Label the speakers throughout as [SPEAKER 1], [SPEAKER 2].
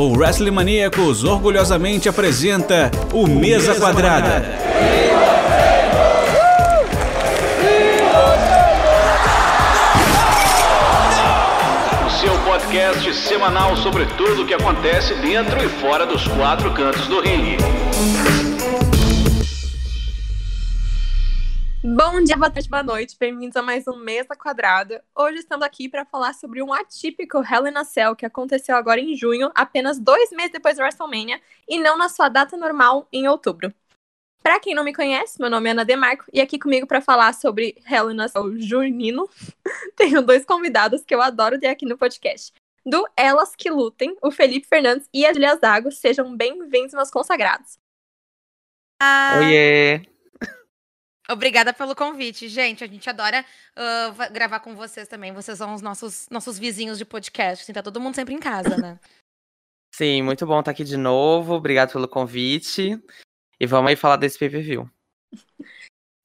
[SPEAKER 1] o Wrestling Maníacos orgulhosamente apresenta o Mesa Quadrada.
[SPEAKER 2] O seu podcast semanal sobre tudo o que acontece dentro e fora dos quatro cantos do ringue.
[SPEAKER 3] Bom dia, boa tarde, boa noite. Bem-vindos a mais um Mesa Quadrada. Hoje estamos aqui para falar sobre um atípico Hell in a Cell que aconteceu agora em junho, apenas dois meses depois da WrestleMania, e não na sua data normal, em outubro. Para quem não me conhece, meu nome é Ana Demarco e aqui comigo para falar sobre Hell in a Cell junino, tenho dois convidados que eu adoro ter aqui no podcast. Do Elas que Lutem, o Felipe Fernandes e a Julia Zago. Sejam bem-vindos, meus consagrados.
[SPEAKER 4] Ah,
[SPEAKER 5] Oiê!
[SPEAKER 4] Obrigada pelo convite, gente. A gente adora uh, va- gravar com vocês também. Vocês são os nossos, nossos vizinhos de podcast. Assim, tá todo mundo sempre em casa, né?
[SPEAKER 5] Sim, muito bom estar aqui de novo. Obrigado pelo convite. E vamos aí falar desse pay-per-view.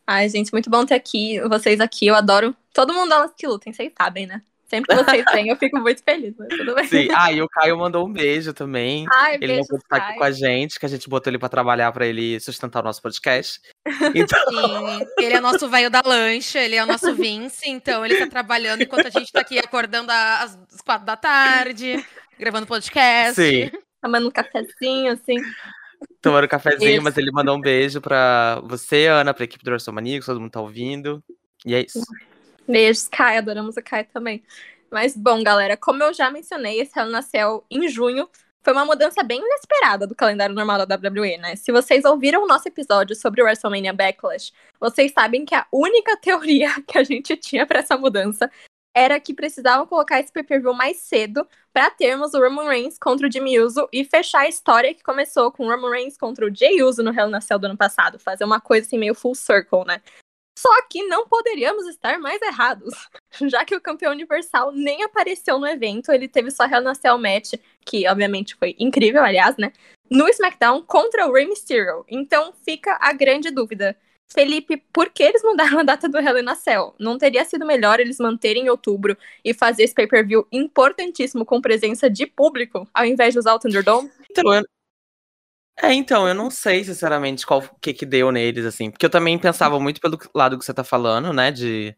[SPEAKER 3] Ai, gente, muito bom ter aqui, vocês aqui. Eu adoro todo mundo Elas que Lutem, vocês sabem, né? Sempre que vocês vêm, eu fico muito feliz, mas tudo bem.
[SPEAKER 5] Sim. Ah, e o Caio mandou um beijo também.
[SPEAKER 3] Ai,
[SPEAKER 5] Ele não
[SPEAKER 3] beijo,
[SPEAKER 5] pôde estar aqui com a gente, que a gente botou ele pra trabalhar pra ele sustentar o nosso podcast. Então,
[SPEAKER 4] Sim, ele é nosso velho da lancha, ele é o nosso Vince, então ele tá trabalhando enquanto a gente tá aqui acordando às quatro da tarde, gravando podcast.
[SPEAKER 5] sim,
[SPEAKER 3] Tomando um cafezinho, assim.
[SPEAKER 5] tomando cafezinho,
[SPEAKER 3] Isso.
[SPEAKER 5] mas ele mandou um beijo pra você, Ana, pra equipe do WrestleMania, todo mundo tá ouvindo. E é isso.
[SPEAKER 3] Beijos, Kai, adoramos o Kai também. Mas, bom, galera, como eu já mencionei, esse Hell in a Cell em junho foi uma mudança bem inesperada do calendário normal da WWE, né? Se vocês ouviram o nosso episódio sobre o WrestleMania Backlash, vocês sabem que a única teoria que a gente tinha pra essa mudança era que precisavam colocar esse pay-per-view mais cedo pra termos o Roman Reigns contra o Jimmy Uso e fechar a história que começou com o Roman Reigns contra o Jey Uso no Hell a Cell do ano passado, fazer uma coisa assim meio full circle, né? Só que não poderíamos estar mais errados, já que o campeão universal nem apareceu no evento, ele teve só Hell in a Cell match, que obviamente foi incrível, aliás, né? No SmackDown contra o Rey Mysterio. Então fica a grande dúvida. Felipe, por que eles mudaram a data do Hell in a Cell? Não teria sido melhor eles manterem em outubro e fazer esse pay-per-view importantíssimo com presença de público, ao invés de usar o Thunderdome?
[SPEAKER 5] Então. É, então, eu não sei, sinceramente, qual que que deu neles, assim. Porque eu também pensava muito pelo lado que você tá falando, né? De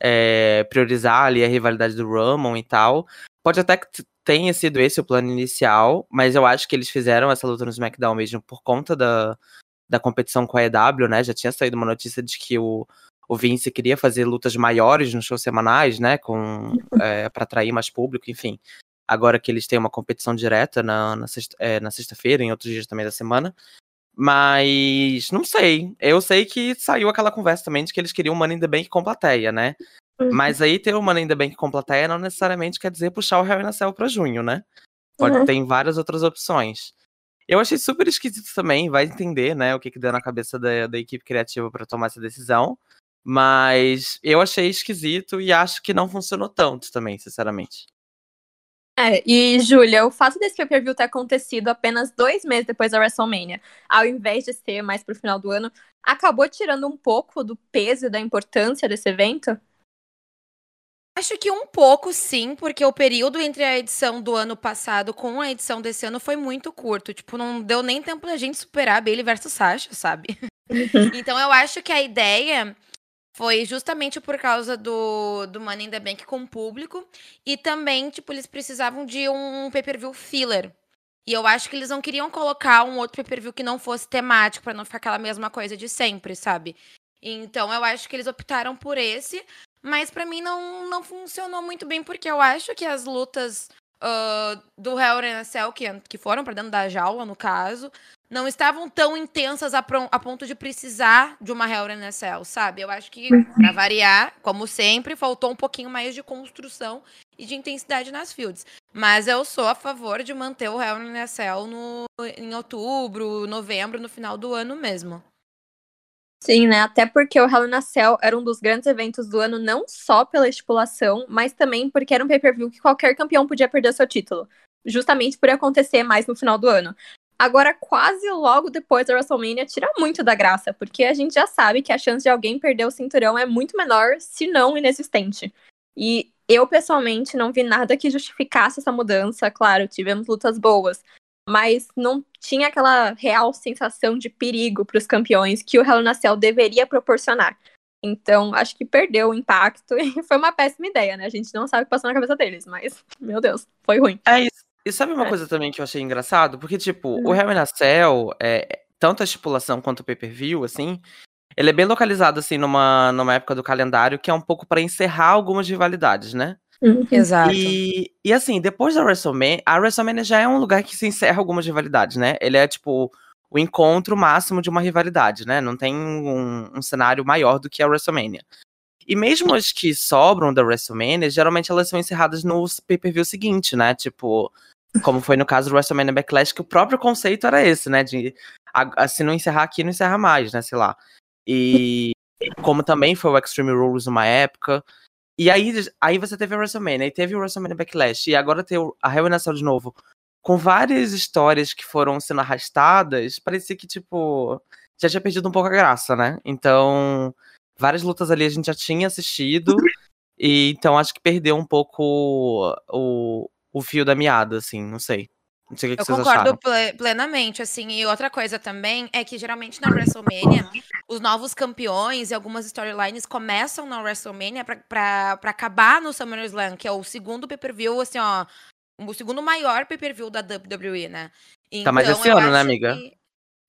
[SPEAKER 5] é, priorizar ali a rivalidade do Roman e tal. Pode até que tenha sido esse o plano inicial, mas eu acho que eles fizeram essa luta no SmackDown mesmo por conta da, da competição com a EW, né? Já tinha saído uma notícia de que o, o Vince queria fazer lutas maiores nos shows semanais, né? Com, é, para atrair mais público, enfim agora que eles têm uma competição direta na, na sexta- é, na sexta-feira, em outros dias também da semana. Mas não sei. Eu sei que saiu aquela conversa também de que eles queriam o Money in the Bank com plateia, né? Mas aí ter o Money in the Bank com plateia não necessariamente quer dizer puxar o Hell in a Cell pra junho, né? Pode
[SPEAKER 3] Uhum.
[SPEAKER 5] ter várias outras opções. Eu achei super esquisito também, vai entender, né, o que que deu na cabeça da, da equipe criativa pra tomar essa decisão. Mas eu achei esquisito e acho que não funcionou tanto também, sinceramente.
[SPEAKER 3] É, e Júlia, o fato desse pay-per-view ter acontecido apenas dois meses depois da WrestleMania, ao invés de ser mais pro final do ano, acabou tirando um pouco do peso e da importância desse evento?
[SPEAKER 4] Acho que um pouco sim, porque o período entre a edição do ano passado com a edição desse ano foi muito curto. Tipo, não deu nem tempo da gente superar Bailey versus Sasha, sabe? Então eu acho que a ideia foi justamente por causa do, do Money in the Bank com o público. E também, tipo, eles precisavam de um pay-per-view filler. E eu acho que eles não queriam colocar um outro pay-per-view que não fosse temático, pra não ficar aquela mesma coisa de sempre, sabe? Então eu acho que eles optaram por esse. Mas pra mim não, não funcionou muito bem, porque eu acho que as lutas ah, do Hell in a Cell, que, que foram pra dentro da jaula, no caso, não estavam tão intensas a, a ponto de precisar de uma Hell in a Cell, sabe? Eu acho que, pra variar, como sempre, faltou um pouquinho mais de construção e de intensidade nas fields. Mas eu sou a favor de manter o Hell in a Cell no, em outubro, novembro, no final do ano mesmo.
[SPEAKER 3] Sim, né? Até porque o Hell in a Cell era um dos grandes eventos do ano, não só pela estipulação, mas também porque era um pay-per-view que qualquer campeão podia perder seu título. Justamente por acontecer mais no final do ano. Agora, quase logo depois da WrestleMania, tira muito da graça, porque a gente já sabe que a chance de alguém perder o cinturão é muito menor, se não inexistente. E eu pessoalmente não vi nada que justificasse essa mudança. Claro, tivemos lutas boas, mas não tinha aquela real sensação de perigo para os campeões que o Hell in a Cell deveria proporcionar. Então, acho que perdeu o impacto e foi uma péssima ideia, né? A gente não sabe o que passou na cabeça deles, mas, meu Deus, foi ruim.
[SPEAKER 5] É isso. E sabe uma
[SPEAKER 3] É.
[SPEAKER 5] coisa também que eu achei engraçado? Porque, tipo, o
[SPEAKER 3] Hum.
[SPEAKER 5] Hell in a Cell, é, tanto a estipulação quanto o pay-per-view, assim, ele é bem localizado, assim, numa, numa época do calendário que é um pouco pra encerrar algumas rivalidades, né?
[SPEAKER 4] Exato.
[SPEAKER 5] E, e assim, depois da WrestleMania, a WrestleMania já é um lugar que se encerra algumas rivalidades, né? Ele é, tipo, o encontro máximo de uma rivalidade, né? Não tem um, um cenário maior do que a WrestleMania. E mesmo as que sobram da WrestleMania, geralmente elas são encerradas no pay-per-view seguinte, né? Tipo, como foi no caso do WrestleMania Backlash, que o próprio conceito era esse, né? De a- a- se não encerrar aqui, não encerra mais, né? Sei lá. E como também foi o Extreme Rules numa época. E aí, aí você teve a WrestleMania, e teve o WrestleMania Backlash, e agora tem o- a Cell de novo. Com várias histórias que foram sendo arrastadas, parecia que, tipo, já tinha perdido um pouco a graça, né? Então, várias lutas ali a gente já tinha assistido, e então acho que perdeu um pouco o, o fio da meada, assim, não sei. Não sei o que, que
[SPEAKER 4] Eu
[SPEAKER 5] vocês
[SPEAKER 4] concordo
[SPEAKER 5] acharam.
[SPEAKER 4] ple- plenamente, assim, e outra coisa também é que geralmente na WrestleMania, os novos campeões e algumas storylines começam na WrestleMania pra, pra, pra acabar no SummerSlam, que é o segundo pay-per-view, assim, ó, o segundo maior pay-per-view da WWE, né?
[SPEAKER 5] Tá mais
[SPEAKER 4] Então,
[SPEAKER 5] esse
[SPEAKER 4] eu
[SPEAKER 5] ano, né, amiga?
[SPEAKER 4] que-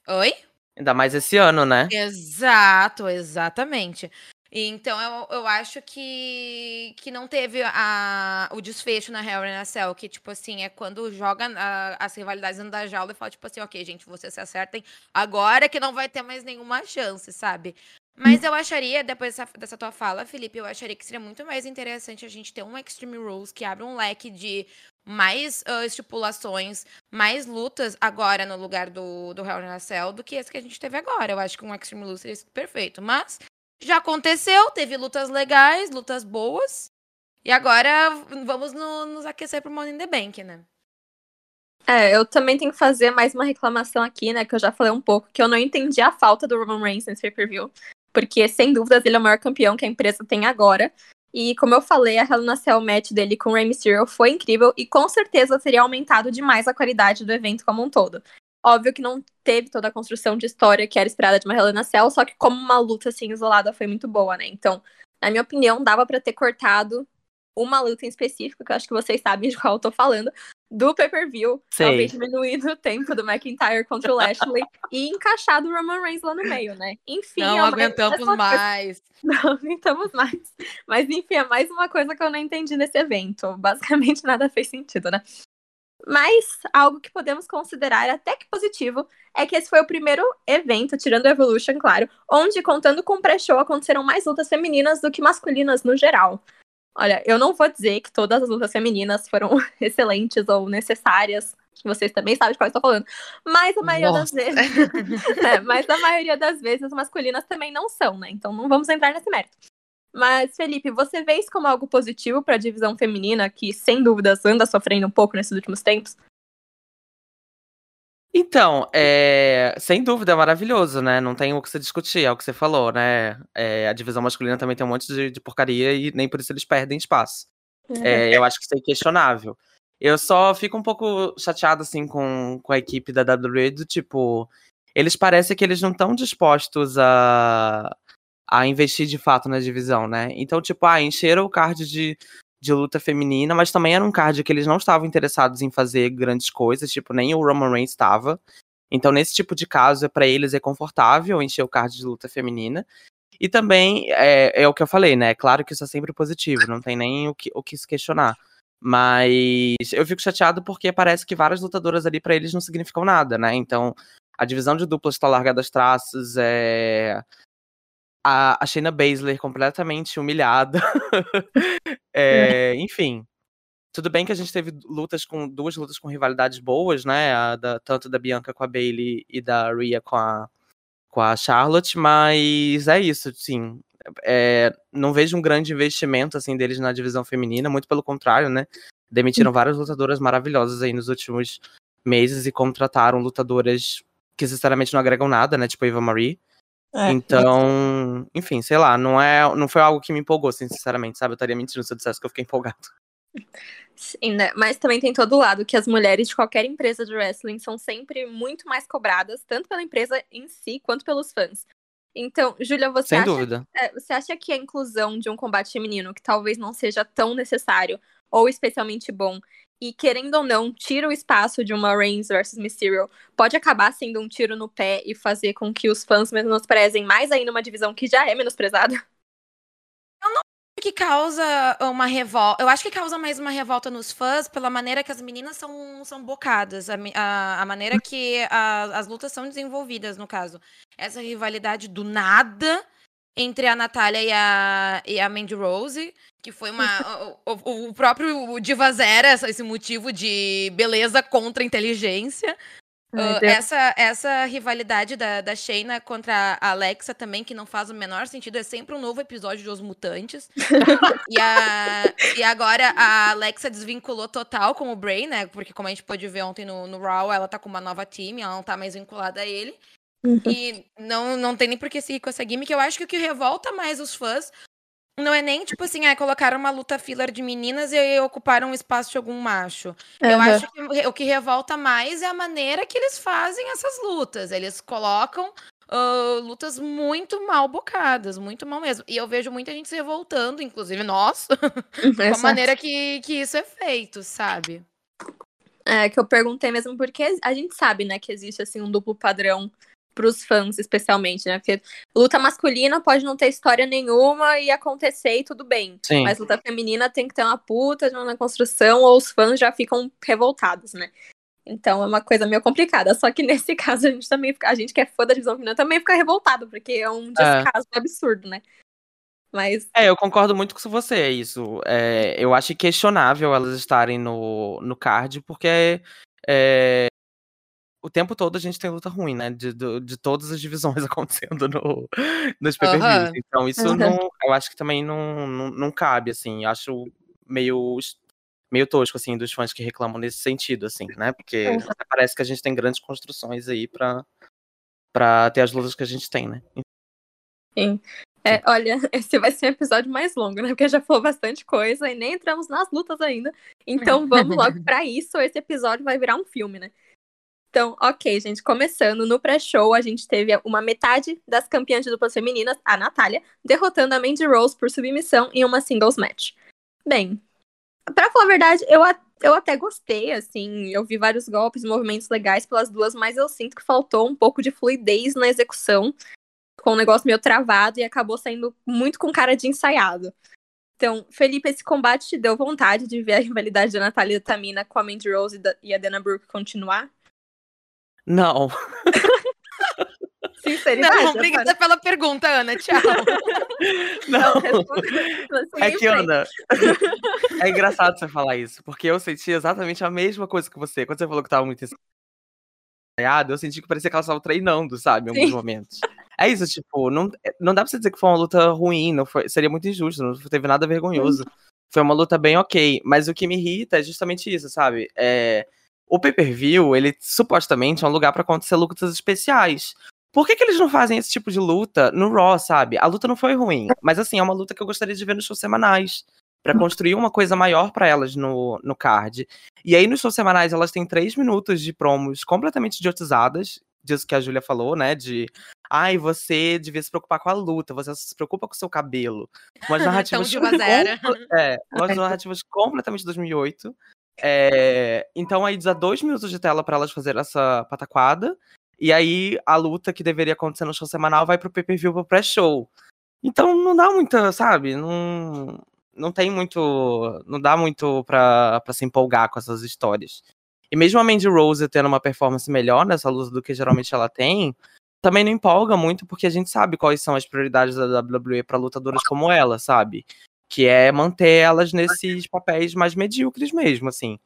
[SPEAKER 4] Oi?
[SPEAKER 5] Ainda mais esse ano, né?
[SPEAKER 4] Exato, exatamente. Então eu, eu acho que, que não teve a, o desfecho na Hell in a Cell, que, tipo assim, é quando joga a- as rivalidades dentro da jaula e fala, tipo assim, ok, gente, vocês se acertem agora que não vai ter mais nenhuma chance, sabe? Mas eu acharia, depois dessa, dessa tua fala, Felipe, eu acharia que seria muito mais interessante a gente ter um Extreme Rules que abre um leque de mais ah, estipulações, mais lutas agora no lugar do, do Hell in a Cell do que esse que a gente teve agora. Eu acho que um Extreme Rules seria perfeito. Mas já aconteceu, teve lutas legais, lutas boas. E agora vamos no- nos aquecer pro Money in the Bank, né?
[SPEAKER 3] É, eu também tenho que fazer mais uma reclamação aqui, né? Que eu já falei um pouco, que eu não entendi a falta do Roman Reigns nesse pay-per-view. Porque, sem dúvidas, ele é o maior campeão que a empresa tem agora. E, como eu falei, a Hell in a Cell match dele com o Rey Mysterio foi incrível e, com certeza, teria aumentado demais a qualidade do evento como um todo. Óbvio que não teve toda a construção de história que era esperada de uma Hell in a Cell, só que como uma luta, assim, isolada foi muito boa, né? Então, na minha opinião, dava pra ter cortado uma luta em específico, que eu acho que vocês sabem de qual eu tô falando, do pay-per-view, talvez diminuído o tempo do McIntyre contra o Lashley e encaixado o Roman Reigns lá no meio, né? Enfim,
[SPEAKER 4] não
[SPEAKER 3] é
[SPEAKER 4] aguentamos
[SPEAKER 3] coisa-
[SPEAKER 4] mais.
[SPEAKER 3] Não aguentamos mais. Mas enfim, é mais uma coisa que eu não entendi nesse evento. Basicamente nada fez sentido, né? Mas algo que podemos considerar até que positivo é que esse foi o primeiro evento, tirando o Evolution, claro, onde, contando com o pré-show, aconteceram mais lutas femininas do que masculinas no geral. Olha, eu não vou dizer que todas as lutas femininas foram excelentes ou necessárias, vocês também sabem de qual eu estou falando, mas a maioria das
[SPEAKER 4] Nossa.
[SPEAKER 3] vezes. É, mas a maioria das vezes as masculinas também não são, né? Então não vamos entrar nesse mérito. Mas, Felipe, você vê isso como algo positivo para a divisão feminina, que sem dúvidas anda sofrendo um pouco nesses últimos tempos?
[SPEAKER 5] Então, é, sem dúvida, é maravilhoso, né? Não tem o que se discutir, é o que você falou, né? É, a divisão masculina também tem um monte de, de porcaria e nem por isso eles perdem espaço. É, eu acho que isso é inquestionável. Eu só fico um pouco chateado, assim, com, com a equipe da WWE, do tipo, eles parecem que eles não estão dispostos a, a investir de fato na divisão, né? Então, tipo, ah, encheram o card de, de luta feminina, mas também era um card que eles não estavam interessados em fazer grandes coisas, tipo, nem o Roman Reigns estava. Então, nesse tipo de caso, é para eles é confortável encher o card de luta feminina. E também é, é o que eu falei, né? Claro que isso é sempre positivo, não tem nem o que, o que se questionar. Mas eu fico chateado porque parece que várias lutadoras ali para eles não significam nada, né? Então, a divisão de duplas está largada aos traços, é. A, a Shayna Baszler completamente humilhada. É, enfim. Tudo bem que a gente teve lutas com duas lutas com rivalidades boas, né? A da, tanto da Bianca com a Bailey e da Rhea com a, com a Charlotte, mas é isso, sim. É, não vejo um grande investimento assim deles na divisão feminina, muito pelo contrário, né? Demitiram várias lutadoras maravilhosas aí nos últimos meses e contrataram lutadoras que sinceramente não agregam nada, né? Tipo a Eva Marie.
[SPEAKER 3] É.
[SPEAKER 5] Então, enfim, sei lá, não, é, não foi algo que me empolgou, assim, sinceramente, sabe? Eu estaria mentindo se eu dissesse que eu fiquei empolgado.
[SPEAKER 3] Sim, né? Mas também tem todo lado que as mulheres de qualquer empresa de wrestling são sempre muito mais cobradas, tanto pela empresa em si quanto pelos fãs. Então, Júlia, você
[SPEAKER 5] Sem
[SPEAKER 3] acha,
[SPEAKER 5] dúvida.
[SPEAKER 3] é, você acha que a inclusão de um combate feminino, que talvez não seja tão necessário ou especialmente bom, e querendo ou não, tira o espaço de uma Reigns versus Mysterio, pode acabar sendo um tiro no pé e fazer com que os fãs menosprezem mais ainda uma divisão que já é menosprezada?
[SPEAKER 4] que causa uma revolta. Eu acho que causa mais uma revolta nos fãs pela maneira que as meninas são, são bocadas, a, a, a maneira que a- as lutas são desenvolvidas, no caso. Essa rivalidade do nada entre a Natália e a, e a Mandy Rose, que foi uma. o, o- próprio Diva Zera, esse motivo de beleza contra inteligência. Ah, essa, essa rivalidade da, da Shayna contra a Alexa também, que não faz o menor sentido, é sempre um novo episódio de Os Mutantes. e, a, e agora a Alexa desvinculou total com o Bray, né? Porque como a gente pôde ver ontem no, no Raw, ela tá com uma nova time, ela não tá mais vinculada a ele.
[SPEAKER 3] Uhum.
[SPEAKER 4] E não, não tem nem por que seguir com essa gimmick. Eu acho que o que revolta mais os fãs não é nem, tipo assim, ah, colocaram uma luta filler de meninas e aí ocuparam o espaço de algum macho. Eu
[SPEAKER 3] Aham.
[SPEAKER 4] acho que o que revolta mais é a maneira que eles fazem essas lutas. Eles colocam ah, lutas muito mal bocadas, muito mal mesmo. E eu vejo muita gente se revoltando, inclusive nós, com a maneira que, que isso é feito, sabe?
[SPEAKER 3] É, que eu perguntei mesmo porque a gente sabe, né, que existe assim um duplo padrão pros fãs, especialmente, né? Porque luta masculina pode não ter história nenhuma e acontecer e tudo bem.
[SPEAKER 5] Sim.
[SPEAKER 3] Mas luta feminina tem que ter uma puta uma construção ou os fãs já ficam revoltados, né? Então é uma coisa meio complicada. Só que nesse caso a gente também fica, a gente que é fã da divisão feminina também fica revoltado, porque é um descaso absurdo, né? Mas
[SPEAKER 5] É, eu concordo muito com você, é isso. É, eu acho questionável elas estarem no, no card, porque é, o tempo todo a gente tem luta ruim, né? De, do- de todas as divisões acontecendo no, nos pay
[SPEAKER 4] Aham.
[SPEAKER 5] Então, isso
[SPEAKER 3] Uhum.
[SPEAKER 5] não. Eu acho que também não, não, não cabe, assim. Eu acho meio, meio tosco, assim, dos fãs que reclamam nesse sentido, assim, né? Porque
[SPEAKER 3] Uhum.
[SPEAKER 5] parece que a gente tem grandes construções aí pra, pra ter as lutas que a gente tem, né?
[SPEAKER 3] É, olha, esse vai ser um episódio mais longo, né? Porque já falou bastante coisa e nem entramos nas lutas ainda. Então vamos logo pra isso. Esse episódio vai virar um filme, né? Então, ok, gente, começando no pré-show, a gente teve uma metade das campeãs de duplas femininas, a Natália, derrotando a Mandy Rose por submissão em uma singles match. Bem, pra falar a verdade, eu, a- eu até gostei, assim, eu vi vários golpes, movimentos legais pelas duas, mas eu sinto que faltou um pouco de fluidez na execução com um negócio meio travado e acabou saindo muito com cara de ensaiado. Então, Felipe, esse combate te deu vontade de ver a rivalidade da Natália e da Tamina com a Mandy Rose e, da- e a Dana Brooke continuar?
[SPEAKER 5] Não.
[SPEAKER 3] Sinceridade.
[SPEAKER 4] Não, obrigada pela pergunta, Ana. Tchau.
[SPEAKER 5] Não.
[SPEAKER 3] responda-
[SPEAKER 5] É que,
[SPEAKER 3] frente.
[SPEAKER 5] Ana, é engraçado você falar isso, porque eu senti exatamente a mesma coisa que você. Quando você falou que tava muito ensaiado, eu senti que parecia que elas estavam treinando, sabe, em alguns
[SPEAKER 3] Sim.
[SPEAKER 5] momentos. É isso, tipo, não, não dá pra você dizer que foi uma luta ruim, não foi, seria muito injusto, não teve nada vergonhoso. Foi uma luta bem ok, mas o que me irrita é justamente isso, sabe? É, o pay-per-view, ele supostamente é um lugar pra acontecer lutas especiais. Por que, que eles não fazem esse tipo de luta no Raw, sabe? A luta não foi ruim, mas assim, é uma luta que eu gostaria de ver nos shows semanais. Pra construir uma coisa maior pra elas no, no card. E aí, nos shows semanais, elas têm três minutos de promos completamente idiotizadas, disso que a Júlia falou, né? De ai, você devia se preocupar com a luta, você se preocupa com o seu cabelo. Umas narrativas.
[SPEAKER 4] Diva Zera.
[SPEAKER 5] compl- É, umas narrativas completamente 2008. É, então aí dá dois minutos de tela pra elas fazerem essa pataquada. E aí a luta que deveria acontecer no show semanal vai pro pay-per-view pro pré-show. Então não dá muita, sabe? Não, não tem muito. Não dá muito pra, pra se empolgar com essas histórias. E mesmo a Mandy Rose tendo uma performance melhor nessa luta do que geralmente ela tem, também não empolga muito, porque a gente sabe quais são as prioridades da WWE pra lutadoras como ela, sabe? Que é manter elas nesses papéis mais medíocres mesmo, assim.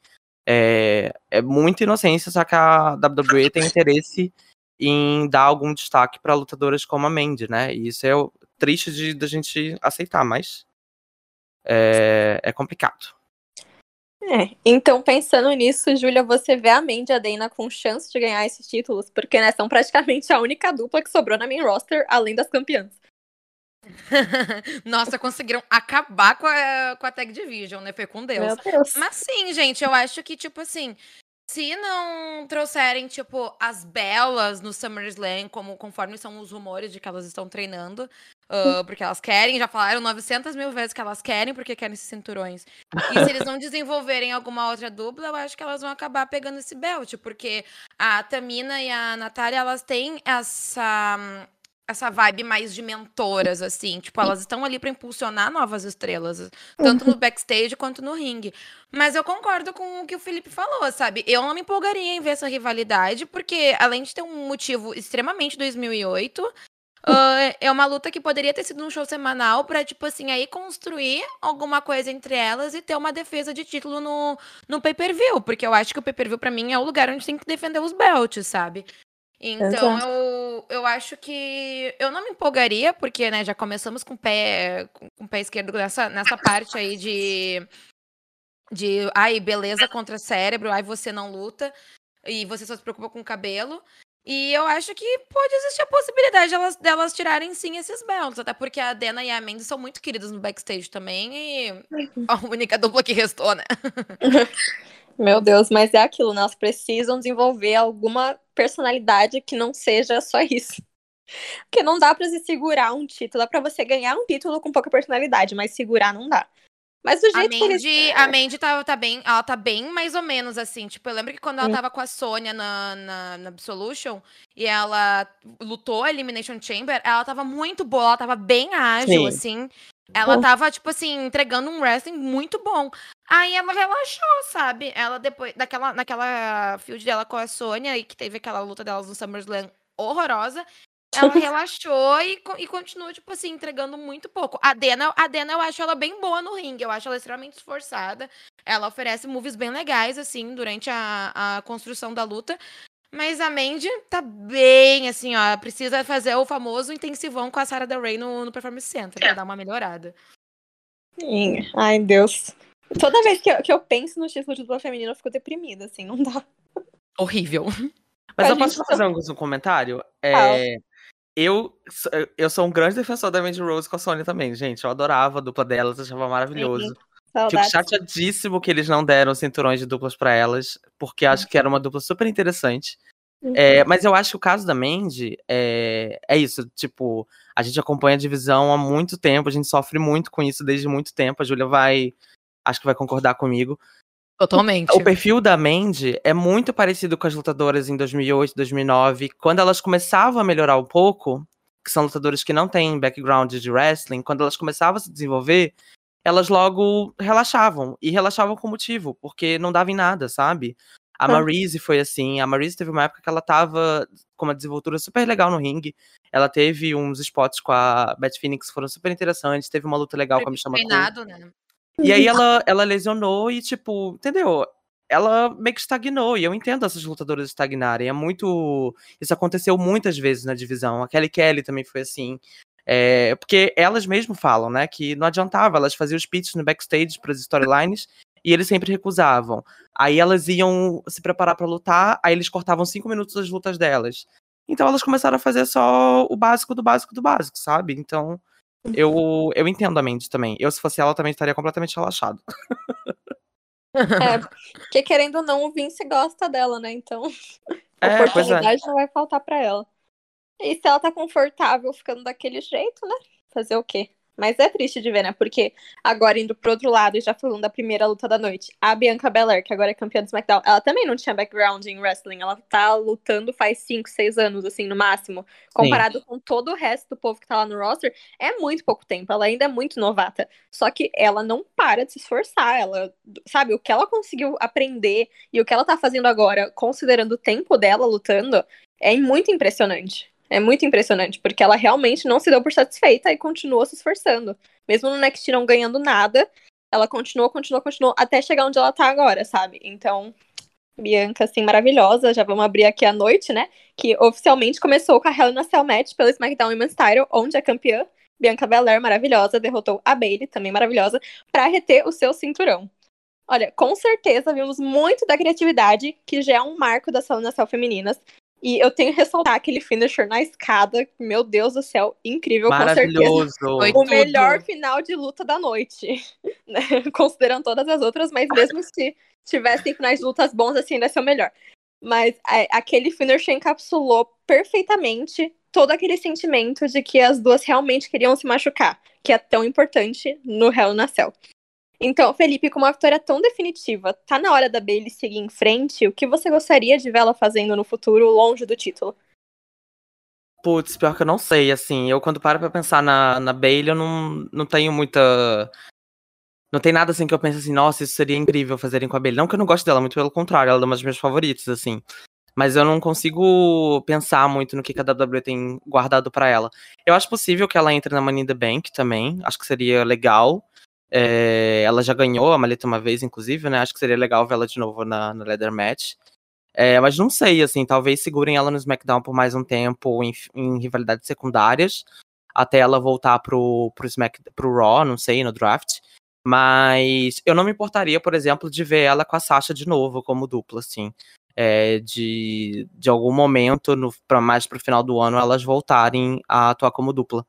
[SPEAKER 5] É, é muita inocência, só que a WWE tem interesse em dar algum destaque pra lutadoras como a Mandy, né? E isso é triste de da gente aceitar, mas é, é complicado.
[SPEAKER 3] É, então pensando nisso, Júlia, você vê a Mandy e a Dana com chance de ganhar esses títulos, porque né, são praticamente a única dupla que sobrou na main roster, além das campeãs.
[SPEAKER 4] Nossa, conseguiram acabar com a, com a Tag Division, né? Foi com Deus.
[SPEAKER 3] Meu Deus.
[SPEAKER 4] Mas sim, gente, eu acho que, tipo assim, se não trouxerem, tipo, as belas no SummerSlam, como conforme são os rumores de que elas estão treinando, uh, porque elas querem, já falaram 900 mil vezes que elas querem, porque querem esses cinturões. E se eles não desenvolverem alguma outra dupla, eu acho que elas vão acabar pegando esse belt, porque a Tamina e a Natália, elas têm essa essa vibe mais de mentoras, assim. Tipo, elas estão ali para impulsionar novas estrelas, tanto no backstage quanto no ringue. Mas eu concordo com o que o Felipe falou, sabe? Eu não me empolgaria em ver essa rivalidade, porque além de ter um motivo extremamente 2008, uh, é uma luta que poderia ter sido um show semanal pra, tipo assim, aí construir alguma coisa entre elas e ter uma defesa de título no, no pay-per-view. Porque eu acho que o pay-per-view, pra mim, é o lugar onde tem que defender os belts, sabe? Então, eu, eu acho que eu não me empolgaria, porque, né, já começamos com o pé, com, o pé esquerdo nessa, nessa parte aí de, de, ai, beleza contra cérebro, ai, você não luta, e você só se preocupa com o cabelo. E eu acho que pode existir a possibilidade delas, delas tirarem sim esses belts, até porque a Dana e a Mandy são muito queridas no backstage também, e a única dupla que restou, né?
[SPEAKER 3] Meu Deus, mas é aquilo, né? Elas precisam desenvolver alguma personalidade que não seja só isso. Porque não dá pra se segurar um título, dá pra você ganhar um título com pouca personalidade, mas segurar não dá. Mas do
[SPEAKER 4] A
[SPEAKER 3] jeito que eles.
[SPEAKER 4] Mandy, a Mandy tá, tá bem, ela tá bem mais ou menos assim. Tipo, eu lembro que quando ela tava com a Sônia na, na, na Absolution e ela lutou a Elimination Chamber, ela tava muito boa, ela tava bem ágil,
[SPEAKER 5] Sim.
[SPEAKER 4] assim. Ela tava, tipo assim, entregando um wrestling muito bom. Aí ela relaxou, sabe? Ela depois, daquela, naquela field dela com a Sônia, e que teve aquela luta delas no SummerSlam horrorosa, ela relaxou e, e continua, tipo assim, entregando muito pouco. A Dena, a Dena, eu acho ela bem boa no ringue, eu acho ela extremamente esforçada. Ela oferece moves bem legais, assim, durante a, a construção da luta. Mas a Mandy tá bem, assim, ó, precisa fazer o famoso intensivão com a Sarah Del Rey no, no Performance Center, pra dar uma melhorada.
[SPEAKER 3] Sim. Ai, Deus. Toda vez que eu, que eu penso no título de dupla feminina, eu fico deprimida, assim, não dá.
[SPEAKER 4] Horrível.
[SPEAKER 5] Mas
[SPEAKER 3] A
[SPEAKER 5] eu posso fazer um, um comentário? É, eu, sou- eu sou um grande defensor da Mandy Rose com a Sony também, gente. Eu adorava a dupla delas, achava maravilhoso. Fico
[SPEAKER 3] Saudades.
[SPEAKER 5] chateadíssimo que eles não deram cinturões de duplas pra elas, porque acho que era uma dupla super interessante.
[SPEAKER 3] Uhum.
[SPEAKER 5] É, mas eu acho que o caso da Mandy é, é isso, tipo, a gente acompanha a divisão há muito tempo, a gente sofre muito com isso desde muito tempo. A Júlia vai, acho que vai concordar comigo.
[SPEAKER 4] Totalmente.
[SPEAKER 5] O perfil da Mandy é muito parecido com as lutadoras em 2008, 2009, quando elas começavam a melhorar um pouco, que são lutadoras que não têm background de wrestling, quando elas começavam a se desenvolver, elas logo relaxavam, e relaxavam com motivo, porque não dava em nada, sabe? A
[SPEAKER 3] Ah.
[SPEAKER 5] Maryse foi assim, a Maryse teve uma época que ela tava com uma desenvoltura super legal no ringue, ela teve uns spots com a Beth Phoenix que foram super interessantes, teve uma luta legal com a Michelle McCool.
[SPEAKER 4] Treinado, né?
[SPEAKER 5] E aí ela, ela lesionou e, tipo, entendeu? Ela meio que estagnou, e eu entendo essas lutadoras estagnarem. É muito. Isso aconteceu muitas vezes na divisão. A Kelly Kelly também foi assim. É, porque elas mesmo falam, né, que não adiantava, elas faziam os pitches no backstage para as storylines e eles sempre recusavam. Aí elas iam se preparar para lutar, aí eles cortavam cinco minutos das lutas delas. Então elas começaram a fazer só o básico do básico do básico, sabe? Então eu, eu entendo a Mandy também. Eu, se fosse ela, também estaria completamente relaxado.
[SPEAKER 3] É, porque querendo ou não, o Vince gosta dela, né? Então,
[SPEAKER 5] É, pois é.
[SPEAKER 3] oportunidade não vai faltar pra ela. E se ela tá confortável ficando daquele jeito, né? Fazer o quê? Mas é triste de ver, né? Porque agora indo pro outro lado e já falando da primeira luta da noite, a Bianca Belair, que agora é campeã do SmackDown, ela também não tinha background em wrestling. Ela tá lutando faz 5, 6 anos, assim, no máximo. Comparado com todo o resto do povo que tá lá no roster, é muito pouco tempo. Ela ainda é muito novata. Só que ela não para de se esforçar. Ela, sabe, o que ela conseguiu aprender e o que ela tá fazendo agora, considerando o tempo dela lutando, é muito impressionante. É muito impressionante, porque ela realmente não se deu por satisfeita e continuou se esforçando. Mesmo no Next não ganhando nada, ela continuou, continuou, continuou, até chegar onde ela tá agora, sabe? Então, Bianca, assim, maravilhosa. Já vamos abrir aqui a noite, né? Que oficialmente começou com a Cell Match pelo SmackDown Women's Title, onde a campeã, Bianca Belair, maravilhosa, derrotou a Bailey, também maravilhosa, pra reter o seu cinturão. Olha, com certeza vimos muito da criatividade, que já é um marco das Hell Cell femininas. E eu tenho que ressaltar aquele finisher na escada. Meu Deus do céu, incrível, com certeza.
[SPEAKER 5] Maravilhoso.
[SPEAKER 4] Foi
[SPEAKER 3] O
[SPEAKER 4] tudo.
[SPEAKER 3] melhor final de luta da noite. né? Considerando todas as outras, mas mesmo se tivessem finais de lutas bons, assim, ainda ia ser o melhor. Mas é, aquele finisher encapsulou perfeitamente todo aquele sentimento de que as duas realmente queriam se machucar, que é tão importante no Hell na Cell. Então, Felipe, com uma vitória tão definitiva, tá na hora da Bailey seguir em frente? O que você gostaria de vê-la fazendo no futuro, longe do título?
[SPEAKER 5] Putz, pior que eu não sei, assim. Eu, quando paro pra pensar na, na Bailey, eu não, não tenho muita. Não tem nada assim que eu pense assim, nossa, isso seria incrível fazerem com a Bailey. Não que eu não goste dela, muito pelo contrário, ela é uma das minhas favoritas, assim. Mas eu não consigo pensar muito no que a WWE tem guardado pra ela. Eu acho possível que ela entre na Money in the Bank também. Acho que seria legal. É, ela já ganhou a maleta uma vez, inclusive, né? Acho que seria legal ver ela de novo na, na Leather Match. É, mas não sei, assim, talvez segurem ela no SmackDown por mais um tempo em, em rivalidades secundárias, até ela voltar pro, pro, Smack, pro Raw, não sei, no draft. Mas eu não me importaria, por exemplo, de ver ela com a Sasha de novo como dupla, assim. É, de, de algum momento, no, pra, mais pro final do ano, elas voltarem a atuar como dupla.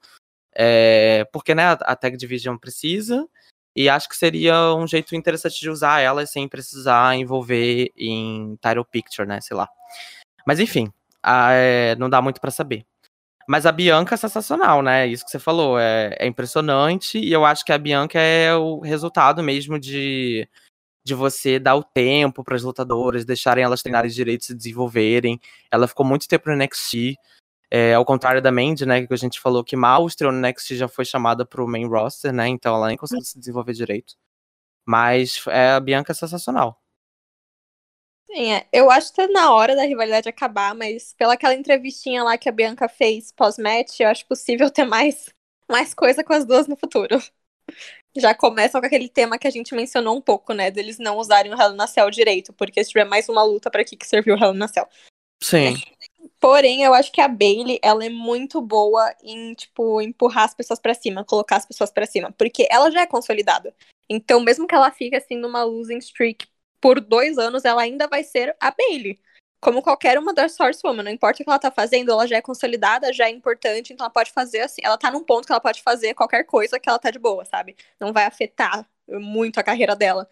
[SPEAKER 5] É, porque, né, a, Tag Division precisa, e acho que seria um jeito interessante de usar elas sem precisar envolver em title picture, né? Sei lá. Mas enfim, a- é, não dá muito pra saber. Mas a Bianca é sensacional, né? Isso que você falou. É, é impressionante. E eu acho que a Bianca é o resultado mesmo de, de você dar o tempo para as lutadoras, deixarem elas treinarem direito, se desenvolverem. Ela ficou muito tempo no NXT. É, ao contrário da Mandy, né, que a gente falou que mal estreou no NXT já foi chamada pro main roster, né, então ela nem conseguiu se desenvolver direito. Mas é, a Bianca é sensacional.
[SPEAKER 3] Sim, é. eu acho que tá na hora da rivalidade acabar, mas pela aquela entrevistinha lá que a Bianca fez pós-match, eu acho possível ter mais, mais coisa com as duas no futuro. Já começam com aquele tema que a gente mencionou um pouco, né? Deles não usarem o Hell na Cell direito, porque se tiver mais uma luta, pra que que serviu o Hell na Cell?
[SPEAKER 5] Sim.
[SPEAKER 3] Porém, eu acho que a Bailey, ela é muito boa em, tipo, empurrar as pessoas pra cima, colocar as pessoas pra cima, porque ela já é consolidada. Então, mesmo que ela fique assim numa losing streak por dois anos, ela ainda vai ser a Bailey. Como qualquer uma das Horsewoman, não importa o que ela tá fazendo, ela já é consolidada, já é importante, então ela pode fazer assim. Ela tá num ponto que ela pode fazer qualquer coisa que ela tá de boa, sabe? Não vai afetar muito a carreira dela.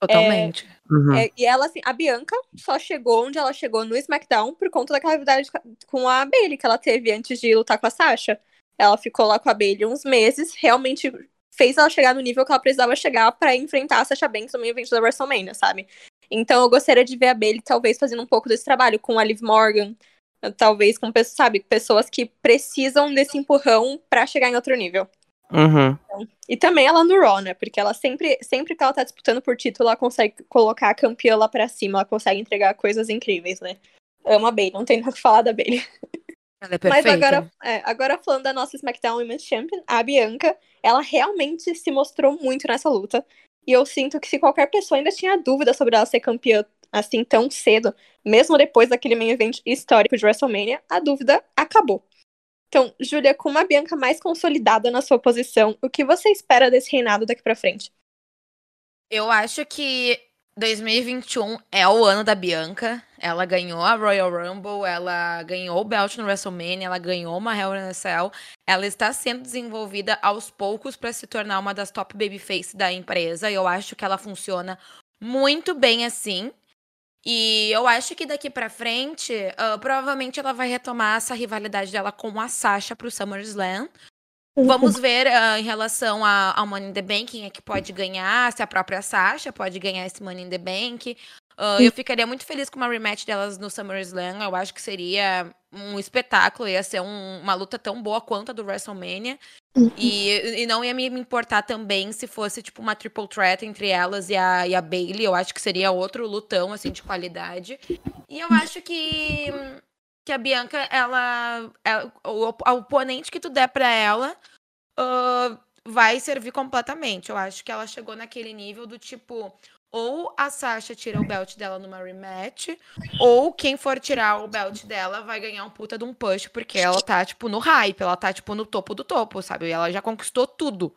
[SPEAKER 4] Totalmente.
[SPEAKER 5] Uhum.
[SPEAKER 3] É, e ela, assim, a Bianca só chegou onde ela chegou no SmackDown por conta daquela rivalidade com a Bailey que ela teve antes de lutar com a Sasha. Ela ficou lá com a Bailey uns meses, realmente fez ela chegar no nível que ela precisava chegar pra enfrentar a Sasha Banks no meio evento da WrestleMania, sabe? Então eu gostaria de ver a Bailey talvez fazendo um pouco desse trabalho com a Liv Morgan, talvez com pessoas, sabe, pessoas que precisam desse empurrão pra chegar em outro nível.
[SPEAKER 5] Uhum.
[SPEAKER 3] E também ela no Raw, né? Porque ela sempre, sempre que ela tá disputando por título, ela consegue colocar a campeã lá pra cima, ela consegue entregar coisas incríveis, né? Amo a Bailey, não tem nada que falar da Bailey.
[SPEAKER 4] Ela é
[SPEAKER 3] Mas
[SPEAKER 4] perfeita.
[SPEAKER 3] agora, é, agora falando da nossa SmackDown Women's Champion, a Bianca, ela realmente se mostrou muito nessa luta. E eu sinto que se qualquer pessoa ainda tinha dúvida sobre ela ser campeã assim tão cedo, mesmo depois daquele main event histórico de WrestleMania, a dúvida acabou. Então, Júlia, com uma Bianca mais consolidada na sua posição, o que você espera desse reinado daqui pra frente?
[SPEAKER 4] Eu acho que 2021 é o ano da Bianca. Ela ganhou a Royal Rumble, ela ganhou o belt no WrestleMania, ela ganhou uma Hell in a Cell. Ela está sendo desenvolvida aos poucos para se tornar uma das top babyface da empresa. Eu acho que ela funciona muito bem assim. E eu acho que daqui pra frente, ah, provavelmente ela vai retomar essa rivalidade dela com a Sasha pro SummerSlam. Vamos ver ah, em relação a- ao Money in the Bank, quem é que pode ganhar, se a própria Sasha pode ganhar esse Money in the Bank. Ah, eu ficaria muito feliz com uma rematch delas no SummerSlam. Eu acho que seria um espetáculo, ia ser um- uma luta tão boa quanto a do WrestleMania. E, e não ia me importar também se fosse, tipo, uma triple threat entre elas e a, e a Bailey. Eu acho que seria outro lutão, assim, de qualidade. E eu acho que, que a Bianca, ela. é- o, o oponente que tu der pra ela ah, vai servir completamente. Eu acho que ela chegou naquele nível do tipo. Ou a Sasha tira o belt dela numa rematch, ou quem for tirar o belt dela vai ganhar um puta de um push, porque ela tá, tipo, no hype, ela tá, tipo, no topo do topo, sabe? E ela já conquistou tudo.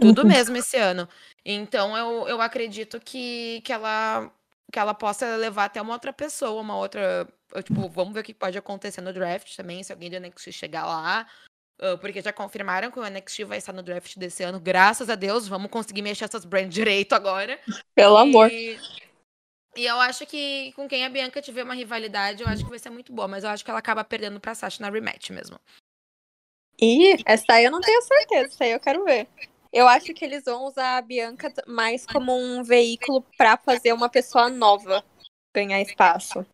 [SPEAKER 4] Tudo
[SPEAKER 3] Uhum.
[SPEAKER 4] mesmo esse ano. Então eu, eu acredito que, que ela que ela possa levar até uma outra pessoa, uma outra. Tipo, vamos ver o que pode acontecer no draft também, se alguém do NXT chegar lá. Ah, Porque já confirmaram que o NXT vai estar no draft desse ano, graças a Deus. Vamos conseguir mexer essas brands direito agora.
[SPEAKER 3] Pelo amor.
[SPEAKER 4] E, e eu acho que com quem a Bianca tiver uma rivalidade, eu acho que vai ser muito boa. Mas eu acho que ela acaba perdendo pra Sasha na rematch mesmo.
[SPEAKER 3] E essa aí eu não tenho certeza, essa aí eu quero ver. Eu acho que eles vão usar a Bianca mais como um veículo pra fazer uma pessoa nova ganhar espaço.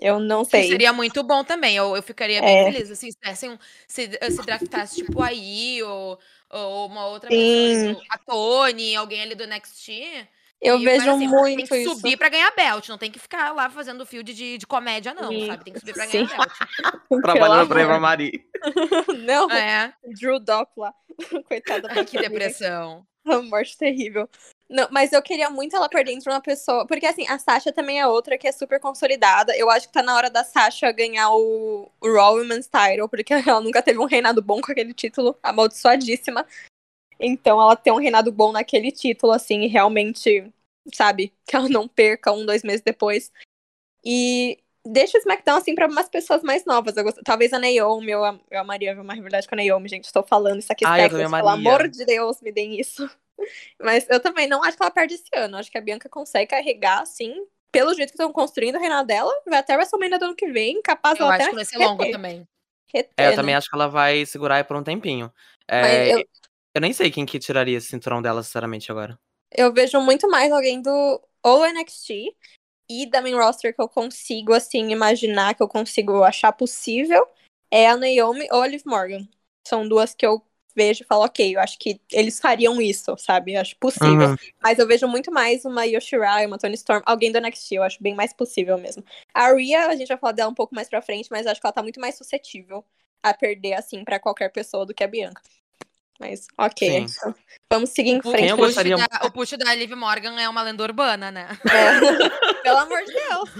[SPEAKER 3] Eu não
[SPEAKER 4] Que
[SPEAKER 3] sei.
[SPEAKER 4] seria muito bom também. Eu, eu ficaria bem
[SPEAKER 3] É.
[SPEAKER 4] feliz. Assim, se, dessem um- se, se draftasse tipo aí, ou, ou uma outra
[SPEAKER 3] Sim.
[SPEAKER 4] pessoa, do- a Tony, alguém ali do NXT.
[SPEAKER 3] Eu
[SPEAKER 4] E,
[SPEAKER 3] vejo
[SPEAKER 4] mas, assim,
[SPEAKER 3] muito
[SPEAKER 4] Tem que
[SPEAKER 3] isso.
[SPEAKER 4] subir pra ganhar belt, não tem que ficar lá fazendo field de, de comédia, não,
[SPEAKER 3] Sim.
[SPEAKER 4] sabe? Tem que subir pra
[SPEAKER 3] Sim.
[SPEAKER 4] ganhar belt.
[SPEAKER 5] Trabalhando pra
[SPEAKER 3] Pelo
[SPEAKER 5] Eva. Marie.
[SPEAKER 3] Não,
[SPEAKER 4] É,
[SPEAKER 3] Drew Doppler. Coitada da
[SPEAKER 4] ai, que depressão.
[SPEAKER 3] Uma morte terrível. Não, mas eu queria muito ela perder entre uma pessoa. Porque, assim, a Sasha também é outra que é super consolidada. Eu acho que tá na hora da Sasha ganhar o, o Raw Women's Title, porque ela nunca teve um reinado bom com aquele título, amaldiçoadíssima. Então, ela ter um reinado bom naquele título, assim, e realmente, sabe, que ela não perca um, dois meses depois. E deixa o SmackDown, assim, pra umas pessoas mais novas. Eu gosto- Talvez a Naomi, eu, eu amaria ver uma rivalidade com a Naomi, gente. Estou falando isso aqui,
[SPEAKER 5] Ah,
[SPEAKER 3] técnico,
[SPEAKER 5] também
[SPEAKER 3] pelo amor de Deus, me deem isso. Mas eu também não acho que ela perde esse ano. Acho que a Bianca consegue carregar, assim, pelo jeito que estão construindo o reinado dela. Vai até WrestleMania do ano que vem, capaz
[SPEAKER 4] Eu
[SPEAKER 3] ela
[SPEAKER 4] acho que vai ser longo
[SPEAKER 3] reter-
[SPEAKER 4] também.
[SPEAKER 3] reter,
[SPEAKER 5] É, eu
[SPEAKER 3] né?
[SPEAKER 5] também acho que ela vai segurar aí por um tempinho. É,
[SPEAKER 3] Mas
[SPEAKER 5] eu...
[SPEAKER 3] eu,
[SPEAKER 5] nem sei quem que tiraria esse cinturão dela, sinceramente, agora.
[SPEAKER 3] eu vejo muito mais alguém do ou NXT e da main roster que eu consigo, assim, imaginar, que eu consigo achar possível, é a Naomi ou a Liv Morgan. São duas que eu vejo e falo, ok, eu acho que eles fariam isso, sabe? Eu acho possível.
[SPEAKER 5] Uhum.
[SPEAKER 3] Mas eu vejo muito mais uma Yoshirai, uma Tony Storm, alguém do NXT, eu acho bem mais possível mesmo. A Rhea, a gente vai falar dela um pouco mais pra frente, mas eu acho que ela tá muito mais suscetível a perder, assim, pra qualquer pessoa do que a Bianca. Mas, ok.
[SPEAKER 5] Sim.
[SPEAKER 3] então, vamos seguir em
[SPEAKER 4] O,
[SPEAKER 3] frente.
[SPEAKER 5] Quem eu
[SPEAKER 4] push
[SPEAKER 5] gostaria-
[SPEAKER 4] da, o push da Liv Morgan é uma lenda urbana, né?
[SPEAKER 3] É. Pelo amor de Deus.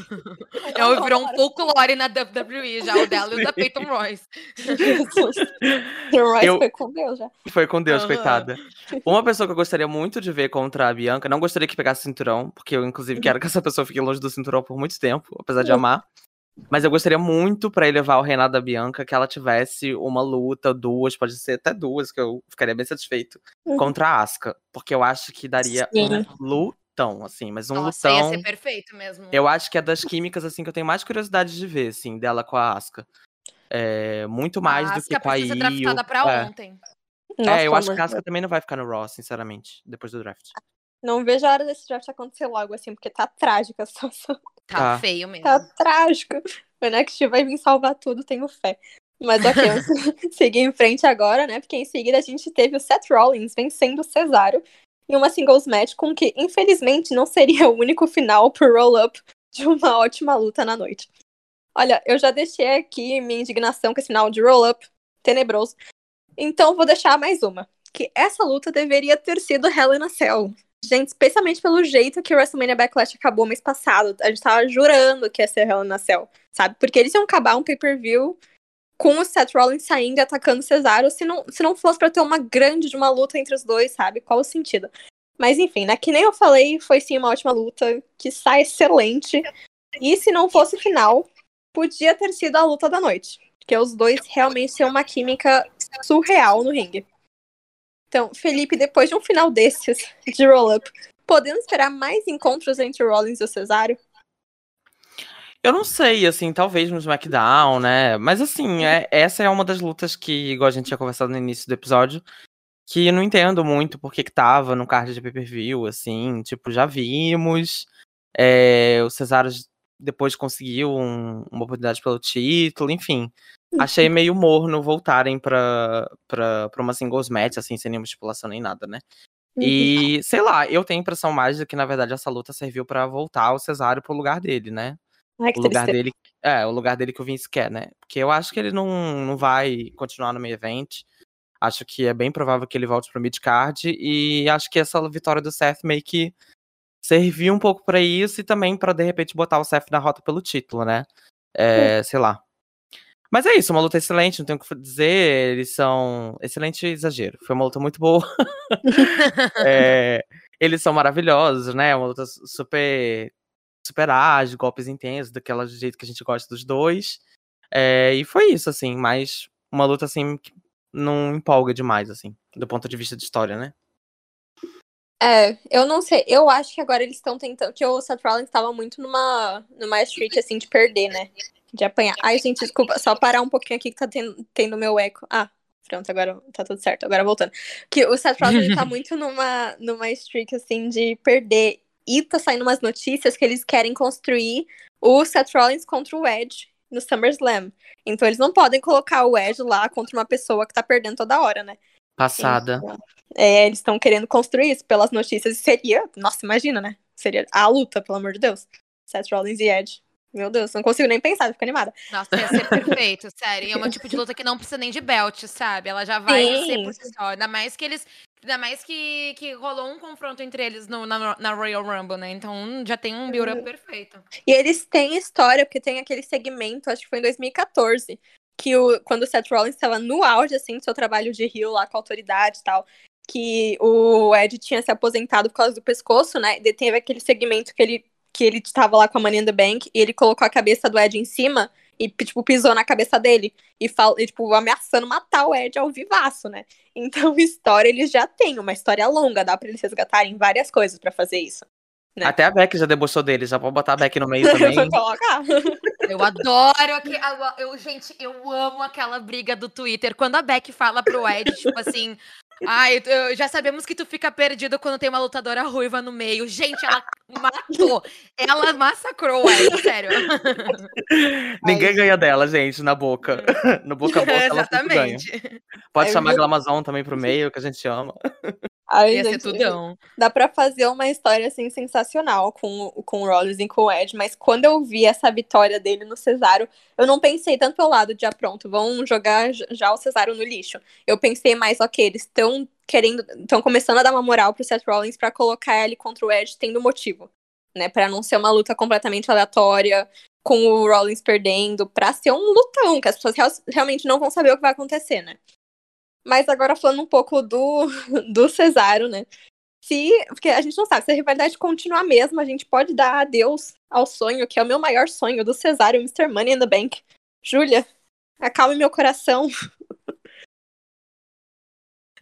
[SPEAKER 4] É, o- virou um folclore na WWE já, o dela e o da Peyton Royce.
[SPEAKER 3] Jesus. O Royce
[SPEAKER 5] Eu-
[SPEAKER 3] foi com Deus já.
[SPEAKER 5] Foi com Deus,
[SPEAKER 4] Aham.
[SPEAKER 5] coitada. Uma pessoa que eu gostaria muito de ver contra a Bianca, não gostaria que pegasse cinturão, porque eu, inclusive, quero que essa pessoa fique longe do cinturão por muito tempo, apesar de
[SPEAKER 3] Uhum.
[SPEAKER 5] amar. Mas eu gostaria muito pra elevar o reinado da Bianca que ela tivesse uma luta, duas, pode ser até duas, que eu ficaria bem satisfeito,
[SPEAKER 3] Uhum.
[SPEAKER 5] contra a Asuka. Porque eu acho que daria
[SPEAKER 3] Sim.
[SPEAKER 5] um lutão, assim, mas um
[SPEAKER 4] Nossa, ia
[SPEAKER 5] lutão.
[SPEAKER 4] ser perfeito mesmo.
[SPEAKER 5] Eu acho que é das químicas, assim, que eu tenho mais curiosidade de ver, assim, dela com a Asuka. É, muito mais
[SPEAKER 4] a
[SPEAKER 5] do que com a Io.
[SPEAKER 4] draftada pra
[SPEAKER 5] é.
[SPEAKER 4] ontem.
[SPEAKER 3] Nossa,
[SPEAKER 5] é, eu acho que a
[SPEAKER 3] de
[SPEAKER 5] Asuka também não vai ficar no Raw, sinceramente, depois do draft.
[SPEAKER 3] Não vejo a hora desse draft acontecer logo, assim, porque tá trágica a situação.
[SPEAKER 4] Tá
[SPEAKER 5] Tá.
[SPEAKER 4] feio mesmo.
[SPEAKER 3] Tá trágico. O NXT vai vir salvar tudo, tenho fé. Mas ok, vamos seguir em frente agora, né? Porque em seguida a gente teve o Seth Rollins vencendo o Cesaro em uma singles match com que, infelizmente, não seria o único final pro roll-up de uma ótima luta na noite. Olha, eu já deixei aqui minha indignação com esse final de roll-up tenebroso. Então vou deixar mais uma. Que essa luta deveria ter sido Hell in a Cell. Gente, especialmente pelo jeito que o WrestleMania Backlash acabou mês passado. A gente tava jurando que ia ser Hell in a Cell, sabe? Porque eles iam acabar um pay-per-view com o Seth Rollins saindo e atacando o Cesaro, se não, se não fosse pra ter uma grande de uma luta entre os dois, sabe? Qual o sentido? Mas enfim, né? Que nem eu falei, foi sim uma ótima luta, que sai excelente. E se não fosse final, podia ter sido a luta da noite. Porque os dois realmente têm uma química surreal no ringue. Então, Felipe, depois de um final desses de roll-up, podemos esperar mais encontros entre o Rollins e o Cesaro?
[SPEAKER 5] Eu não sei, assim, talvez no SmackDown, né? Mas assim, é, essa é uma das lutas que, igual a gente tinha conversado no início do episódio, que eu não entendo muito porque que tava no card de pay-per-view, assim, tipo, já vimos. é, o Cesaro depois conseguiu um- uma oportunidade pelo título, enfim. Achei meio morno voltarem pra, pra, pra uma singles match, assim, sem nenhuma estipulação nem nada, né? E, sei lá, eu tenho a impressão mais de que, na verdade, essa luta serviu pra voltar o Cesaro pro lugar dele, né?
[SPEAKER 3] Ai, que
[SPEAKER 5] o lugar
[SPEAKER 3] tristeza.
[SPEAKER 5] dele. É, o lugar dele que o Vince quer, né? Porque eu acho que ele não, não vai continuar no meio event. Acho que é bem provável que ele volte pro mid-card. E acho que essa vitória do Seth meio que serviu um pouco pra isso e também pra de repente botar o Seth na rota pelo título, né? É, sei lá. Mas é isso, uma luta excelente, não tenho o que dizer. Eles são. Excelente exagero. Foi uma luta muito boa. É, eles são maravilhosos, né? Uma luta super. Super ágil, golpes intensos, daquela jeito que a gente gosta dos dois. É, e foi isso, assim, mas uma luta assim que não empolga demais, assim, do ponto de vista de história, né?
[SPEAKER 3] É, eu não sei. Eu acho que agora eles estão tentando. Que o Seth Rollins estava muito numa, numa streak assim de perder, né? De apanhar. Ai, gente, desculpa, só parar um pouquinho aqui que tá tendo, tendo meu eco. Ah, pronto, agora tá tudo certo. Agora voltando. Que o Seth Rollins tá muito numa, numa streak assim de perder. E tá saindo umas notícias que eles querem construir o Seth Rollins contra o Edge no SummerSlam. Então eles não podem colocar o Edge lá contra uma pessoa que tá perdendo toda hora, né?
[SPEAKER 5] Passada.
[SPEAKER 3] Então, é, eles estão querendo construir isso pelas notícias. E seria, nossa, imagina, né? Seria a luta, pelo amor de Deus. Seth Rollins e Edge. Meu Deus, não consigo nem pensar, fico animada.
[SPEAKER 4] Nossa, ia ser perfeito, sério. E é um tipo de luta que não precisa nem de belt, sabe? Ela já vai
[SPEAKER 3] Sim.
[SPEAKER 4] ser por si só. Ainda mais que eles. Ainda mais que, que rolou um confronto entre eles no, na, na Royal Rumble, né? Então já tem um build-up perfeito.
[SPEAKER 3] E eles têm história, porque tem aquele segmento, acho que foi em 2014, que o, quando o Seth Rollins estava no auge, assim, do seu trabalho de Rio lá com a autoridade e tal, que o Ed tinha se aposentado por causa do pescoço, né? E teve aquele segmento que ele que ele estava lá com a Money in the Bank e ele colocou a cabeça do Ed em cima e, tipo, pisou na cabeça dele e, fal e tipo, ameaçando matar o Ed ao vivaço, né? Então, história eles já têm, uma história longa, dá pra eles resgatarem várias coisas pra fazer isso. né?
[SPEAKER 5] Até a Beck já debochou dele, já pode botar a Beck no meio também.
[SPEAKER 4] Eu adoro. aque- a- Eu, gente, eu amo aquela briga do Twitter. Quando a Beck fala pro Ed, tipo assim. Ai, eu- já sabemos que tu fica perdido quando tem uma lutadora ruiva no meio. Gente, ela matou. Ela massacrou o Ed, sério.
[SPEAKER 5] Ninguém ganha dela, gente, na boca. No boca a boca ela sempre ganha.
[SPEAKER 4] Exatamente.
[SPEAKER 5] Pode
[SPEAKER 3] Ai,
[SPEAKER 5] chamar a
[SPEAKER 3] meu-
[SPEAKER 5] Glamazon também pro meio, que a gente ama.
[SPEAKER 3] Ai,
[SPEAKER 4] Ia ser
[SPEAKER 3] gente,
[SPEAKER 4] tudão.
[SPEAKER 3] Dá pra fazer uma história assim sensacional com, o- com o Rollins e com o Ed, mas quando eu vi essa vitória dele no Cesaro, eu não pensei tanto pelo lado de, ah, pronto, vão jogar já o Cesaro no lixo. Eu pensei mais, ok, eles estão querendo, estão começando a dar uma moral pro Seth Rollins pra colocar ele contra o Ed tendo motivo, né? Pra não ser uma luta completamente aleatória, com o Rollins perdendo, pra ser um lutão, que as pessoas real- realmente não vão saber o que vai acontecer, né? Mas agora falando um pouco do, do Cesaro, né? Se, porque a gente não sabe, se a rivalidade continuar a mesma, a gente pode dar adeus ao sonho, que é o meu maior sonho, do Cesário e Mr. Money in the Bank. Júlia, acalme meu coração.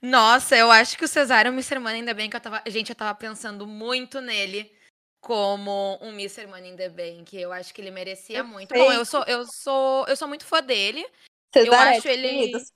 [SPEAKER 4] Nossa, eu acho que o Cesário é um Mr. Money, ainda bem que eu tava. Gente, eu tava pensando muito nele como um Mr. Money in the Bank. Eu acho que ele merecia muito. Bom, eu sou, eu sou, eu sou muito fã dele.
[SPEAKER 3] Cesarete,
[SPEAKER 4] acho ele-
[SPEAKER 3] queridos.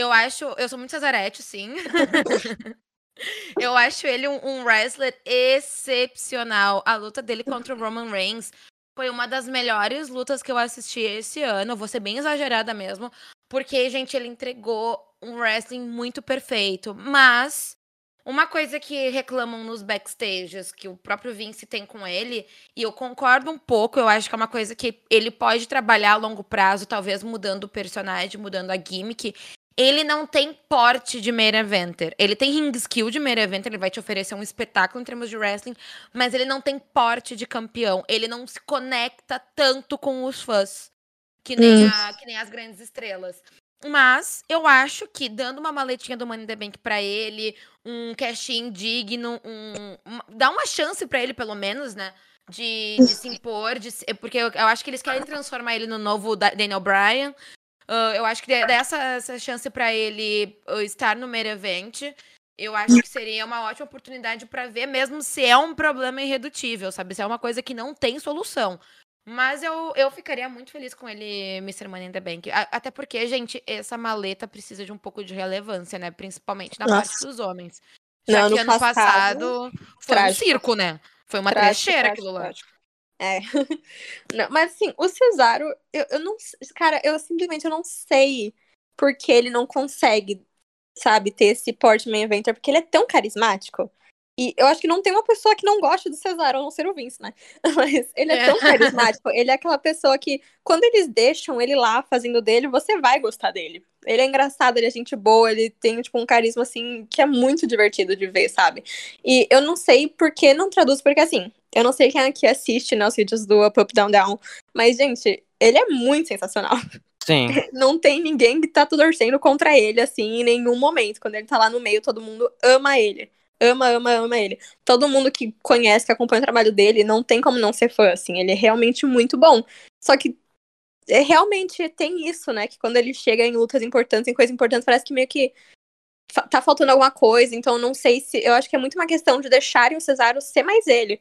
[SPEAKER 4] Eu acho. Eu sou muito Cesarete, sim. eu acho ele um, um wrestler excepcional. A luta dele contra o Roman Reigns foi uma das melhores lutas que eu assisti esse ano. Vou ser bem exagerada mesmo. Porque, gente, ele entregou um wrestling muito perfeito. Mas. Uma coisa que reclamam nos backstages, que o próprio Vince tem com ele, e eu concordo um pouco, eu acho que é uma coisa que ele pode trabalhar a longo prazo, talvez mudando o personagem, mudando a gimmick, ele não tem porte de main eventer. Ele tem ring skill de main eventer, ele vai te oferecer um espetáculo em termos de wrestling, mas ele não tem porte de campeão. Ele não se conecta tanto com os fãs, que nem,
[SPEAKER 3] Hum.
[SPEAKER 4] a- que nem as grandes estrelas. Mas eu acho que dando uma maletinha do Money in the Bank pra ele, um cash-in digno, um, uma- dá uma chance pra ele, pelo menos, né? De, de se impor, de porque eu, eu acho que eles querem transformar ele no novo Da- Daniel Bryan. Ah, eu acho que dá essa, chance pra ele ah, estar no main event. Eu acho que seria uma ótima oportunidade pra ver, mesmo se é um problema irredutível, sabe? Se é uma coisa que não tem solução. Mas eu, eu ficaria muito feliz com ele, Mr. Money in the Bank. A- até porque, gente, essa maleta precisa de um pouco de relevância, né? Principalmente na parte
[SPEAKER 3] Nossa.
[SPEAKER 4] dos homens.
[SPEAKER 3] Não,
[SPEAKER 4] Já que
[SPEAKER 3] ano passado,
[SPEAKER 4] passado foi um
[SPEAKER 3] trágico.
[SPEAKER 4] circo, né? Foi uma
[SPEAKER 3] Trágico,
[SPEAKER 4] trecheira
[SPEAKER 3] trágico,
[SPEAKER 4] aquilo lá.
[SPEAKER 3] trágico. É. Não, mas assim, o Cesaro, eu, eu não. Cara, eu simplesmente eu não sei por que ele não consegue, sabe, ter esse porte main eventer, porque ele é tão carismático. E eu acho que não tem uma pessoa que não goste do Cesaro, a não ser o Vince, né? Mas ele é
[SPEAKER 4] É.
[SPEAKER 3] tão carismático. Ele é aquela pessoa que, quando eles deixam ele lá fazendo dele, você vai gostar dele. Ele é engraçado, ele é gente boa, ele tem, tipo, um carisma, assim, que é muito divertido de ver, sabe? E eu não sei por que não traduz, porque assim, eu não sei quem aqui assiste, né, os vídeos do Up, Up, Down, Down, mas, gente, ele é muito sensacional.
[SPEAKER 5] Sim.
[SPEAKER 3] Não tem ninguém que tá torcendo contra ele, assim, em nenhum momento. Quando ele tá lá no meio, todo mundo ama ele. Ama, ama, ama ele. Todo mundo que conhece, que acompanha o trabalho dele, não tem como não ser fã, assim. Ele é realmente muito bom. Só que é, realmente tem isso, né? Que quando ele chega em lutas importantes, em coisas importantes, parece que meio que fa- tá faltando alguma coisa. Então, não sei se. Eu acho que é muito uma questão de deixarem o Cesaro ser mais ele.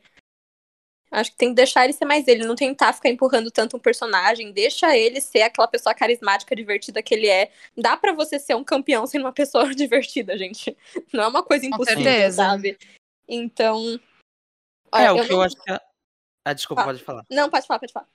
[SPEAKER 3] Acho que tem que deixar ele ser mais ele, não tentar ficar empurrando tanto um personagem, deixa ele ser aquela pessoa carismática, divertida que ele é. Dá pra você ser um campeão sendo uma pessoa divertida, gente. Não é uma coisa impossível, sabe? Então.
[SPEAKER 5] É, o que eu
[SPEAKER 3] não-
[SPEAKER 5] acho que. é- Ah, desculpa,
[SPEAKER 3] Ah.
[SPEAKER 5] pode falar.
[SPEAKER 3] Não, pode falar, pode falar.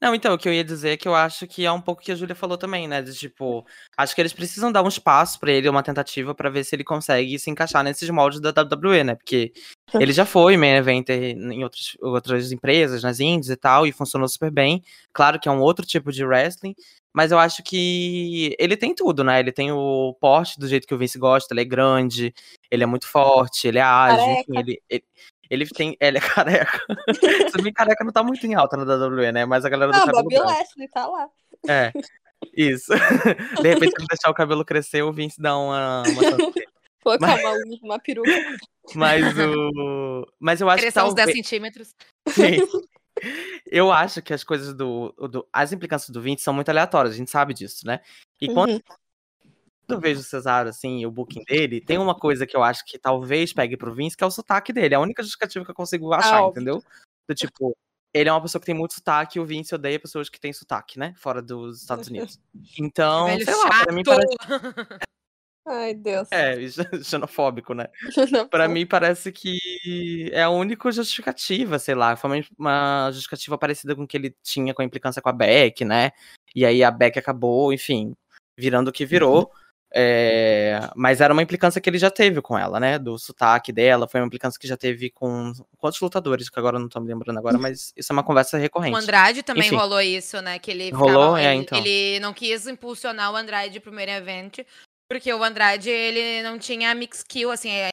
[SPEAKER 5] Não, então, o que eu ia dizer é que eu acho que é um pouco o que a Júlia falou também, né? De tipo, acho que eles precisam dar um espaço pra ele, uma tentativa, pra ver se ele consegue se encaixar nesses moldes da WWE, né? Porque ele já foi main eventer em outros, outras empresas, nas indies e tal, e funcionou super bem. Claro que é um outro tipo de wrestling, mas eu acho que ele tem tudo, né? Ele tem o porte do jeito que o Vince gosta, ele é grande, ele é muito forte, ele é ágil, enfim, ele, ele, ele tem. Ele é careca. Se bem careca não tá muito em alta na WWE, né? Mas a galera do
[SPEAKER 3] Ah,
[SPEAKER 5] cabelo
[SPEAKER 3] Bob
[SPEAKER 5] branco.
[SPEAKER 3] Lashley tá lá.
[SPEAKER 5] É, isso. De repente, se ele deixar o cabelo crescer, o Vince dá uma. uma...
[SPEAKER 3] Colocar
[SPEAKER 5] Mas-
[SPEAKER 3] uma, uma peruca.
[SPEAKER 5] Mas o. Mas eu acho que
[SPEAKER 4] Crescer uns 10
[SPEAKER 5] talvez.
[SPEAKER 4] centímetros.
[SPEAKER 5] Sim. Eu acho que as coisas do, do. As implicâncias do Vince são muito aleatórias, a gente sabe disso, né? E quando
[SPEAKER 3] Uhum.
[SPEAKER 5] Eu vejo o Cesaro, assim, o booking dele, tem uma coisa que eu acho que talvez pegue pro Vince, que é o sotaque dele. É a única justificativa que eu consigo achar,
[SPEAKER 3] óbvio.
[SPEAKER 5] entendeu? Do tipo, ele é uma pessoa que tem muito sotaque e o Vince odeia pessoas que têm sotaque, né? Fora dos Estados Unidos. Então,
[SPEAKER 4] Velho
[SPEAKER 5] sei lá, pra mim parece.
[SPEAKER 3] Ai, Deus.
[SPEAKER 5] É, xenofóbico, né? Pra mim parece que é a única justificativa, sei lá. Foi uma, uma justificativa parecida com o que ele tinha com a implicância com a Beck, né? E aí a Beck acabou, enfim, virando o que virou. É, mas era uma implicância que ele já teve com ela, né? Do sotaque dela. Foi uma implicância que já teve com quantos lutadores, que agora eu não tô me lembrando agora, mas isso é uma conversa recorrente.
[SPEAKER 4] O Andrade também
[SPEAKER 5] Enfim.
[SPEAKER 4] rolou isso, né? Que ele
[SPEAKER 5] Rolou?
[SPEAKER 4] ficava-
[SPEAKER 5] É,
[SPEAKER 4] ele,
[SPEAKER 5] então.
[SPEAKER 4] ele não quis impulsionar o Andrade pro primeiro evento, porque o Andrade, ele não tinha mix kill, assim. é-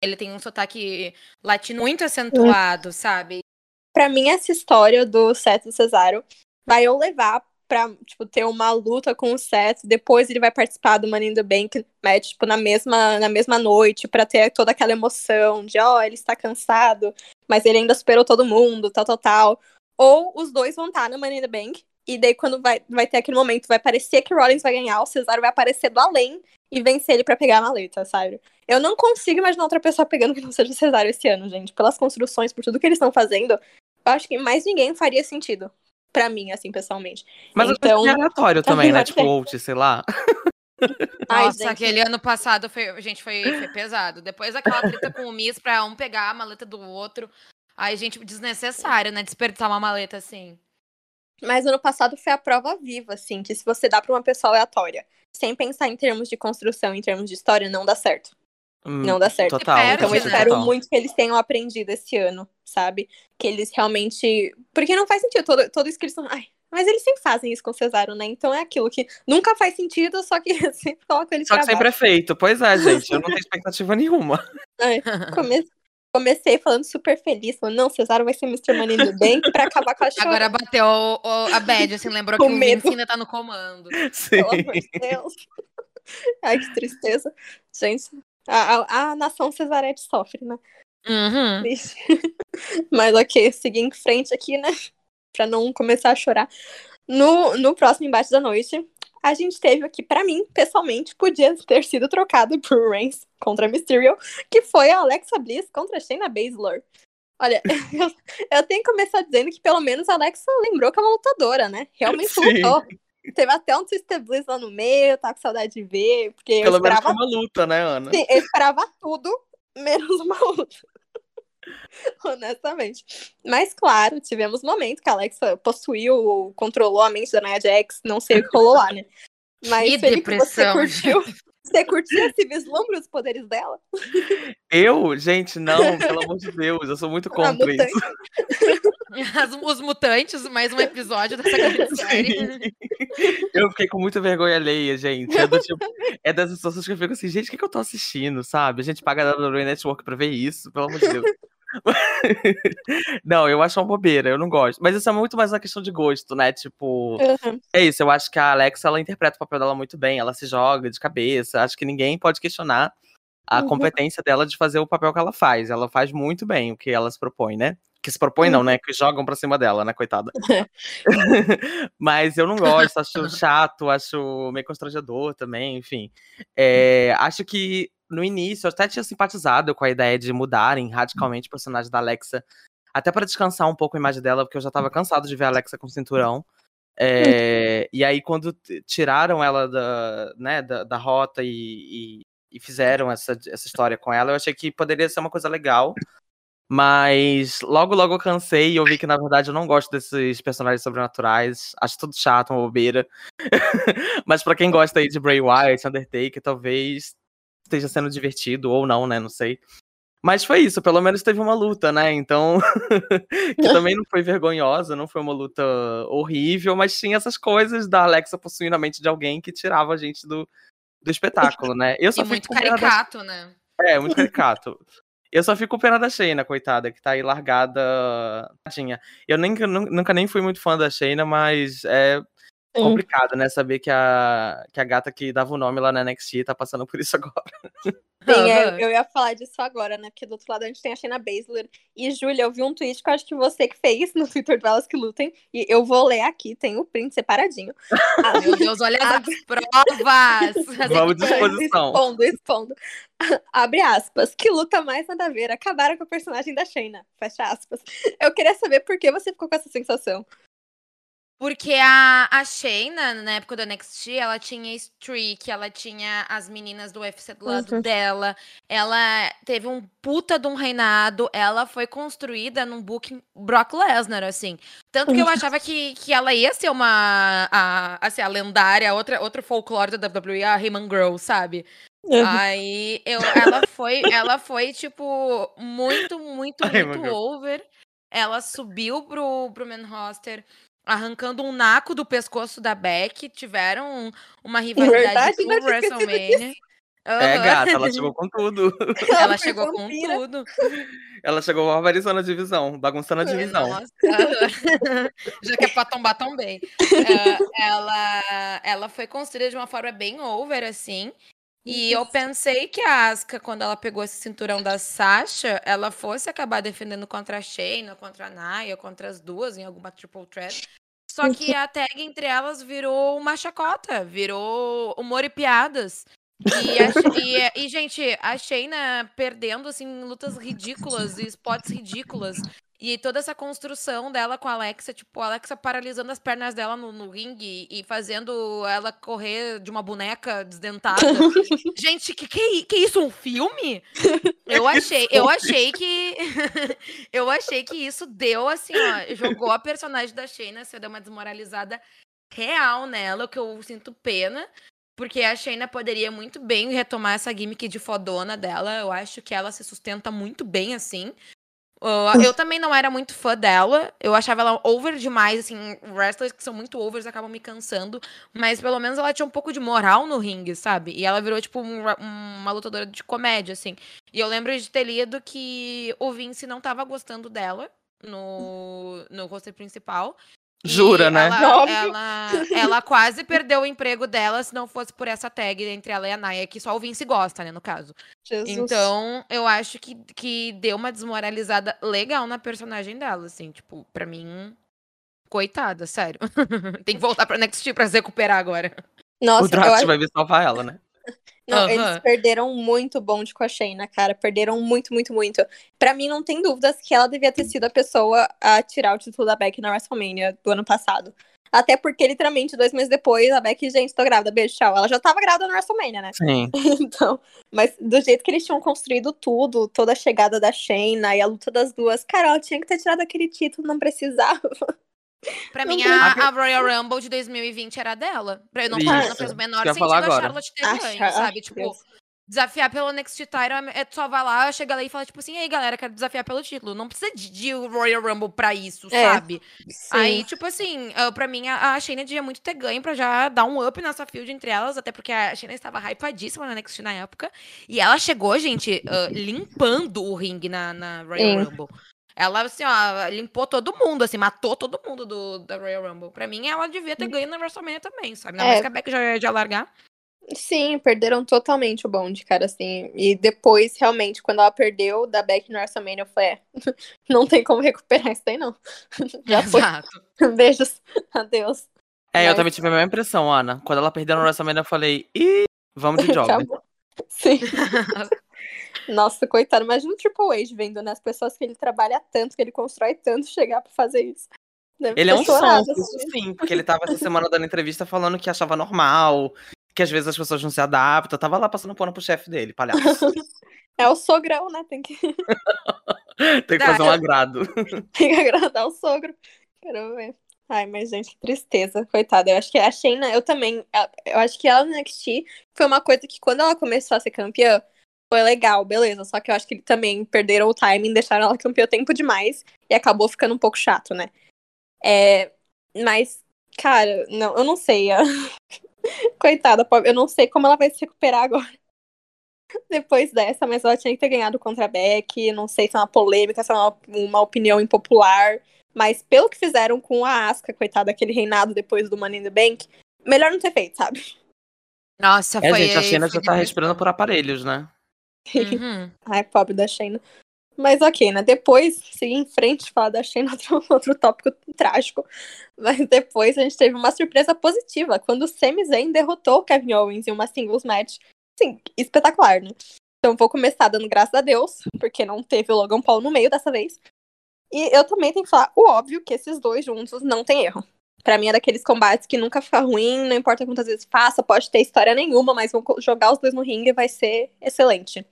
[SPEAKER 4] Ele tem um sotaque latino muito acentuado, sabe?
[SPEAKER 3] Pra mim, essa história do Seth e Cesaro vai eu levar pra, tipo, ter uma luta com o Seth, depois ele vai participar do Money in the Bank match, tipo, na mesma, na mesma noite, pra ter toda aquela emoção de, ó, ele está cansado, mas ele ainda superou todo mundo, tal, tal, tal. Ou os dois vão estar no Money in the Bank, e daí quando vai, vai ter aquele momento, vai parecer que Rollins vai ganhar, o Cesaro vai aparecer do além e vencer ele pra pegar a maleta, sabe? Eu não consigo imaginar outra pessoa pegando que não seja o Cesaro esse ano, gente. Pelas construções, por tudo que eles estão fazendo, eu acho que mais ninguém faria sentido. Pra mim, assim, pessoalmente.
[SPEAKER 5] Mas
[SPEAKER 3] então-
[SPEAKER 5] é aleatório também, né? Tipo. Out, sei lá.
[SPEAKER 3] Ai,
[SPEAKER 4] Nossa,
[SPEAKER 3] gente.
[SPEAKER 4] aquele ano passado foi, gente, foi, foi pesado. Depois daquela treta com o Miss pra um pegar a maleta do outro. Aí, gente, desnecessário, né? Desperdiçar uma maleta assim.
[SPEAKER 3] Mas ano passado foi a prova viva, assim, que se você dá pra uma pessoa aleatória, sem pensar em termos de construção, em termos de história, não dá certo.
[SPEAKER 5] Hum,
[SPEAKER 3] Não dá certo.
[SPEAKER 5] Total.
[SPEAKER 4] perde,
[SPEAKER 3] Então eu espero
[SPEAKER 5] total.
[SPEAKER 3] muito que eles tenham aprendido esse ano, sabe? Que eles realmente. Porque não faz sentido todo, todo isso que eles estão. Ai, mas eles sempre fazem isso com o Cesaro, né? Então é aquilo que nunca faz sentido, só que sempre coloca eles
[SPEAKER 5] Só que
[SPEAKER 3] pra
[SPEAKER 5] sempre é
[SPEAKER 3] baixo.
[SPEAKER 5] feito. Pois é, gente. Eu não tenho expectativa nenhuma.
[SPEAKER 3] Come- Comecei falando super feliz, falando, não, Cesaro vai ser Mr. Money the Bank pra acabar com a chora,
[SPEAKER 4] Agora bateu o- o- a bad, assim, lembrou que o
[SPEAKER 3] medo.
[SPEAKER 4] Vince ainda tá no comando.
[SPEAKER 5] Sim.
[SPEAKER 3] pelo amor de Deus. Ai, que tristeza. Gente, a, a, a nação cesarete sofre, né?
[SPEAKER 4] Uhum.
[SPEAKER 3] Mas ok, seguir em frente aqui, né? Pra não começar a chorar. No, no próximo embate da noite, a gente teve aqui, pra mim, pessoalmente, podia ter sido trocado por Reigns contra Mysterio, que foi a Alexa Bliss contra Shayna Baszler. Olha, eu, eu tenho que começar dizendo que pelo menos a Alexa lembrou que é uma lutadora, né? Realmente
[SPEAKER 5] Sim.
[SPEAKER 3] lutou. Teve até um Twister Bliss lá no meio, tá com saudade de ver, porque eu
[SPEAKER 5] Pelo menos
[SPEAKER 3] esperava
[SPEAKER 5] foi uma luta, né, Ana?
[SPEAKER 3] Sim, eu esperava tudo, menos uma luta. Honestamente. Mas, claro, tivemos momentos que a Alexa possuiu, controlou a mente da Nia Jax, não sei o que rolou lá, né? Mas,
[SPEAKER 4] Que
[SPEAKER 3] Felipe, você
[SPEAKER 4] depressão,
[SPEAKER 3] curtiu? Você curtiu esse vislumbre dos poderes dela?
[SPEAKER 5] Eu, gente, não, pelo amor de Deus, eu sou muito
[SPEAKER 3] A
[SPEAKER 5] contra isso.
[SPEAKER 4] As- os mutantes, mais um episódio dessa grande série.
[SPEAKER 5] Eu fiquei com muita vergonha alheia, gente. É, do tipo, é dessas pessoas que eu fico assim, gente, o que, que eu tô assistindo, sabe? A gente paga a WWE Network pra ver isso, pelo amor de Deus. não, eu acho uma bobeira, eu não gosto. Mas isso é muito mais uma questão de gosto, né? Tipo,
[SPEAKER 3] Uhum.
[SPEAKER 5] é isso, eu acho que a Alexa, ela interpreta o papel dela muito bem, ela se joga de cabeça, acho que ninguém pode questionar a
[SPEAKER 3] Uhum.
[SPEAKER 5] competência dela de fazer o papel que ela faz. Ela faz muito bem o que ela se propõe, né? Que se propõe não, né? Que jogam pra cima dela, né, coitada. Mas eu não gosto, acho chato, acho meio constrangedor também, enfim. É, acho que no início eu até tinha simpatizado com a ideia de mudarem radicalmente o personagem da Alexa, até para descansar um pouco a imagem dela, porque eu já tava cansado de ver a Alexa com cinturão. É, e aí, quando tiraram ela da, né, da, da rota e, e- e fizeram essa, essa história com ela, eu achei que poderia ser uma coisa legal. Mas logo, logo eu cansei e eu vi que, na verdade, eu não gosto desses personagens sobrenaturais. Acho tudo chato, uma bobeira. Mas pra quem gosta aí de Bray Wyatt, Undertaker, talvez esteja sendo divertido ou não, né? Não sei. Mas foi isso, pelo menos teve uma luta, né? Então, que também não foi vergonhosa, não foi uma luta horrível, mas tinha essas coisas da Alexa possuindo a mente de alguém que tirava a gente do, do espetáculo, né? Eu só
[SPEAKER 4] E muito
[SPEAKER 5] pena da-
[SPEAKER 4] caricato, né?
[SPEAKER 5] É, muito caricato. Eu só fico com pena da Shayna, coitada, que tá aí largada. Tadinha. Eu nem, nu- nunca nem fui muito fã da Shayna, mas é
[SPEAKER 3] Sim.
[SPEAKER 5] complicado, né? Saber que a, que a gata que dava o nome lá na NXT tá passando por isso agora.
[SPEAKER 3] Sim, é, eu ia falar disso agora, né? Porque do outro lado a gente tem a Shayna Baszler. E, Júlia, eu vi um tweet que eu acho que você que fez no Twitter do Elas Que Lutem. E eu vou ler aqui, tem o print separadinho. Ah,
[SPEAKER 4] Meu Deus, olha as provas! As
[SPEAKER 5] Vamos disposição.
[SPEAKER 3] Expondo, expondo. Abre aspas. Que luta mais nada a ver. Acabaram com o personagem da Shayna. Fecha aspas. Eu queria saber por que você ficou com essa sensação.
[SPEAKER 4] Porque a, a Shayna, na época do NXT, ela tinha streak, ela tinha as meninas do UFC do lado
[SPEAKER 3] Uhum.
[SPEAKER 4] dela, ela teve um puta de um reinado, ela foi construída num booking Brock Lesnar, assim. Tanto que eu achava que, que ela ia ser uma, a, assim, a lendária, outra, outro folclore da WWE, a Heyman Girl, sabe? Aí eu, ela foi, ela foi, tipo, muito, muito, muito over. Ela subiu pro, pro main roster, arrancando um naco do pescoço da Beck. Tiveram uma rivalidade
[SPEAKER 3] Verdade, esquecido
[SPEAKER 4] WrestleMania.
[SPEAKER 5] É,
[SPEAKER 4] Aham.
[SPEAKER 5] gata, ela chegou com tudo.
[SPEAKER 4] Ela chegou com tudo.
[SPEAKER 5] Ela chegou barbarizando a divisão, bagunçando a divisão.
[SPEAKER 4] Nossa. Já que é pra tombar, tombei. É, ela, ela foi construída de uma forma bem over, assim. E eu pensei que a Asuka, quando ela pegou esse cinturão da Sasha, ela fosse acabar defendendo contra a Shayna, contra a Naya, contra as duas em alguma triple threat. Só que a tag entre elas virou uma chacota, virou humor e piadas. E, a e, e, gente, a Shayna perdendo, assim, lutas ridículas e spots ridículas. E toda essa construção dela com a Alexa, tipo, a Alexa paralisando as pernas dela no, no ringue e fazendo ela correr de uma boneca desdentada. gente, que, que que isso? Um filme? Eu achei, eu achei que. eu achei que isso deu assim, ó. Jogou a personagem da Shayna, você deu uma desmoralizada real nela, o que eu sinto pena. Porque a Shayna poderia muito bem retomar essa gimmick de fodona dela. Eu acho que ela se sustenta muito bem assim. Uh, eu também não era muito fã dela. Eu achava ela over demais, assim. Wrestlers que são muito overs acabam me cansando. Mas pelo menos ela tinha um pouco de moral no ringue, sabe? E ela virou, tipo, um- uma lutadora de comédia, assim. E eu lembro de ter lido que o Vince não tava gostando dela no, no roster principal. E
[SPEAKER 5] Jura, né?
[SPEAKER 4] Ela, ela, ela quase perdeu o emprego dela se não fosse por essa tag entre ela e a Naya, que só o Vince gosta, né, no caso.
[SPEAKER 3] Jesus.
[SPEAKER 4] Então, eu acho que, que deu uma desmoralizada legal na personagem dela, assim, tipo, pra mim, coitada, sério. Tem que voltar pra NXT pra se recuperar agora.
[SPEAKER 3] Nossa,
[SPEAKER 5] o
[SPEAKER 3] acho
[SPEAKER 5] vai vir salvar ela, né?
[SPEAKER 3] Não,
[SPEAKER 4] Aham.
[SPEAKER 3] eles perderam muito bonde com a Shayna, cara. Perderam muito, muito, muito. Pra mim, não tem dúvidas que ela devia ter sido a pessoa a tirar o título da Beck na WrestleMania do ano passado. Até porque, literalmente, dois meses depois, a Beck, gente, tô grávida, beijo, tchau. Ela já tava grávida na WrestleMania, né?
[SPEAKER 5] Sim.
[SPEAKER 3] Então, mas do jeito que eles tinham construído tudo, toda a chegada da Shayna e a luta das duas, cara, ela tinha que ter tirado aquele título, não precisava.
[SPEAKER 4] Pra
[SPEAKER 3] Não
[SPEAKER 4] mim, a, a Royal Rumble de 2020 era dela. Pra eu não, não fez o menor sentido
[SPEAKER 5] falar
[SPEAKER 4] a. Charlotte ter ganho,
[SPEAKER 3] Char-
[SPEAKER 4] sabe? Tipo. Desafiar pelo Next Title é só vai lá, chega lá e fala, tipo assim, ei, galera, quero desafiar pelo título. Não precisa de, de Royal Rumble pra isso,
[SPEAKER 3] É,
[SPEAKER 4] sabe?
[SPEAKER 3] Sim.
[SPEAKER 4] Aí, tipo assim, ah, pra mim, a, a Shayna devia muito ter ganho pra já dar um up nessa field entre elas, até porque a Shayna estava hypadíssima na NXT na época. E ela chegou, gente, ah, limpando o ringue na, na Royal
[SPEAKER 3] Sim.
[SPEAKER 4] Rumble. Ela, assim, ó, limpou todo mundo, assim, matou todo mundo do, da Royal Rumble. Pra mim, ela devia ter ganho na WrestleMania também, sabe? Ainda
[SPEAKER 3] É.
[SPEAKER 4] mais que a Beck já ia largar.
[SPEAKER 3] Sim, perderam totalmente o bonde, cara, assim. E depois, realmente, quando ela perdeu da Beck no WrestleMania, eu falei, é, não tem como recuperar isso daí, não. Já foi.
[SPEAKER 4] Exato.
[SPEAKER 3] Beijos. Adeus.
[SPEAKER 5] É, eu
[SPEAKER 3] Mas-
[SPEAKER 5] também tive a mesma impressão, Ana. Quando ela perdeu no WrestleMania, eu falei, ih, vamos de job.
[SPEAKER 3] Acabou. Sim. Nossa, coitado. Imagina o Triple H vendo, né? As pessoas que ele trabalha tanto, que ele constrói tanto, chegar pra fazer isso. Deve
[SPEAKER 5] Ele é um sonso,
[SPEAKER 3] assim.
[SPEAKER 5] sim, porque ele tava essa semana dando entrevista falando que achava normal, que às vezes as pessoas não se adaptam. Tava lá passando pano pro chefe dele, palhaço.
[SPEAKER 3] É o sogrão, né? Tem que,
[SPEAKER 5] Tem que fazer um agrado.
[SPEAKER 3] tem que agradar o sogro. Quero ver. Ai, mas gente, que tristeza. Coitada. Eu acho que a Shayna, eu também. Eu acho que ela no NXT foi uma coisa que quando ela começou a ser campeã, foi legal, beleza. Só que eu acho que também perderam o timing, deixaram ela campeã tempo demais e acabou ficando um pouco chato, né? É, mas, cara, não, eu não sei. a- Coitada, eu não sei como ela vai se recuperar agora. Depois dessa, mas ela tinha que ter ganhado contra a Beck. Não sei se é uma polêmica, se é uma, uma opinião impopular. Mas pelo que fizeram com a Asuka, coitada, aquele reinado depois do Money in the Bank, melhor não ter feito, sabe?
[SPEAKER 4] Nossa,
[SPEAKER 5] É,
[SPEAKER 4] foi.
[SPEAKER 5] gente, a China
[SPEAKER 4] foi
[SPEAKER 5] já tá
[SPEAKER 4] depressão.
[SPEAKER 5] respirando por aparelhos, né?
[SPEAKER 4] Uhum.
[SPEAKER 3] Ai, pobre da Shayna. Mas ok, né? Depois, seguir em frente, falar da Shayna, outro, outro tópico trágico. Mas depois a gente teve uma surpresa positiva, quando o Sami Zayn derrotou o Kevin Owens em uma singles match. Sim, espetacular, né? Então vou começar dando graças a Deus, porque não teve o Logan Paul no meio dessa vez. E eu também tenho que falar o óbvio que esses dois juntos não tem erro. Pra mim é daqueles combates que nunca fica ruim, não importa quantas vezes faça, pode ter história nenhuma, mas vão jogar os dois no ringue e vai ser excelente.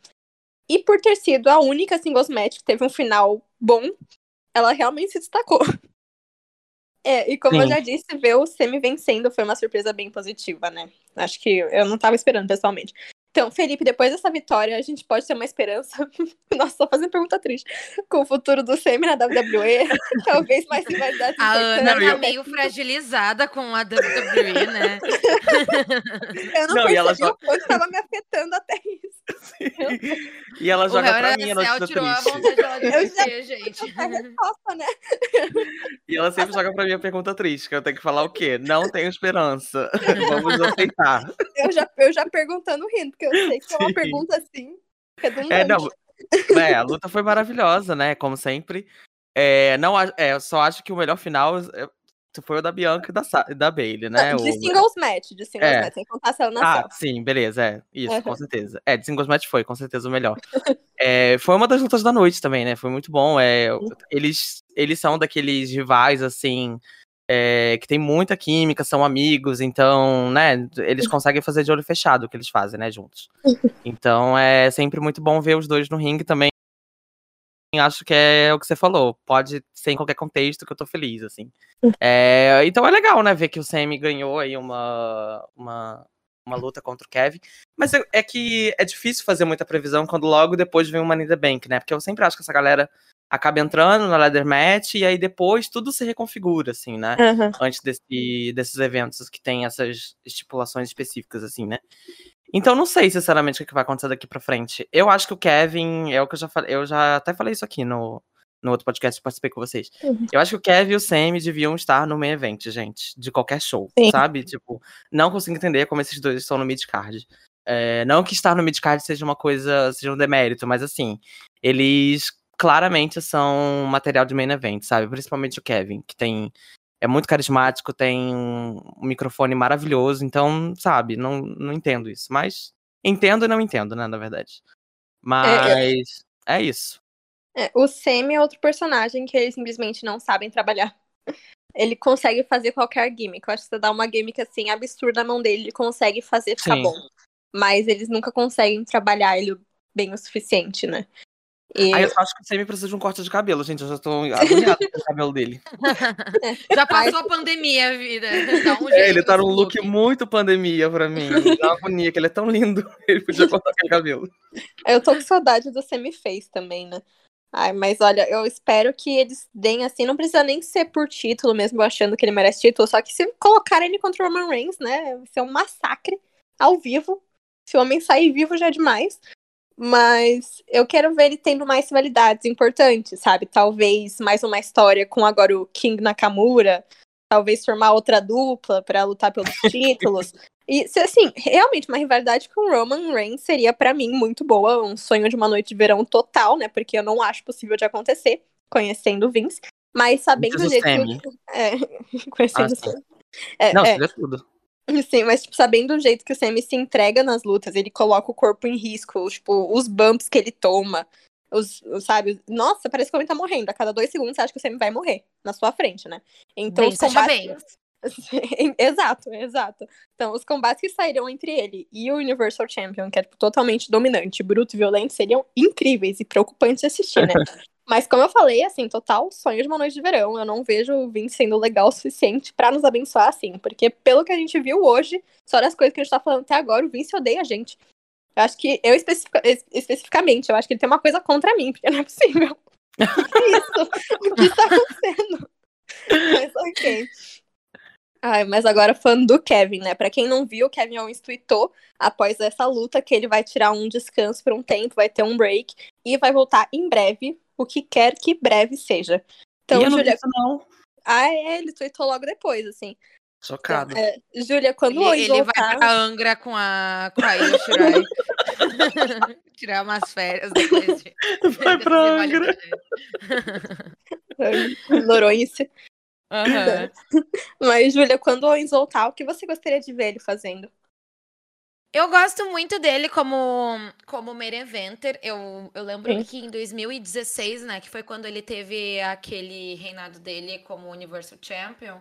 [SPEAKER 3] E por ter sido a única singles match que teve um final bom, ela realmente se destacou. É, e como eu
[SPEAKER 5] Sim.
[SPEAKER 3] já disse, ver o Semi vencendo foi uma surpresa bem positiva, né? Acho que eu não tava esperando, pessoalmente. Então, Felipe, depois dessa vitória, a gente pode ter uma esperança. Nossa, só fazendo pergunta triste. Com o futuro do Semi na WWE, talvez mais rivalidades
[SPEAKER 4] A Ana tá meio fragilizada com a WWE, né?
[SPEAKER 3] Eu não,
[SPEAKER 5] Não, e
[SPEAKER 3] percebi
[SPEAKER 5] ela
[SPEAKER 3] o
[SPEAKER 5] joga-
[SPEAKER 3] quanto tava me afetando até isso.
[SPEAKER 5] E ela
[SPEAKER 4] O
[SPEAKER 5] joga pra mim
[SPEAKER 4] a
[SPEAKER 5] a notícia
[SPEAKER 4] tirou a
[SPEAKER 5] triste.
[SPEAKER 4] vontade dela de
[SPEAKER 3] Eu já-
[SPEAKER 4] gente.
[SPEAKER 3] A resposta, né?
[SPEAKER 5] E ela sempre joga pra mim a pergunta triste, que eu tenho que falar o quê? Não tenho esperança. Vamos aceitar.
[SPEAKER 3] Eu já, eu já perguntando rindo, porque eu sei que é uma
[SPEAKER 5] Sim.
[SPEAKER 3] pergunta assim, redundante.
[SPEAKER 5] É, não. É, a luta foi maravilhosa, né? Como sempre. É, não, é, eu só acho que o melhor final é, foi o da Bianca e da, da Bailey, né?
[SPEAKER 3] De
[SPEAKER 5] O-
[SPEAKER 3] singles match, de singles
[SPEAKER 5] É.
[SPEAKER 3] match, sem contar se ela
[SPEAKER 5] Ah, sim, beleza, é. Isso,
[SPEAKER 3] Aham.
[SPEAKER 5] com certeza. É, de singles match foi, com certeza, o melhor. É, foi uma das lutas da noite também, né? Foi muito bom. É, eles, eles são daqueles rivais, assim, é, que tem muita química, são amigos, então, né? Eles conseguem fazer de olho fechado o que eles fazem, né, juntos. Então é sempre muito bom ver os dois no ringue também. Acho que é o que você falou. Pode ser em qualquer contexto que eu tô feliz, assim. É, então é legal, né, ver que o Sammy ganhou aí uma, uma, uma luta contra o Kevin. Mas é, é que é difícil fazer muita previsão quando logo depois vem o Money the Bank, né? Porque eu sempre acho que essa galera acaba entrando na ladder match e aí depois tudo se reconfigura, assim, né?
[SPEAKER 3] Aham.
[SPEAKER 5] antes desse, desses eventos que tem essas estipulações específicas, assim, né? Então não sei, sinceramente, o que vai acontecer daqui pra frente. Eu acho que o Kevin, é o que eu já falei, eu já até falei isso aqui no, no outro podcast que participei com vocês.
[SPEAKER 3] Uhum.
[SPEAKER 5] Eu acho que o Kevin e o Sammy deviam estar no main event, gente, de qualquer show,
[SPEAKER 3] Sim.
[SPEAKER 5] sabe? Tipo, não consigo entender como esses dois estão no mid-card. É, não que estar no mid-card seja uma coisa, seja um demérito, mas assim, eles claramente são material de main event, sabe? Principalmente o Kevin, que tem é muito carismático, tem um microfone maravilhoso, então, sabe, não, não entendo isso. Mas entendo e não entendo, né, na verdade. Mas é, isso.
[SPEAKER 3] É, o Semi é outro personagem que eles simplesmente não sabem trabalhar. Ele consegue fazer qualquer gimmick. Eu acho que você dá uma gimmick assim absurda na mão dele, ele consegue fazer ficar
[SPEAKER 5] Sim.
[SPEAKER 3] bom. Mas eles nunca conseguem trabalhar ele bem o suficiente, né? E
[SPEAKER 5] Aí eu só acho que o Sammy precisa de um corte de cabelo, gente. Eu já tô agoniada com o cabelo dele.
[SPEAKER 4] Já passou a pandemia, vida. Um
[SPEAKER 5] É, ele tá num look muito pandemia pra mim. Dá uma agonia, que ele é tão lindo. Ele podia cortar aquele cabelo.
[SPEAKER 3] eu tô com saudade do semi-face também, né? Ai, mas olha, eu espero que eles deem assim, não precisa nem ser por título mesmo, achando que ele merece título, só que se colocarem ele contra o Roman Reigns, né, vai ser um massacre ao vivo. Se o homem sair vivo já é demais. Mas eu quero ver ele tendo mais rivalidades importantes, sabe? Talvez mais uma história com agora o King Nakamura, talvez formar outra dupla pra lutar pelos títulos. E se assim, realmente uma rivalidade com o Roman Reigns seria pra mim muito boa, um sonho de uma noite de verão total, né? Porque eu não acho possível de acontecer, conhecendo o Vince, mas sabendo
[SPEAKER 5] Diz
[SPEAKER 3] o
[SPEAKER 5] o
[SPEAKER 3] jeito que é, conhecendo
[SPEAKER 5] Ah,
[SPEAKER 3] o. É,
[SPEAKER 5] Não,
[SPEAKER 3] é.
[SPEAKER 5] seria tudo.
[SPEAKER 3] Sim, mas tipo, sabendo o jeito que o Sammy se entrega nas lutas, ele coloca o corpo em risco, tipo, os bumps que ele toma, os, sabe? Nossa, parece que o homem tá morrendo. A cada dois segundos você acha que o Sammy vai morrer na sua frente, né? Então
[SPEAKER 4] Bem,
[SPEAKER 3] os
[SPEAKER 4] Sasha
[SPEAKER 3] combates... Exato, exato. Então, os combates que saíram entre ele e o Universal Champion, que é tipo, totalmente dominante, bruto e violento, seriam incríveis e preocupantes de assistir, né? Mas como eu falei, assim, total sonho de uma noite de verão. Eu não vejo o Vince sendo legal o suficiente pra nos abençoar, assim. Porque pelo que a gente viu hoje, só das coisas que a gente tá falando até agora, o Vince odeia a gente. Eu acho que, eu especifica- es- especificamente, eu acho que ele tem uma coisa contra mim, porque não é possível. O que, é isso? O que está acontecendo? Mas ok. Ai, mas agora falando do Kevin, né? Pra quem não viu, o Kevin Owens tweetou após essa luta que ele vai tirar um descanso por um tempo, vai ter um break e vai voltar em breve, o que quer que breve seja. Então,
[SPEAKER 5] eu vi
[SPEAKER 3] Julia.
[SPEAKER 5] não.
[SPEAKER 3] Ah, é, ele tweetou logo depois, assim.
[SPEAKER 5] Chocado.
[SPEAKER 3] É, Júlia, quando o
[SPEAKER 4] Ele, ele vai
[SPEAKER 3] voltar.
[SPEAKER 4] pra Angra com a, com a Io Shirai. Tirar umas férias depois de.
[SPEAKER 5] Vai pra Angra.
[SPEAKER 3] Noronha.
[SPEAKER 4] Aham.
[SPEAKER 3] Mas, Júlia, quando o Owens voltar, o que você gostaria de ver ele fazendo?
[SPEAKER 4] Eu gosto muito dele como, como main eventer. Eu, eu lembro
[SPEAKER 3] Sim.
[SPEAKER 4] que em 2016, né, que foi quando ele teve aquele reinado dele como Universal Champion,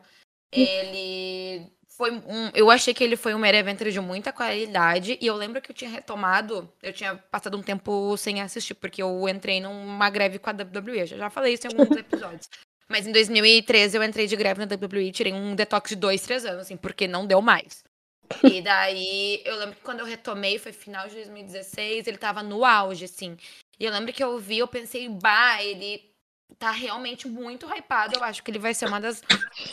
[SPEAKER 4] ele foi um, eu achei que ele foi um main eventer de muita qualidade e eu lembro que eu tinha retomado, eu tinha passado um tempo sem assistir porque eu entrei numa greve com a WWE, eu já falei isso em alguns episódios. Mas em 2013 eu entrei de greve na WWE, tirei um detox de dois, três anos, assim, porque não deu mais. E daí, eu lembro que quando eu retomei, foi final de 2016, ele tava no auge, assim. E eu lembro que eu vi, eu pensei, bah, ele tá realmente muito hypado. Eu acho que ele vai ser uma das,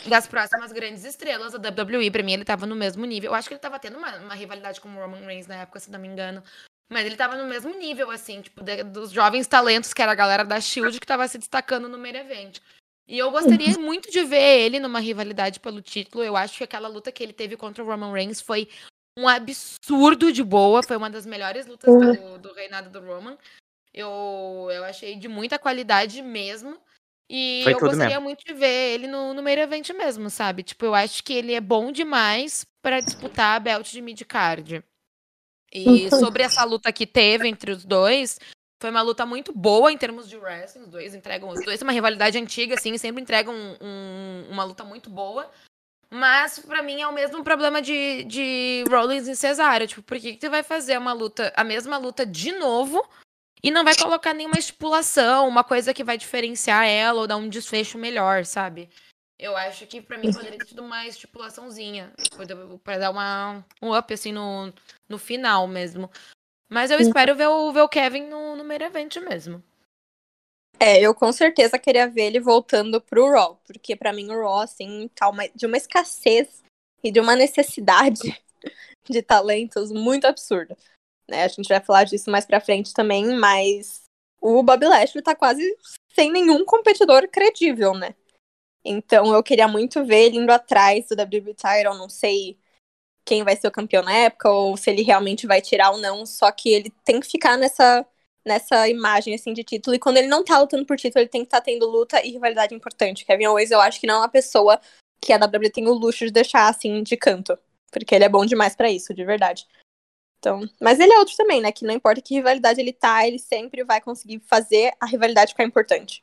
[SPEAKER 4] das próximas grandes estrelas da WWE. Pra mim, ele tava no mesmo nível. Eu acho que ele tava tendo uma, uma rivalidade com o Roman Reigns na época, se não me engano. Mas ele tava no mesmo nível, assim, tipo, de- dos jovens talentos, que era a galera da Shield, que tava se destacando no main event. E eu gostaria muito de ver ele numa rivalidade pelo título. Eu acho que aquela luta que ele teve contra o Roman Reigns foi um absurdo de boa. Foi uma das melhores lutas do, do reinado do Roman. Eu, eu achei de muita qualidade mesmo. E
[SPEAKER 5] Foi
[SPEAKER 4] eu gostaria
[SPEAKER 5] mesmo.
[SPEAKER 4] muito de ver ele no, no main event mesmo, sabe? Tipo, eu acho que ele é bom demais pra disputar a belt de mid-card. E sobre essa luta que teve entre os dois, foi uma luta muito boa em termos de wrestling. Os dois entregam. Os dois têm uma rivalidade antiga, assim, sempre entregam um- um- uma luta muito boa. Mas, pra mim, é o mesmo problema de, de Rollins e Cesaro. Tipo, por que, que tu vai fazer uma luta, a mesma luta de novo e não vai colocar nenhuma estipulação, uma coisa que vai diferenciar ela ou dar um desfecho melhor, sabe? Eu acho que pra mim poderia ter tido uma estipulaçãozinha. Pra dar uma, um up, assim, no, no final mesmo. Mas eu espero ver o, ver o Kevin no, no main event mesmo.
[SPEAKER 3] É, eu com certeza queria ver ele voltando pro Raw, porque pra mim o Raw, assim, tá uma- de uma escassez e de uma necessidade de talentos muito absurda. Né? A gente vai falar disso mais pra frente também, mas o Bob Lashley tá quase sem nenhum competidor credível, né? Então eu queria muito ver ele indo atrás do WWE Title, não sei quem vai ser o campeão na época, ou se ele realmente vai tirar ou não, só que ele tem que ficar nessa nessa imagem assim de título. E quando ele não tá lutando por título, ele tem que estar tendo luta e rivalidade importante. Kevin Owens, eu acho que não é uma pessoa que a WWE tem o luxo de deixar assim de canto, porque ele é bom demais pra isso, de verdade. Então, mas ele é outro também, né? Que não importa que rivalidade ele tá, ele sempre vai conseguir fazer a rivalidade ficar importante.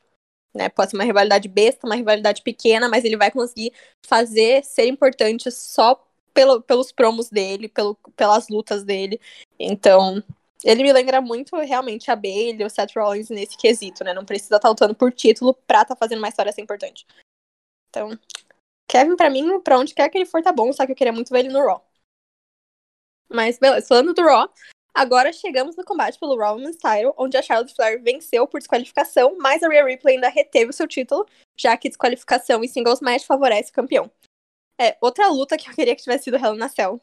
[SPEAKER 3] Né? Pode ser uma rivalidade besta, uma rivalidade pequena, mas ele vai conseguir fazer ser importante só pelo, pelos promos dele, pelo, pelas lutas dele. Então, Ele me lembra muito realmente a Bailey, o Seth Rollins nesse quesito, né? Não precisa estar lutando por título pra estar fazendo uma história ser importante. Então, Kevin, pra mim, pra onde quer que ele for, tá bom, só que eu queria muito ver ele no Raw. Mas, beleza, falando do Raw, agora chegamos no combate pelo Raw Women's Title, onde a Charlotte Flair venceu por desqualificação, mas a Rhea Ripley ainda reteve o seu título, já que desqualificação em singles match favorece o campeão. É, outra luta que eu queria que tivesse sido Hell in a Cell.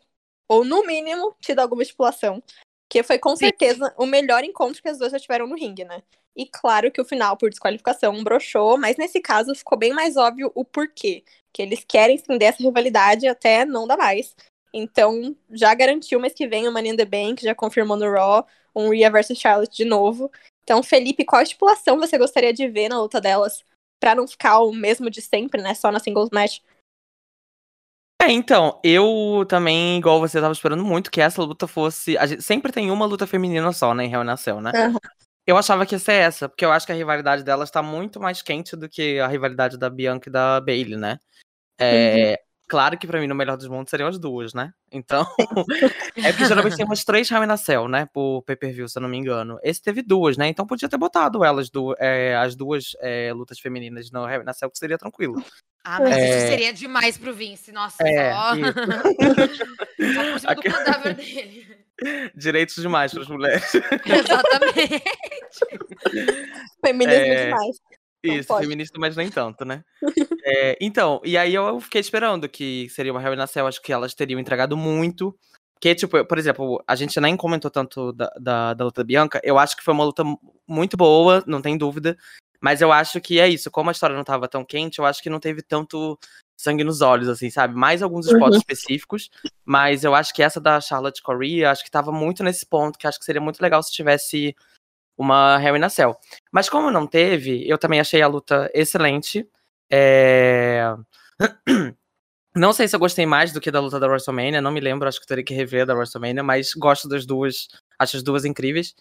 [SPEAKER 3] Ou, no mínimo, tido alguma estipulação. Que foi com certeza o melhor encontro que as duas já tiveram no ringue, né? E claro que o final, por desqualificação, broxou, mas nesse caso ficou bem mais óbvio o porquê. Que eles querem estender essa rivalidade até não dar mais. Então, já garantiu mês que vem o Money in the Bank, já confirmou no Raw, um Rhea versus Charlotte de novo. Então, Felipe, qual estipulação você gostaria de ver na luta delas? Pra não ficar o mesmo de sempre, né? Só na singles match.
[SPEAKER 5] É, então, eu também, igual você, tava esperando muito que essa luta fosse. A gente sempre tem uma luta feminina só, né, em a Cell, né?
[SPEAKER 3] Aham.
[SPEAKER 5] Eu achava que ia ser essa, porque eu acho que a rivalidade delas tá muito mais quente do que a rivalidade da Bianca e da Bailey, né? É, Claro que pra mim, no melhor dos mundos, seriam as duas, né? Então. é porque geralmente tem umas três Hell in a Cell, né? Por pay-per-view, se eu não me engano. Esse teve duas, né? Então podia ter botado elas, du é, as duas é, lutas femininas no Hell in a Cell, que seria tranquilo.
[SPEAKER 4] Ah, mas
[SPEAKER 5] É.
[SPEAKER 4] isso seria demais pro Vince. Nossa,
[SPEAKER 5] É,
[SPEAKER 4] só...
[SPEAKER 5] isso.
[SPEAKER 4] só por cima do dele.
[SPEAKER 5] Direitos demais para as mulheres.
[SPEAKER 4] Exatamente.
[SPEAKER 3] Feminismo
[SPEAKER 5] É,
[SPEAKER 3] demais.
[SPEAKER 5] Isso, feminista, mas nem tanto, né? É, então, e aí eu fiquei esperando que seria uma Cell, acho que elas teriam entregado muito. Que, tipo, por exemplo, a gente nem comentou tanto da, da, da luta da Bianca, eu acho que foi uma luta mu- muito boa, não tem dúvida, mas eu acho que é isso, como a história não tava tão quente, eu acho que não teve tanto sangue nos olhos, assim, sabe? Mais alguns spots
[SPEAKER 3] Uhum.
[SPEAKER 5] específicos, mas eu acho que essa da Charlotte Correa, acho que tava muito nesse ponto, que acho que seria muito legal se tivesse uma Hell in a Cell. Mas como não teve, eu também achei a luta excelente. É... Não sei se eu gostei mais do que da luta da WrestleMania, não me lembro, acho que teria que rever da WrestleMania, mas gosto das duas, acho as duas incríveis.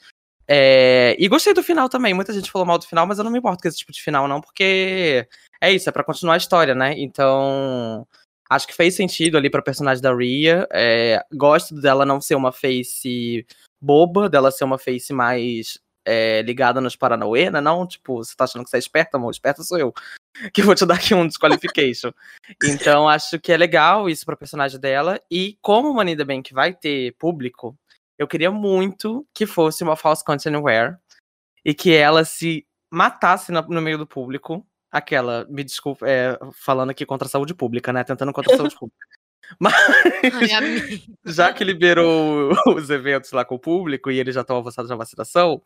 [SPEAKER 5] É, E gostei do final também, muita gente falou mal do final, mas eu não me importo com esse tipo de final não, porque é isso, é pra continuar a história, né? Então, acho que fez sentido ali pra personagem da Rhea, é, gosto dela não ser uma face boba, dela ser uma face mais é, ligada nos Paranauê, né? Não, tipo, você tá achando que você é esperta, amor? Esperta sou eu. Que vou te dar aqui um disqualification. então, acho que é legal isso pra personagem dela. E como Money in the Bank vai ter público, eu queria muito que fosse uma false content anywhere. E que ela se matasse no, meio do público. Aquela, me desculpa, é, falando aqui contra a saúde pública, né? Tentando contra a saúde pública. Mas
[SPEAKER 4] Ai,
[SPEAKER 5] já que liberou os eventos lá com o público e eles já estão avançados na vacinação,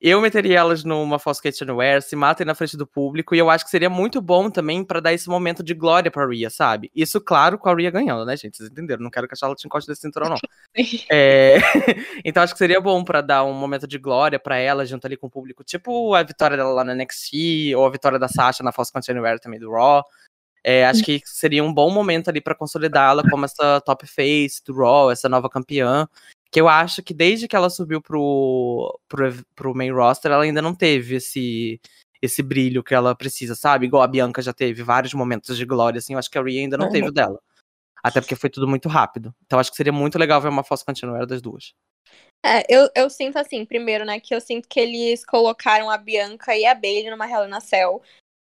[SPEAKER 5] eu meteria elas numa false kitchenware, se matem na frente do público, e eu acho que seria muito bom também pra dar esse momento de glória pra Rhea, sabe? Isso, claro, com a Rhea ganhando, né, gente? Vocês entenderam? Não quero que a Charlotte encoste desse cinturão, não. É, então acho que seria bom pra dar um momento de glória pra ela junto ali com o público, tipo a vitória dela lá na NXT ou a vitória da Sasha na False Continuary também do Raw. É, acho que seria um bom momento ali pra consolidá-la como essa top face do Raw, essa nova campeã. Que eu acho que desde que ela subiu pro, pro, pro main roster, ela ainda não teve esse, esse brilho que ela precisa, sabe? Igual a Bianca já teve vários momentos de glória, assim. Eu acho que a Rhea ainda não teve o dela. Até porque foi tudo muito rápido. Então acho que seria muito legal ver uma False Continuary das duas.
[SPEAKER 3] É, eu, eu sinto assim, primeiro, né, que eu sinto que eles colocaram a Bianca e a Bailey numa Hell in a Cell,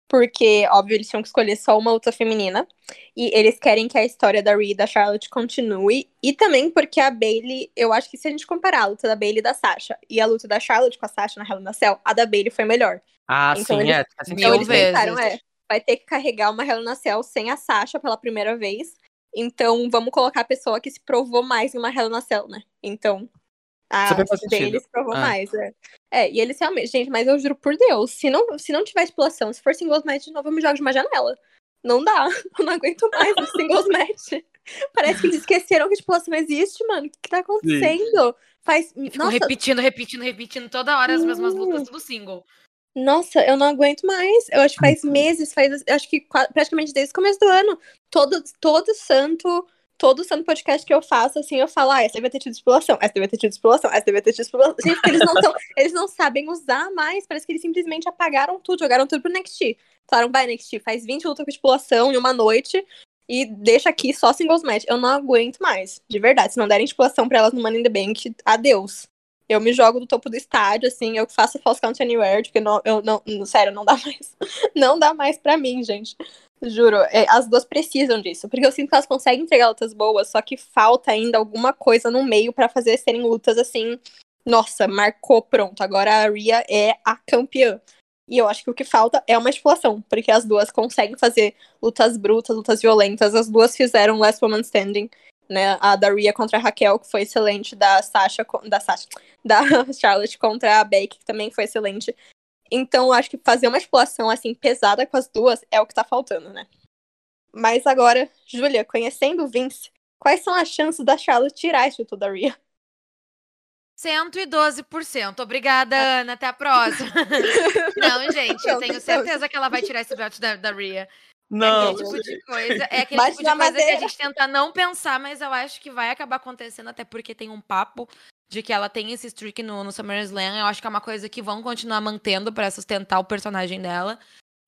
[SPEAKER 3] porque, óbvio, eles tinham que escolher só uma luta feminina, e eles querem que a história da Rhea e da Charlotte continue, e também porque a Bailey, eu acho que se a gente comparar a luta da Bailey e da Sasha, e a luta da Charlotte com a Sasha na Hell in a Cell, a da Bailey foi melhor.
[SPEAKER 5] Ah,
[SPEAKER 3] Então
[SPEAKER 5] sim,
[SPEAKER 3] eles-
[SPEAKER 5] é.
[SPEAKER 3] Então eles
[SPEAKER 4] vezes.
[SPEAKER 3] pensaram, é, vai ter que carregar uma Hell in a Cell sem a Sasha pela primeira vez, então vamos colocar a pessoa que se provou mais em uma Hell in a Cell, né? Então, a
[SPEAKER 5] Super faz sentido.
[SPEAKER 3] Bailey se provou
[SPEAKER 5] Ah.
[SPEAKER 3] mais, é. É, e eles realmente, gente, mas eu juro por Deus, se não, se não tiver estipulação, se for singles match de novo, eu me jogo de uma janela. Não dá, eu não aguento mais o singles match. Parece que eles esqueceram que a estipulação existe, mano. O que, que tá acontecendo? Faz.
[SPEAKER 4] Ficam repetindo, repetindo, repetindo toda hora as mesmas lutas, tudo single.
[SPEAKER 3] Nossa, eu não aguento mais. Eu acho que faz meses, faz, acho que praticamente desde o começo do ano. Todo, todo santo, todo santo podcast que eu faço, assim, eu falo, ah, essa deve ter tido exploração, essa deve ter tido exploração, essa deve ter tido exploração. Gente, porque eles não eles não sabem usar mais, parece que eles simplesmente apagaram tudo, jogaram tudo pro NXT. Falaram, vai, NXT, faz 20 lutas com exploração em uma noite e deixa aqui só singles match. Eu não aguento mais, de verdade. Se não derem exploração pra elas no Money in the Bank, adeus. Eu me jogo do topo do estádio, assim, eu faço false count anywhere, porque não, eu não, sério, não dá mais. Não dá mais pra mim, gente. Juro, é, as duas precisam disso, porque eu sinto que elas conseguem entregar lutas boas, só que falta ainda alguma coisa no meio para fazer serem lutas assim. Nossa, marcou, pronto. Agora a Ria é a campeã. E eu acho que o que falta é uma estipulação, porque as duas conseguem fazer lutas brutas, lutas violentas. As duas fizeram Last Woman Standing, né? A da Ria contra a Raquel, que foi excelente, da Sasha, da Sasha, da Charlotte contra a Becky, que também foi excelente. Então, acho que fazer uma estipulação assim pesada com as duas é o que tá faltando, né? Mas agora, Júlia, conhecendo o Vince, quais são as chances da Charlotte tirar esse título da Ria?
[SPEAKER 4] 112%. Obrigada, Ana. Até a próxima. não, gente, eu tenho certeza que ela vai tirar esse belt da, da Ria.
[SPEAKER 5] Não.
[SPEAKER 4] É aquele tipo de coisa, é aquele tipo de coisa que a gente tenta não pensar, mas eu acho que vai acabar acontecendo, até porque tem um papo de que ela tem esse streak no, no SummerSlam. Eu acho que é uma coisa que vão continuar mantendo para sustentar o personagem dela.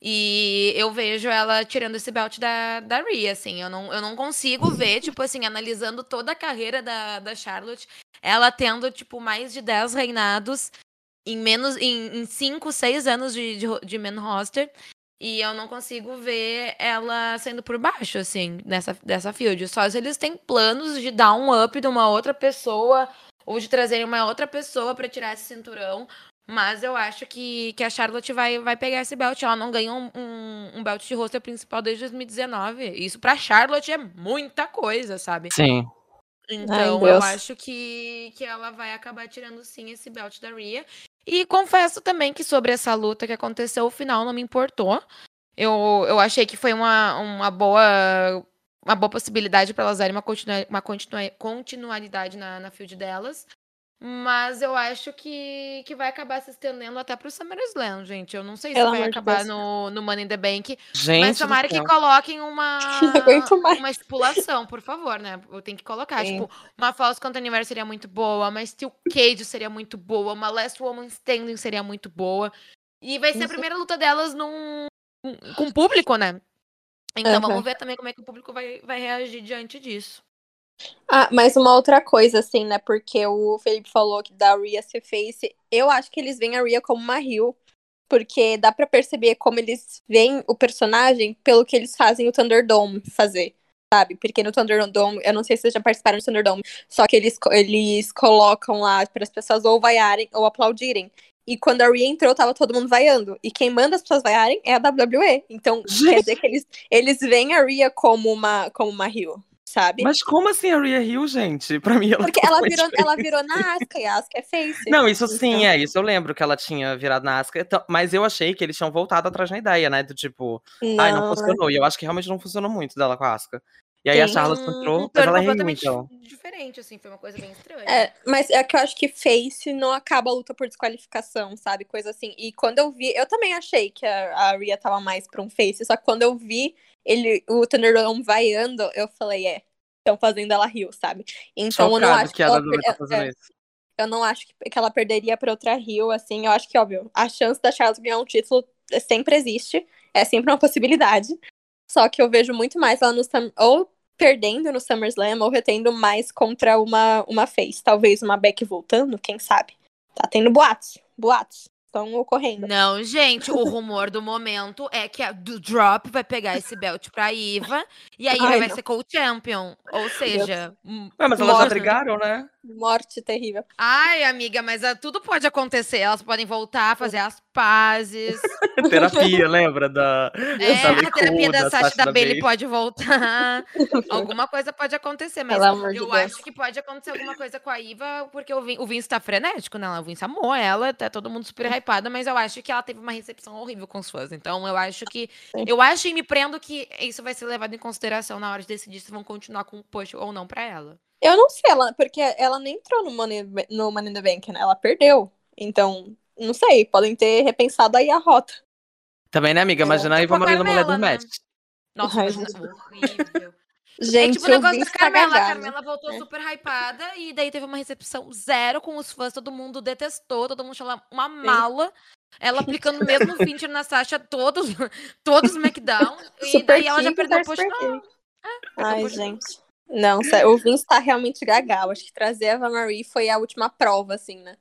[SPEAKER 4] E eu vejo ela tirando esse belt da, da Rhea, assim. Eu não, eu não consigo ver, tipo assim, analisando toda a carreira da, da Charlotte, ela tendo, tipo, mais de 10 reinados em menos em 5, 6 anos de, de, de main roster. E eu não consigo ver ela sendo por baixo, assim, nessa, dessa field. Só se eles têm planos de dar um up de uma outra pessoa ou de trazerem uma outra pessoa para tirar esse cinturão. Mas eu acho que, que a Charlotte vai, vai pegar esse belt. Ela não ganhou um, um, um belt de roster principal desde 2019. Isso pra Charlotte é muita coisa, sabe?
[SPEAKER 5] Sim.
[SPEAKER 4] Então Ai, eu acho que, que ela vai acabar tirando sim esse belt da Rhea. E confesso também que sobre essa luta que aconteceu, o final não me importou. Eu, eu achei que foi uma, uma boa uma boa possibilidade para elas darem uma, continua, uma continua, continuidade na, na field delas. Mas eu acho que, que vai acabar se estendendo até pro SummerSlam, gente. Eu não sei se vai acabar no, no Money in the Bank.
[SPEAKER 5] Gente
[SPEAKER 4] mas tomara que coloquem uma, uma estipulação, por favor, né? Eu tenho que colocar. Sim. Tipo, uma False Count Anniversary seria muito boa, uma Steel Cage seria muito boa, uma Last Woman Standing seria muito boa. E vai ser Isso. a primeira luta delas num, com público, né? Então uhum. vamos ver também como é que o público vai, vai reagir diante disso.
[SPEAKER 3] Ah, mas uma outra coisa, assim, né? Porque o Felipe falou que da Rhea ser face. Eu acho que eles veem a Rhea como uma Rio. Porque dá para perceber como eles veem o personagem pelo que eles fazem o Thunderdome fazer, sabe? Porque no Thunderdome, eu não sei se vocês já participaram do Thunderdome, só que eles, eles colocam lá para as pessoas ou vaiarem ou aplaudirem. E quando a Rhea entrou, tava todo mundo vaiando. E quem manda as pessoas vaiarem é a WWE. Então, Gente. quer dizer que eles, eles veem a Rhea como uma, como uma Rio sabe?
[SPEAKER 5] Mas como assim a Rhea Hill, gente? Pra mim ela
[SPEAKER 3] Porque ela virou, ela virou na Asuka e a Asuka é face.
[SPEAKER 5] Não, isso sim, então. é isso. Eu lembro que ela tinha virado na Asuka, então, mas eu achei que eles tinham voltado atrás na ideia, né? Do tipo, não. ai, não funcionou. E eu acho que realmente não funcionou muito dela com a Asuka. E aí Sim. a Charlotte entrou, mas ela riu, então.
[SPEAKER 4] diferente, assim, foi uma coisa bem estranha.
[SPEAKER 3] É, mas é que eu acho que Face não acaba a luta por desqualificação, sabe? Coisa assim. E quando eu vi, eu também achei que a, a Rhea tava mais pra um Face, só que quando eu vi ele, o Thunderdome vaiando, eu falei, é, estão fazendo ela rio, sabe? Então Chocado eu não acho que, ela, ela tá é, Eu não acho que, que ela perderia para outra rio, assim. Eu acho que, óbvio, a chance da Charlotte ganhar um título sempre existe. É sempre uma possibilidade. Só que eu vejo muito mais ela no ou perdendo no SummerSlam ou retendo mais contra uma, uma face. Talvez uma Beck voltando, quem sabe? Tá tendo boatos. Boatos estão ocorrendo.
[SPEAKER 4] Não, gente, o rumor do momento é que a do Drop vai pegar esse belt pra Iva e aí Ai, vai não. ser co-champion. Ou seja.
[SPEAKER 5] Ah, mas elas já brigaram, né?
[SPEAKER 3] Morte terrível.
[SPEAKER 4] Ai, amiga, mas uh, tudo pode acontecer. Elas podem voltar a fazer as pazes.
[SPEAKER 5] terapia, lembra? Da,
[SPEAKER 4] é, da a terapia da, da Sasha da, da Bailey pode voltar. alguma coisa pode acontecer, mas eu de acho que pode acontecer alguma coisa com a Iva, porque o, Vin, o Vince tá frenético, né? O Vince amou ela, tá todo mundo super hypada, mas eu acho que ela teve uma recepção horrível com os fãs. Então eu acho que. Eu acho e me prendo que isso vai ser levado em consideração na hora de decidir se vão continuar com o push ou não pra ela.
[SPEAKER 3] Eu não sei, ela, porque ela nem entrou no Money, no Money in the Bank, né? Ela perdeu. Então, não sei, podem ter repensado aí a rota.
[SPEAKER 5] Também, né, amiga? Imagina a Iva Maria no mulher do né? match.
[SPEAKER 4] Nossa, mas isso é horrível. Gente, é tipo o negócio da Carmela. A Carmela voltou é. super hypada e daí teve uma recepção zero com os fãs. Todo mundo detestou, todo mundo achou uma mala. Ela aplicando o mesmo Fincher na Sasha todos, todos os SmackDown. e daí ela já perdeu o post.
[SPEAKER 3] Ai, gente. Não, o Vince tá realmente gagal. Acho que trazer a Eva Marie foi a última prova, assim, né?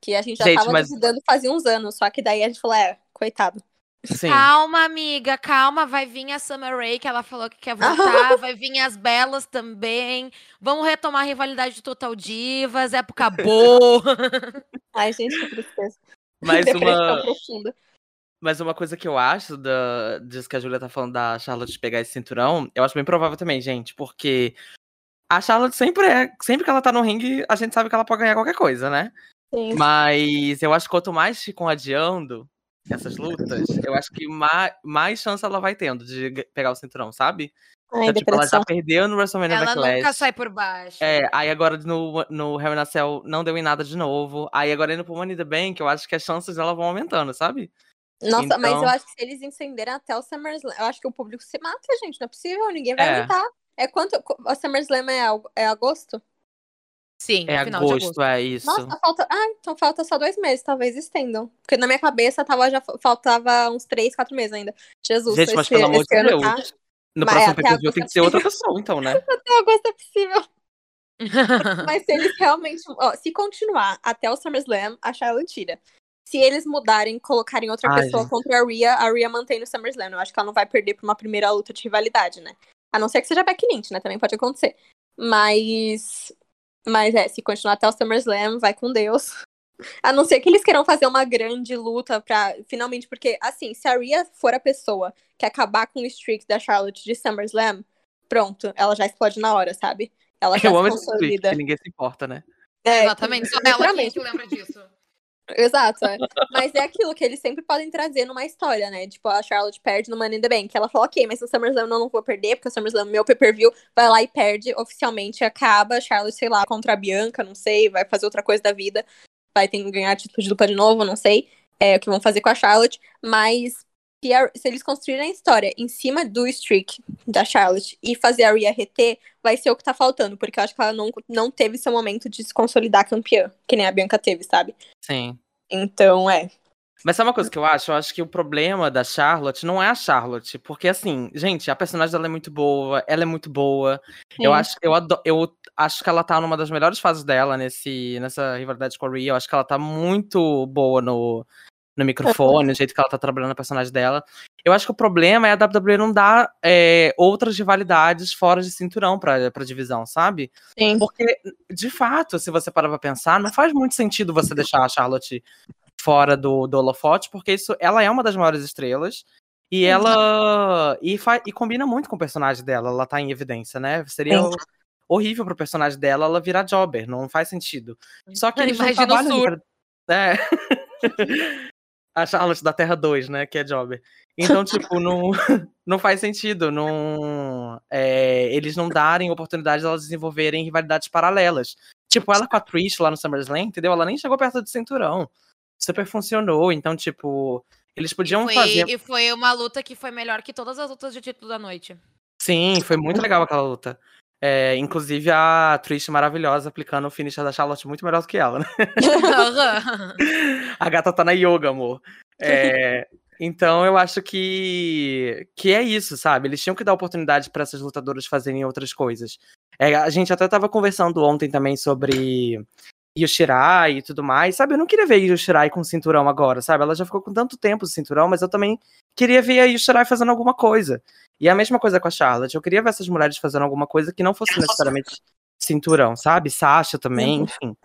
[SPEAKER 3] Que a gente já
[SPEAKER 5] Gente,
[SPEAKER 3] tava
[SPEAKER 5] mas-
[SPEAKER 3] duvidando fazia uns anos, só que daí a gente falou, é, coitado.
[SPEAKER 5] Sim.
[SPEAKER 4] Calma, amiga, calma. Vai vir a Summer Rae, que ela falou que quer voltar. vai vir as Belas também. Vamos retomar a rivalidade do Total Divas. Época boa.
[SPEAKER 3] Ai, gente, que tristeza. Depressão
[SPEAKER 5] uma,
[SPEAKER 3] profunda.
[SPEAKER 5] Mas uma coisa que eu acho da, disso que a Julia tá falando da Charlotte pegar esse cinturão, eu acho bem provável também, gente, porque a Charlotte sempre é. Sempre que ela tá no ringue, a gente sabe que ela pode ganhar qualquer coisa, né?
[SPEAKER 3] Sim.
[SPEAKER 5] Mas eu acho que quanto mais ficam adiando essas lutas, eu acho que mais, mais chance ela vai tendo de pegar o cinturão, sabe?
[SPEAKER 3] Ai,
[SPEAKER 5] Então, tipo, ela já perdeu no WrestleMania
[SPEAKER 4] ela
[SPEAKER 5] Backlash.
[SPEAKER 4] nunca sai por baixo.
[SPEAKER 5] É, aí agora no, no Hell in a Cell não deu em nada de novo. Aí agora indo pro Money the Bank, eu acho que as chances dela vão aumentando, sabe?
[SPEAKER 3] Nossa, mas
[SPEAKER 5] Então-
[SPEAKER 3] eu acho que se eles incenderem até o SummerSlam, eu acho que o público se mata, gente. Não é possível, ninguém vai
[SPEAKER 5] É.
[SPEAKER 3] aguentar. É quanto. O SummerSlam é, é agosto?
[SPEAKER 4] Sim,
[SPEAKER 5] É
[SPEAKER 4] final de
[SPEAKER 5] agosto,
[SPEAKER 4] agosto.
[SPEAKER 5] é isso.
[SPEAKER 3] Nossa, falta. Ah, então falta só dois meses, talvez estendam. Porque na minha cabeça tava, já fa- faltava uns três, quatro meses ainda. Jesus,
[SPEAKER 5] Gente, mas
[SPEAKER 3] esse,
[SPEAKER 5] pelo amor de
[SPEAKER 3] ano
[SPEAKER 5] Deus.
[SPEAKER 3] tá.
[SPEAKER 5] No
[SPEAKER 3] Mas
[SPEAKER 5] próximo
[SPEAKER 3] agosto
[SPEAKER 5] tem
[SPEAKER 3] é
[SPEAKER 5] que ser outra pessoa, então, né?
[SPEAKER 3] Até agosto é possível. Mas se eles realmente. Ó, se continuar até o SummerSlam, a Charlotte tira. Se eles mudarem, colocarem outra
[SPEAKER 5] Ai,
[SPEAKER 3] pessoa
[SPEAKER 5] gente.
[SPEAKER 3] contra a Rhea, a Rhea mantém no SummerSlam. Eu acho que ela não vai perder pra uma primeira luta de rivalidade, né? A não ser que seja Becky Lynch, né? Também pode acontecer. Mas. Mas é, se continuar até o SummerSlam, vai com Deus. A não ser que eles queiram fazer uma grande luta pra. Finalmente, porque, assim, se a Rhea for a pessoa que acabar com o streak da Charlotte de SummerSlam, pronto, ela já explode na hora, sabe? Ela já
[SPEAKER 5] Eu
[SPEAKER 3] se
[SPEAKER 5] amo esse tweet,
[SPEAKER 3] consolida.
[SPEAKER 5] que ninguém se importa, né?
[SPEAKER 3] É,
[SPEAKER 4] Exatamente, só ela que lembra disso.
[SPEAKER 3] Exato, é. Mas é aquilo que eles sempre podem trazer numa história, né? Tipo, a Charlotte perde no Money in the Bank. Ela fala, ok, mas no SummerSlam eu não vou perder, porque o SummerSlam é meu pay-per-view. Vai lá e perde, oficialmente acaba. Charlotte, sei lá, contra a Bianca, não sei, vai fazer outra coisa da vida. Vai ter que ganhar título de dupla de novo, não sei. É o que vão fazer com a Charlotte. Mas se, a- se eles construírem a história em cima do streak da Charlotte e fazer a Rhea reter, vai ser o que tá faltando. Porque eu acho que ela não, não teve seu momento de se consolidar campeã, que nem a Bianca teve, sabe?
[SPEAKER 5] Sim.
[SPEAKER 3] Então, é.
[SPEAKER 5] Mas sabe uma coisa que eu acho? Eu acho que o problema da Charlotte não é a Charlotte. Porque, assim, gente, a personagem dela é muito boa, ela é muito boa. Eu
[SPEAKER 3] Sim.
[SPEAKER 5] acho, eu, ado- eu acho que ela tá numa das melhores fases dela nesse, nessa rivalidade com a Rhea. Eu acho que ela tá muito boa no, no microfone, o jeito que ela tá trabalhando a personagem dela. Eu acho que o problema é a WWE não dar é, outras rivalidades fora de cinturão pra, pra divisão, sabe?
[SPEAKER 3] Sim.
[SPEAKER 5] Porque, de fato, se você parar pra pensar, não faz muito sentido você deixar a Charlotte fora do, do holofote, porque isso, ela é uma das maiores estrelas. E ela. E, fa- e combina muito com o personagem dela, ela tá em evidência, né? Seria
[SPEAKER 3] Sim.
[SPEAKER 5] horrível pro personagem dela ela virar jobber, não faz sentido. Só que eles não
[SPEAKER 4] Imagina o
[SPEAKER 5] trabalham pra- É. a Charlotte da Terra 2, né? Que é jobber. Então, tipo, não, não faz sentido. Não, é, eles não darem oportunidade de elas desenvolverem rivalidades paralelas. Tipo, ela com a Trish lá no SummerSlam, entendeu? Ela nem chegou perto do cinturão. Super funcionou. Então, tipo, eles podiam
[SPEAKER 4] Foi-
[SPEAKER 5] fazer.
[SPEAKER 4] E foi uma luta que foi melhor que todas as lutas de título da noite.
[SPEAKER 5] Sim, foi muito legal aquela luta. É, inclusive a Trish maravilhosa aplicando o finisher da Charlotte muito melhor do que ela, né? A gata tá na yoga, amor. É, então eu acho que que é isso, sabe? Eles tinham que dar oportunidade para essas lutadoras fazerem outras coisas. É, a gente até tava conversando ontem também sobre Yoshirai e tudo mais, sabe? Eu não queria ver Yoshirai com cinturão agora, sabe? Ela já ficou com tanto tempo de cinturão, mas eu também queria ver a Yoshirai fazendo alguma coisa. E a mesma coisa com a Charlotte. Eu queria ver essas mulheres fazendo alguma coisa que não fosse necessariamente cinturão, sabe? Sasha também,
[SPEAKER 3] Uhum.
[SPEAKER 5] enfim.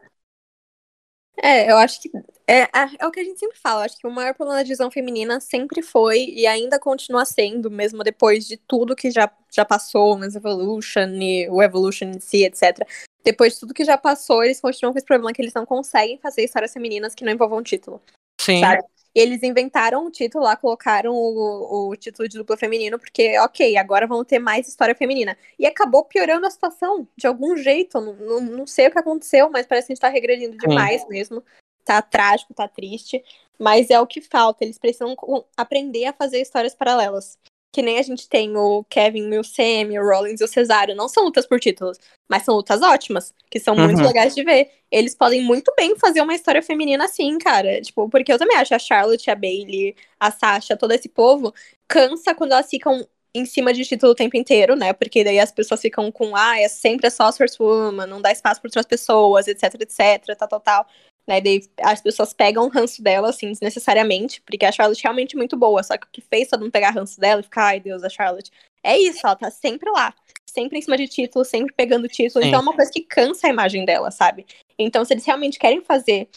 [SPEAKER 3] É, eu acho que. É, é, é o que a gente sempre fala. Acho que o maior problema da divisão feminina sempre foi e ainda continua sendo, mesmo depois de tudo que já, já passou, mas Evolution e o Evolution em si, etc. Depois de tudo que já passou, eles continuam com esse problema que eles não conseguem fazer histórias femininas que não envolvam título.
[SPEAKER 5] Sim.
[SPEAKER 3] Sabe? E eles inventaram o título lá, colocaram o, o título de dupla feminino, porque, ok, agora vão ter mais história feminina. E acabou piorando a situação, de algum jeito. Não, não, não sei o que aconteceu, mas parece que a gente tá regredindo demais mesmo. Tá trágico, tá triste. Mas é o que falta. Eles precisam aprender a fazer histórias paralelas. Que nem a gente tem o Kevin o Sam, o Rollins e o Cesário. Não são lutas por títulos, mas são lutas ótimas, que são muito
[SPEAKER 5] Uhum.
[SPEAKER 3] legais de ver. Eles podem muito bem fazer uma história feminina assim, cara. Tipo, porque eu também acho a Charlotte, a Bailey, a Sasha, todo esse povo cansa quando elas ficam em cima de título o tempo inteiro, né? Porque daí as pessoas ficam com, ah, é sempre só a Source Woman, não dá espaço para outras pessoas, etc, etc, tal, tal, tal. Né? Daí as pessoas pegam o ranço dela, assim, desnecessariamente, porque a Charlotte é realmente muito boa. Só que o que fez todo mundo pegar ranço dela e ficar, ai Deus, a Charlotte. É isso, ela tá sempre lá. Sempre em cima de título, sempre pegando título.
[SPEAKER 5] Sim.
[SPEAKER 3] Então é uma coisa que cansa a imagem dela, sabe? Então, se eles realmente querem fazer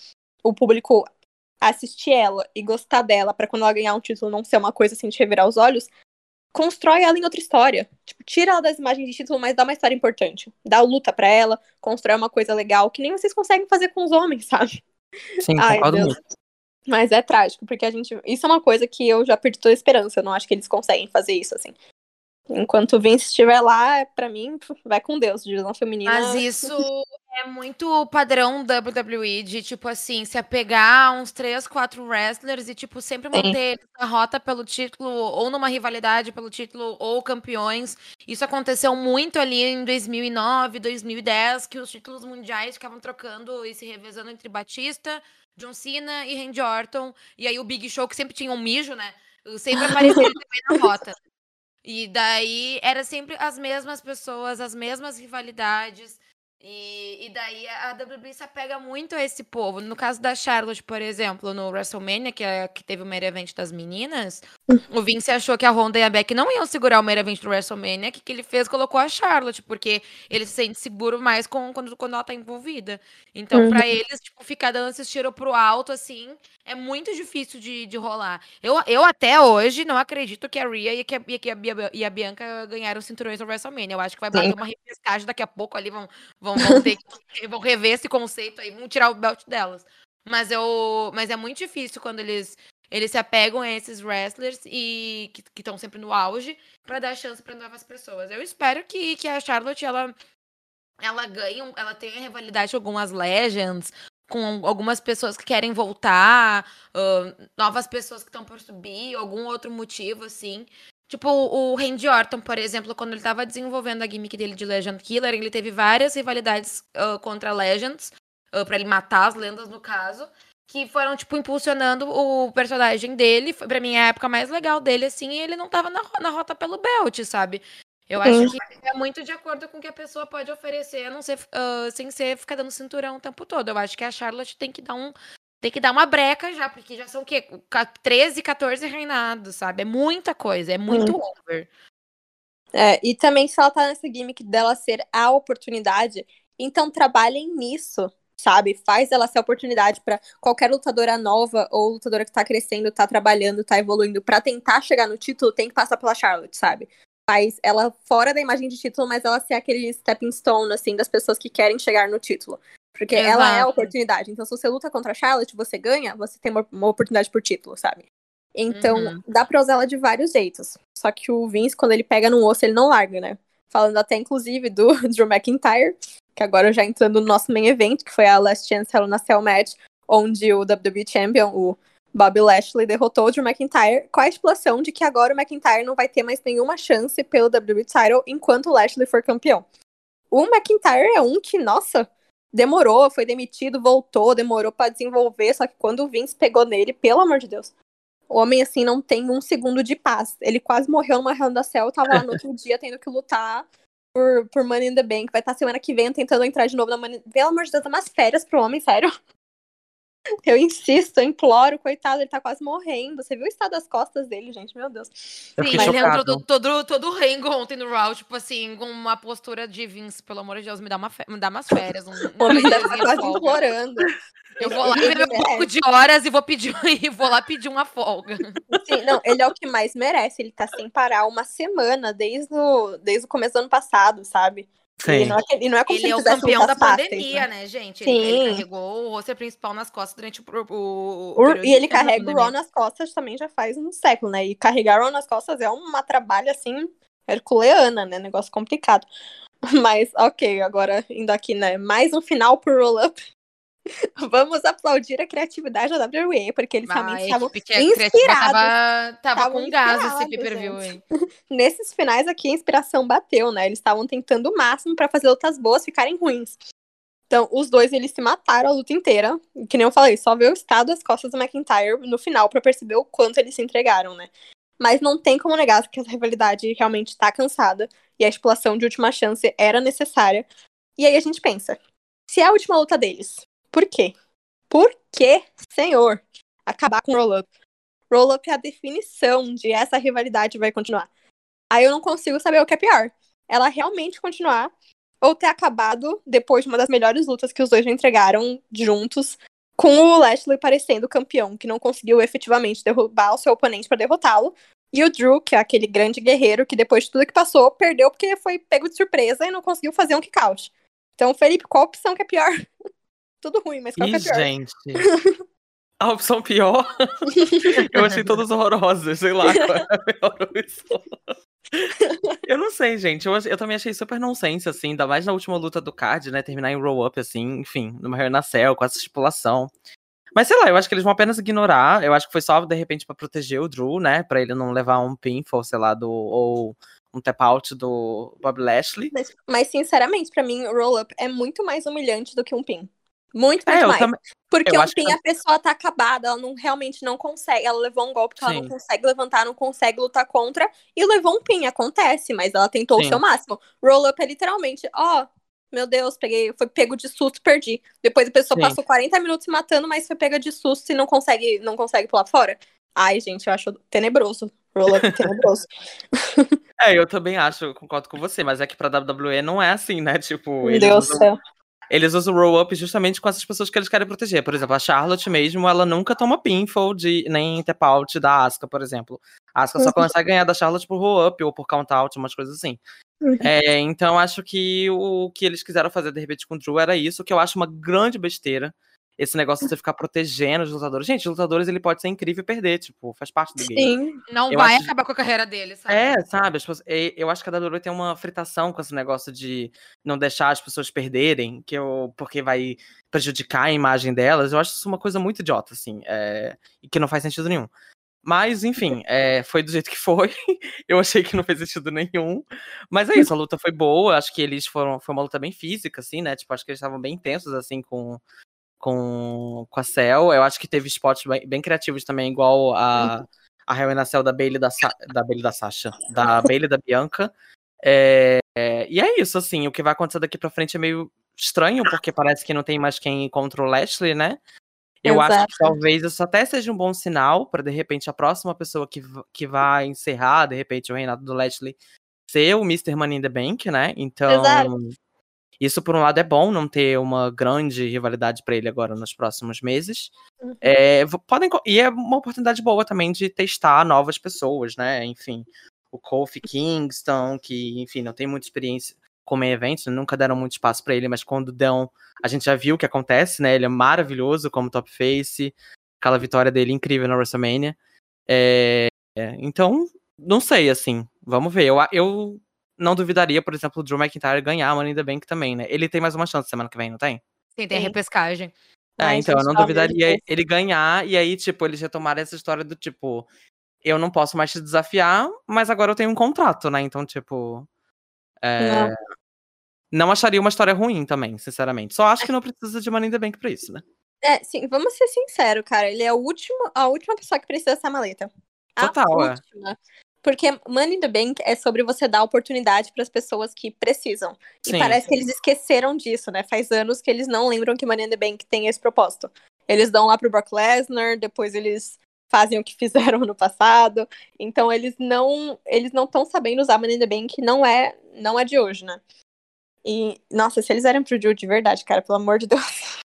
[SPEAKER 3] o público assistir ela e gostar dela pra quando ela ganhar um título não ser uma coisa assim de revirar os olhos, constrói ela em outra história. Tipo, tira ela das imagens de título, mas dá uma história importante. Dá luta pra ela, constrói uma coisa legal que nem vocês conseguem fazer com os homens, sabe?
[SPEAKER 5] Sim,
[SPEAKER 3] Ai,
[SPEAKER 5] concordo
[SPEAKER 3] Deus.
[SPEAKER 5] muito.
[SPEAKER 3] Mas é trágico, porque a gente. Isso é uma coisa que eu já perdi toda a esperança. Eu não acho que eles conseguem fazer isso, assim. Enquanto o Vince estiver lá, pra mim, vai com Deus, divisão feminina.
[SPEAKER 4] Mas isso é muito padrão WWE de, tipo assim, se apegar a uns três, quatro wrestlers e, tipo, sempre manter na rota pelo título, ou numa rivalidade pelo título, ou campeões. Isso aconteceu muito ali em 2009, 2010, que os títulos mundiais ficavam trocando e se revezando entre Batista, John Cena e Randy Orton. E aí o Big Show, que sempre tinha um mijo, né? Sempre aparecia também na rota. E daí era sempre as mesmas pessoas, as mesmas rivalidades. E, e daí a WWE se apega muito a esse povo. No caso da Charlotte, por exemplo, no WrestleMania, que, é, que teve o main event das meninas, o Vince achou que a Ronda e a Beck não iam segurar o main event do WrestleMania. O que, que ele fez? Colocou a Charlotte, porque ele se sente seguro mais com, quando, quando ela tá envolvida. Então,
[SPEAKER 3] Uhum.
[SPEAKER 4] pra eles, tipo, ficar dando esses tiros pro alto, assim, é muito difícil de, de rolar. Eu, eu até hoje não acredito que a Rhea e que a, e que a, e a Bianca ganharam os cinturões do WrestleMania. Eu acho que vai bater
[SPEAKER 3] Sim.
[SPEAKER 4] uma repescagem daqui a pouco ali, vão, vão, vão ter que vão rever esse conceito aí, vão tirar o belt delas. Mas eu, mas é muito difícil quando eles eles se apegam a esses wrestlers e que estão sempre no auge pra dar chance pra novas pessoas. Eu espero que, que a Charlotte ela ela ganhe, ela tenha rivalidade com algumas legends, com algumas pessoas que querem voltar, ahn, novas pessoas que estão por subir, algum outro motivo assim. Tipo, o Randy Orton, por exemplo, quando ele tava desenvolvendo a gimmick dele de Legend Killer, ele teve várias rivalidades ah, contra Legends, ah, pra ele matar as lendas, no caso, que foram, tipo, impulsionando o personagem dele. Foi, pra mim, a época mais legal dele, assim, e ele não tava na, na rota pelo belt, sabe? Eu
[SPEAKER 3] Sim.
[SPEAKER 4] acho que é muito de acordo com o que a pessoa pode oferecer, a não ser, ah, sem ser ficar dando cinturão o tempo todo. Eu acho que a Charlotte tem que dar um. Tem que dar uma breca já, porque já são o quê? Ca- 13, 14 reinados, sabe? É muita coisa, é muito over.
[SPEAKER 3] É, e também se ela tá nessa gimmick dela ser a oportunidade, então trabalhem nisso, sabe? Faz ela ser a oportunidade pra qualquer lutadora nova ou lutadora que tá crescendo, tá trabalhando, tá evoluindo pra tentar chegar no título, tem que passar pela Charlotte, sabe? Faz ela fora da imagem de título, mas ela ser aquele stepping stone, assim, das pessoas que querem chegar no título. Porque ela é a
[SPEAKER 4] Exato.
[SPEAKER 3] oportunidade. Então, se você luta contra a Charlotte, você ganha, você tem uma, uma oportunidade por título, sabe? Então,
[SPEAKER 4] Uhum.
[SPEAKER 3] dá pra usar ela de vários jeitos. Só que o Vince, quando ele pega no osso, ele não larga, né? Falando até, inclusive, do Drew McIntyre, que agora já entrando no nosso main event, que foi a Last Chance Hell in a Cell match, onde o WWE Champion, o Bobby Lashley, derrotou o Drew McIntyre, com a estipulação de que agora o McIntyre não vai ter mais nenhuma chance pelo WWE title enquanto o Lashley for campeão. O McIntyre é um que, nossa, demorou, foi demitido, voltou, demorou pra desenvolver, só que quando o Vince pegou nele, pelo amor de Deus, o homem, assim, não tem um segundo de paz. Ele quase morreu numa Hell in a Cell, tava lá no outro dia tendo que lutar por, por Money in the Bank. Vai estar semana que vem tentando entrar de novo na Money... Pelo amor de Deus, dá umas férias pro homem, sério. Eu insisto, eu imploro, coitado, ele tá quase morrendo. Você viu o estado das costas dele, gente? Meu Deus.
[SPEAKER 5] Eu
[SPEAKER 4] Sim,
[SPEAKER 5] fiquei
[SPEAKER 4] ele entrou
[SPEAKER 5] chocado.
[SPEAKER 4] todo, todo, todo rengo ontem no Raw, tipo assim, com uma postura de Vince, pelo amor de Deus, me dá, uma fe- me dá umas férias. Um,
[SPEAKER 3] O homem
[SPEAKER 4] um
[SPEAKER 3] deve estar
[SPEAKER 4] diazinho de
[SPEAKER 3] quase
[SPEAKER 4] folga.
[SPEAKER 3] implorando.
[SPEAKER 4] Eu vou lá
[SPEAKER 3] Ele
[SPEAKER 4] beber um pouco de horas e vou pedir e vou lá pedir uma folga.
[SPEAKER 3] Sim, não, ele é o que mais merece. Ele tá sem parar uma semana desde o, desde o começo do ano passado, sabe? E
[SPEAKER 5] Sim.
[SPEAKER 3] não é, e não é como se
[SPEAKER 4] Ele é o campeão da
[SPEAKER 3] lutas fáceis,
[SPEAKER 4] pandemia,
[SPEAKER 3] né?
[SPEAKER 4] né, gente? Ele, ele
[SPEAKER 3] Sim.
[SPEAKER 4] carregou o roster principal nas costas durante o, o, o
[SPEAKER 3] e ele
[SPEAKER 4] da
[SPEAKER 3] carrega o. Raw nas costas também já faz um século, né? E carregar o Raw nas costas é uma trabalho assim, herculeana, né? Negócio complicado. Mas, ok, agora indo aqui, né? Mais um final pro roll-up. Vamos aplaudir a criatividade da WWE, porque eles
[SPEAKER 4] A
[SPEAKER 3] realmente estavam inspirados.
[SPEAKER 4] tava, com gás esse pay-per-view, hein?
[SPEAKER 3] Nesses finais aqui, a inspiração bateu, né? Eles estavam tentando o máximo pra fazer lutas boas ficarem ruins. Então, os dois, eles se mataram a luta inteira. Que nem eu falei, só ver o estado das costas do McIntyre no final pra perceber o quanto eles se entregaram, né? Mas não tem como negar que essa rivalidade realmente tá cansada e a estipulação de última chance era necessária. E aí a gente pensa, se é a última luta deles, por quê? Por que, senhor, acabar com o roll-up? Roll-up é a definição de essa rivalidade vai continuar. Aí eu não consigo saber o que é pior. Ela realmente continuar ou ter acabado depois de uma das melhores lutas que os dois já entregaram juntos, com o Lashley parecendo campeão, que não conseguiu efetivamente derrubar o seu oponente para derrotá-lo. E o Drew, que é aquele grande guerreiro que depois de tudo que passou, perdeu porque foi pego de surpresa e não conseguiu fazer um kick-out. Então, Felipe, qual opção que é pior? tudo ruim, mas qual
[SPEAKER 5] Ih,
[SPEAKER 3] que é pior?
[SPEAKER 5] gente. A opção pior, eu achei todas horrorosas, sei lá qual é a melhor opção. Eu não sei, gente. Eu, eu também achei super nonsense, assim, ainda mais na última luta do card, né? Terminar em roll-up, assim, enfim, numa Cell, com essa estipulação. Mas sei lá, eu acho que eles vão apenas ignorar. Eu acho que foi só, de repente, pra proteger o Drew, né? Pra ele não levar um pinfall, sei lá, do. Ou um tap out do Bob Lashley.
[SPEAKER 3] Mas, mas, sinceramente, pra mim, roll-up é muito mais humilhante do que um pin. Muito, muito
[SPEAKER 5] É,
[SPEAKER 3] mais.
[SPEAKER 5] também.
[SPEAKER 3] Porque
[SPEAKER 5] eu acho que
[SPEAKER 3] a pessoa tá acabada, ela não realmente não consegue. Ela levou um golpe que ela
[SPEAKER 5] Sim.
[SPEAKER 3] não consegue levantar, não consegue lutar contra. E levou um pin, acontece, mas ela tentou
[SPEAKER 5] Sim.
[SPEAKER 3] o seu máximo. Roll-up é literalmente, ó, meu Deus, peguei, foi pego de susto, perdi. Depois a pessoa
[SPEAKER 5] Sim.
[SPEAKER 3] passou 40 minutos se matando, mas foi pega de susto e não consegue, não consegue pular fora. Ai, gente, eu acho tenebroso. Roll-up é tenebroso.
[SPEAKER 5] É, eu também acho, concordo com você, mas é que pra WWE não é assim, né? Tipo,
[SPEAKER 3] Meu
[SPEAKER 5] eles
[SPEAKER 3] Deus do
[SPEAKER 5] usam,
[SPEAKER 3] céu.
[SPEAKER 5] Eles usam o roll-up justamente com essas pessoas que eles querem proteger. Por exemplo, a Charlotte mesmo, ela nunca toma pinfall de, nem tap out da Asuka, por exemplo. A Asuka só
[SPEAKER 3] Uhum.
[SPEAKER 5] consegue ganhar da Charlotte por roll-up ou por count-out, umas coisas assim.
[SPEAKER 3] Uhum.
[SPEAKER 5] É, então, acho que o que eles quiseram fazer, de repente, com o Drew era isso, que eu acho uma grande besteira. Esse negócio de você ficar protegendo os lutadores. Gente, os lutadores, ele pode ser incrível e perder, tipo, faz parte do game.
[SPEAKER 3] Sim.
[SPEAKER 4] Não
[SPEAKER 5] Eu
[SPEAKER 4] vai
[SPEAKER 5] acho-
[SPEAKER 4] acabar com a carreira dele, sabe?
[SPEAKER 5] É, sabe? as pessoas- eu acho que a WWE tem uma fritação com esse negócio de não deixar as pessoas perderem, que eu, porque vai prejudicar a imagem delas. Eu acho isso uma coisa muito idiota, assim, é, e que não faz sentido nenhum. Mas, enfim, é, foi do jeito que foi. Eu achei que não fez sentido nenhum. Mas é isso, a luta foi boa. Acho que eles foram. Foi uma luta bem física, assim, né? Tipo, acho que eles estavam bem intensos, assim, com, com, com a Cell. Eu acho que teve spots bem, bem criativos também, igual a, a Hell in a Cell da Bailey da, Sa da Bailey da Sasha. Da Bailey da Bianca. É, é, e é isso, assim. O que vai acontecer daqui pra frente é meio estranho, porque parece que não tem mais quem contra o Lashley, né? Eu acho que
[SPEAKER 3] Exato.
[SPEAKER 5] talvez isso até seja um bom sinal para de repente a próxima pessoa que, que vai encerrar, de repente, o reinado do Lashley ser o Mr. Money in the Bank, né? Então,
[SPEAKER 3] Exato.
[SPEAKER 5] Isso por um lado é bom não ter uma grande rivalidade para ele agora nos próximos meses.
[SPEAKER 3] Uhum.
[SPEAKER 5] É, podem, e é uma oportunidade boa também de testar novas pessoas, né? Enfim, o Kofi Kingston, que, enfim, não tem muita experiência como em eventos, nunca deram muito espaço para ele, mas quando dão, a gente já viu o que acontece, né? Ele é maravilhoso como top face, aquela vitória dele incrível na WrestleMania. É, é, então, não sei, assim, vamos ver. Eu, eu não duvidaria, por exemplo, o Drew McIntyre ganhar a Money in the Bank também, né? Ele tem mais uma chance semana que vem, não tem?
[SPEAKER 4] Sim, tem a repescagem.
[SPEAKER 5] É, então, eu não duvidaria
[SPEAKER 3] Deus.
[SPEAKER 5] ele ganhar, e aí, tipo, eles retomaram essa história do tipo, eu não posso mais te desafiar, mas agora eu tenho um contrato, né? Então, tipo. é,
[SPEAKER 3] Não.
[SPEAKER 5] Não acharia uma história ruim também, sinceramente. Só acho que não precisa de Money in the Bank pra isso, né?
[SPEAKER 3] É, sim, vamos ser sinceros, cara. Ele é o último, a última pessoa que precisa dessa maleta. A
[SPEAKER 5] Total, é.
[SPEAKER 3] Porque Money in the Bank é sobre você dar oportunidade para as pessoas que precisam. E
[SPEAKER 5] Sim.
[SPEAKER 3] parece que eles esqueceram disso, né? Faz anos que eles não lembram que Money in the Bank tem esse propósito. Eles dão lá pro Brock Lesnar, depois eles fazem o que fizeram no passado. Então eles não eles não estão sabendo usar Money in the Bank, não é não é de hoje, né? E nossa, se eles eram pro Drew de verdade, cara, pelo amor de Deus.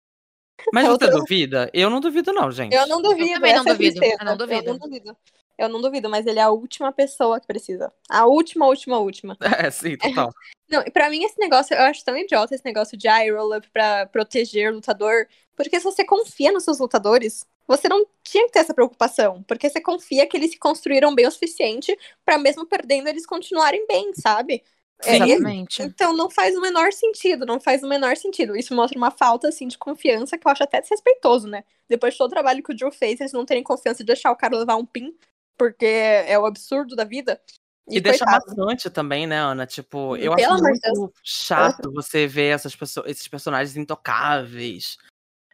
[SPEAKER 5] Mas
[SPEAKER 3] É
[SPEAKER 5] você
[SPEAKER 3] outra-
[SPEAKER 5] duvida? Eu não duvido, não, gente.
[SPEAKER 3] Eu não duvido.
[SPEAKER 4] também não
[SPEAKER 3] é
[SPEAKER 4] duvido,
[SPEAKER 3] tristeza.
[SPEAKER 4] eu não duvido.
[SPEAKER 3] Eu não duvido. Eu não duvido, mas ele é a última pessoa que precisa. A última, última, última.
[SPEAKER 5] É, sim, total.
[SPEAKER 3] Não, e pra mim esse negócio, eu acho tão idiota esse negócio de ah, roll up pra proteger o lutador. Porque se você confia nos seus lutadores, você não tinha que ter essa preocupação. Porque você confia que eles se construíram bem o suficiente pra mesmo perdendo eles continuarem bem, sabe? É,
[SPEAKER 4] Exatamente.
[SPEAKER 3] então não faz o menor sentido, não faz o menor sentido. Isso mostra uma falta assim de confiança que eu acho até desrespeitoso, né? Depois de todo o trabalho que o Drew fez, eles não terem confiança de deixar o cara levar um pin, porque é o absurdo da vida.
[SPEAKER 5] E, deixa
[SPEAKER 3] coitado.
[SPEAKER 5] maçante também, né, Ana? Tipo, eu
[SPEAKER 3] Pelo
[SPEAKER 5] acho muito chato você ver essas pessoas, esses personagens intocáveis.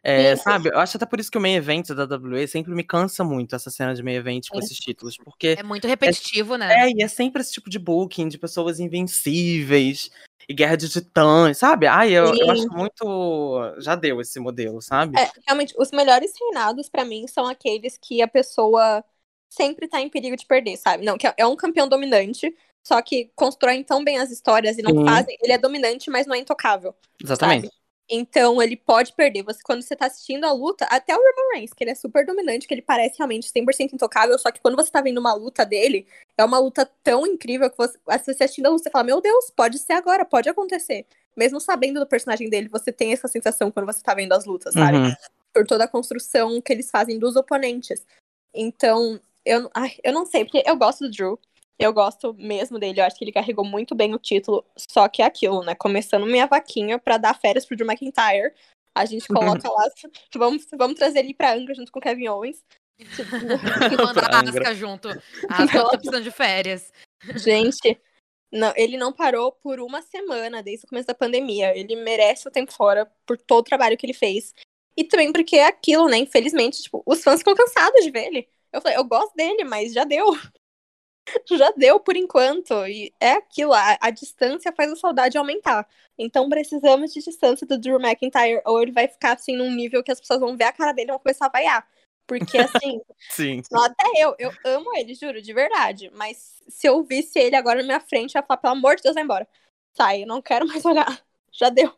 [SPEAKER 5] É, sabe, eu acho até por isso que o main event da WWE sempre me cansa muito essa cena de main event com
[SPEAKER 3] Sim.
[SPEAKER 5] esses títulos, porque
[SPEAKER 4] É muito repetitivo, né?
[SPEAKER 5] é, e é sempre esse tipo de booking de pessoas invencíveis e guerra de titãs, sabe? Ai, eu, eu acho muito. Já deu esse modelo, sabe?
[SPEAKER 3] É, realmente, os melhores reinados pra mim são aqueles que a pessoa sempre tá em perigo de perder, sabe? Não, que é- é um campeão dominante, só que constroem tão bem as histórias e não
[SPEAKER 5] Sim.
[SPEAKER 3] fazem. Ele é dominante, mas não é intocável.
[SPEAKER 5] Exatamente.
[SPEAKER 3] sabe? Então ele pode perder. Você, quando você tá assistindo a luta, até o Roman Reigns, que ele é super dominante, que ele parece realmente 100% intocável, só que quando você tá vendo uma luta dele, é uma luta tão incrível que você, se você assistindo a luta, você fala, meu Deus, pode ser agora, pode acontecer. Mesmo sabendo do personagem dele, você tem essa sensação quando você tá vendo as lutas, sabe?
[SPEAKER 5] Uhum.
[SPEAKER 3] Por toda a construção que eles fazem dos oponentes. Então, eu, ai, eu não sei, porque eu gosto do Drew. Eu gosto mesmo dele, eu acho que ele carregou muito bem o título, só que é aquilo, né? Começando minha vaquinha pra dar férias pro Drew McIntyre. A gente coloca lá, vamos, vamos trazer ele pra Angra junto com o Kevin Owens. Tipo,
[SPEAKER 4] E mandar a
[SPEAKER 5] Angra.
[SPEAKER 4] Asca junto. A Asca tá precisando de férias.
[SPEAKER 3] gente, não, ele não parou por uma semana desde o começo da pandemia. Ele merece o tempo fora por todo o trabalho que ele fez. E também porque é aquilo, né? Infelizmente, tipo, os fãs ficam cansados de ver ele. Eu falei, eu gosto dele, mas já deu. já deu por enquanto. E é aquilo, a, a distância faz a saudade aumentar. Então precisamos de distância do Drew McIntyre, ou ele vai ficar assim num nível que as pessoas vão ver a cara dele e vão começar a vaiar. Porque assim,
[SPEAKER 5] Sim.
[SPEAKER 3] não, até eu, eu amo ele, juro, de verdade. Mas se eu visse ele agora na minha frente, eu ia falar, pelo amor de Deus, vai embora. Sai, eu não quero mais olhar. Já deu.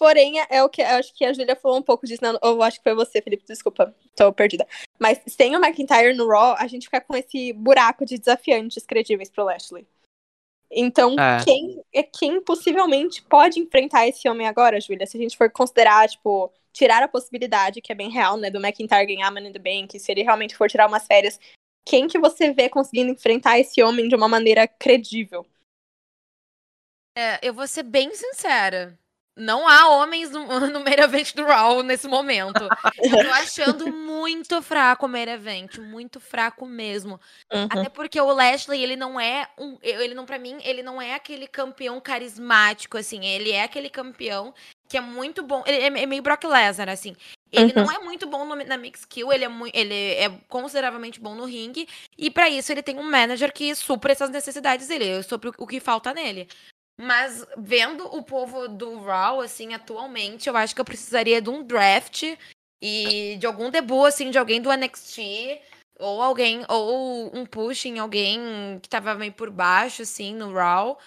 [SPEAKER 3] Porém, é- o que eu acho que a Julia falou um pouco disso, ou acho que foi você, Felipe, desculpa, tô perdida. Mas sem o McIntyre no Raw, a gente fica com esse buraco de desafiantes credíveis pro Lashley. Então,
[SPEAKER 5] É.
[SPEAKER 3] quem é quem possivelmente pode enfrentar esse homem agora, Julia? Se a gente for considerar, tipo, tirar a possibilidade, que é bem real, né, do McIntyre ganhar Money in the Bank, se ele realmente for tirar umas férias, quem que você vê conseguindo enfrentar esse homem de uma maneira credível?
[SPEAKER 4] É, eu vou ser bem sincera. Não há homens no, no main event do Raw nesse momento. Eu tô achando muito fraco o main event, muito fraco mesmo.
[SPEAKER 3] Uhum.
[SPEAKER 4] Até porque o Lashley, ele não é um. Ele não, para mim, ele não é aquele campeão carismático, assim. Ele é aquele campeão que é muito bom. Ele é é meio Brock Lesnar, assim. Ele
[SPEAKER 3] Uhum.
[SPEAKER 4] não é muito bom no- na mix kill, ele é, mui- ele é consideravelmente bom no ringue. E pra isso ele tem um manager que supra essas necessidades dele, supra o- o que falta nele. Mas vendo o povo do Raw, assim, atualmente, eu acho que eu precisaria de um draft e de algum debut, assim, de alguém do NXT. Ou alguém, ou um push em alguém que tava meio por baixo, assim, no Raw.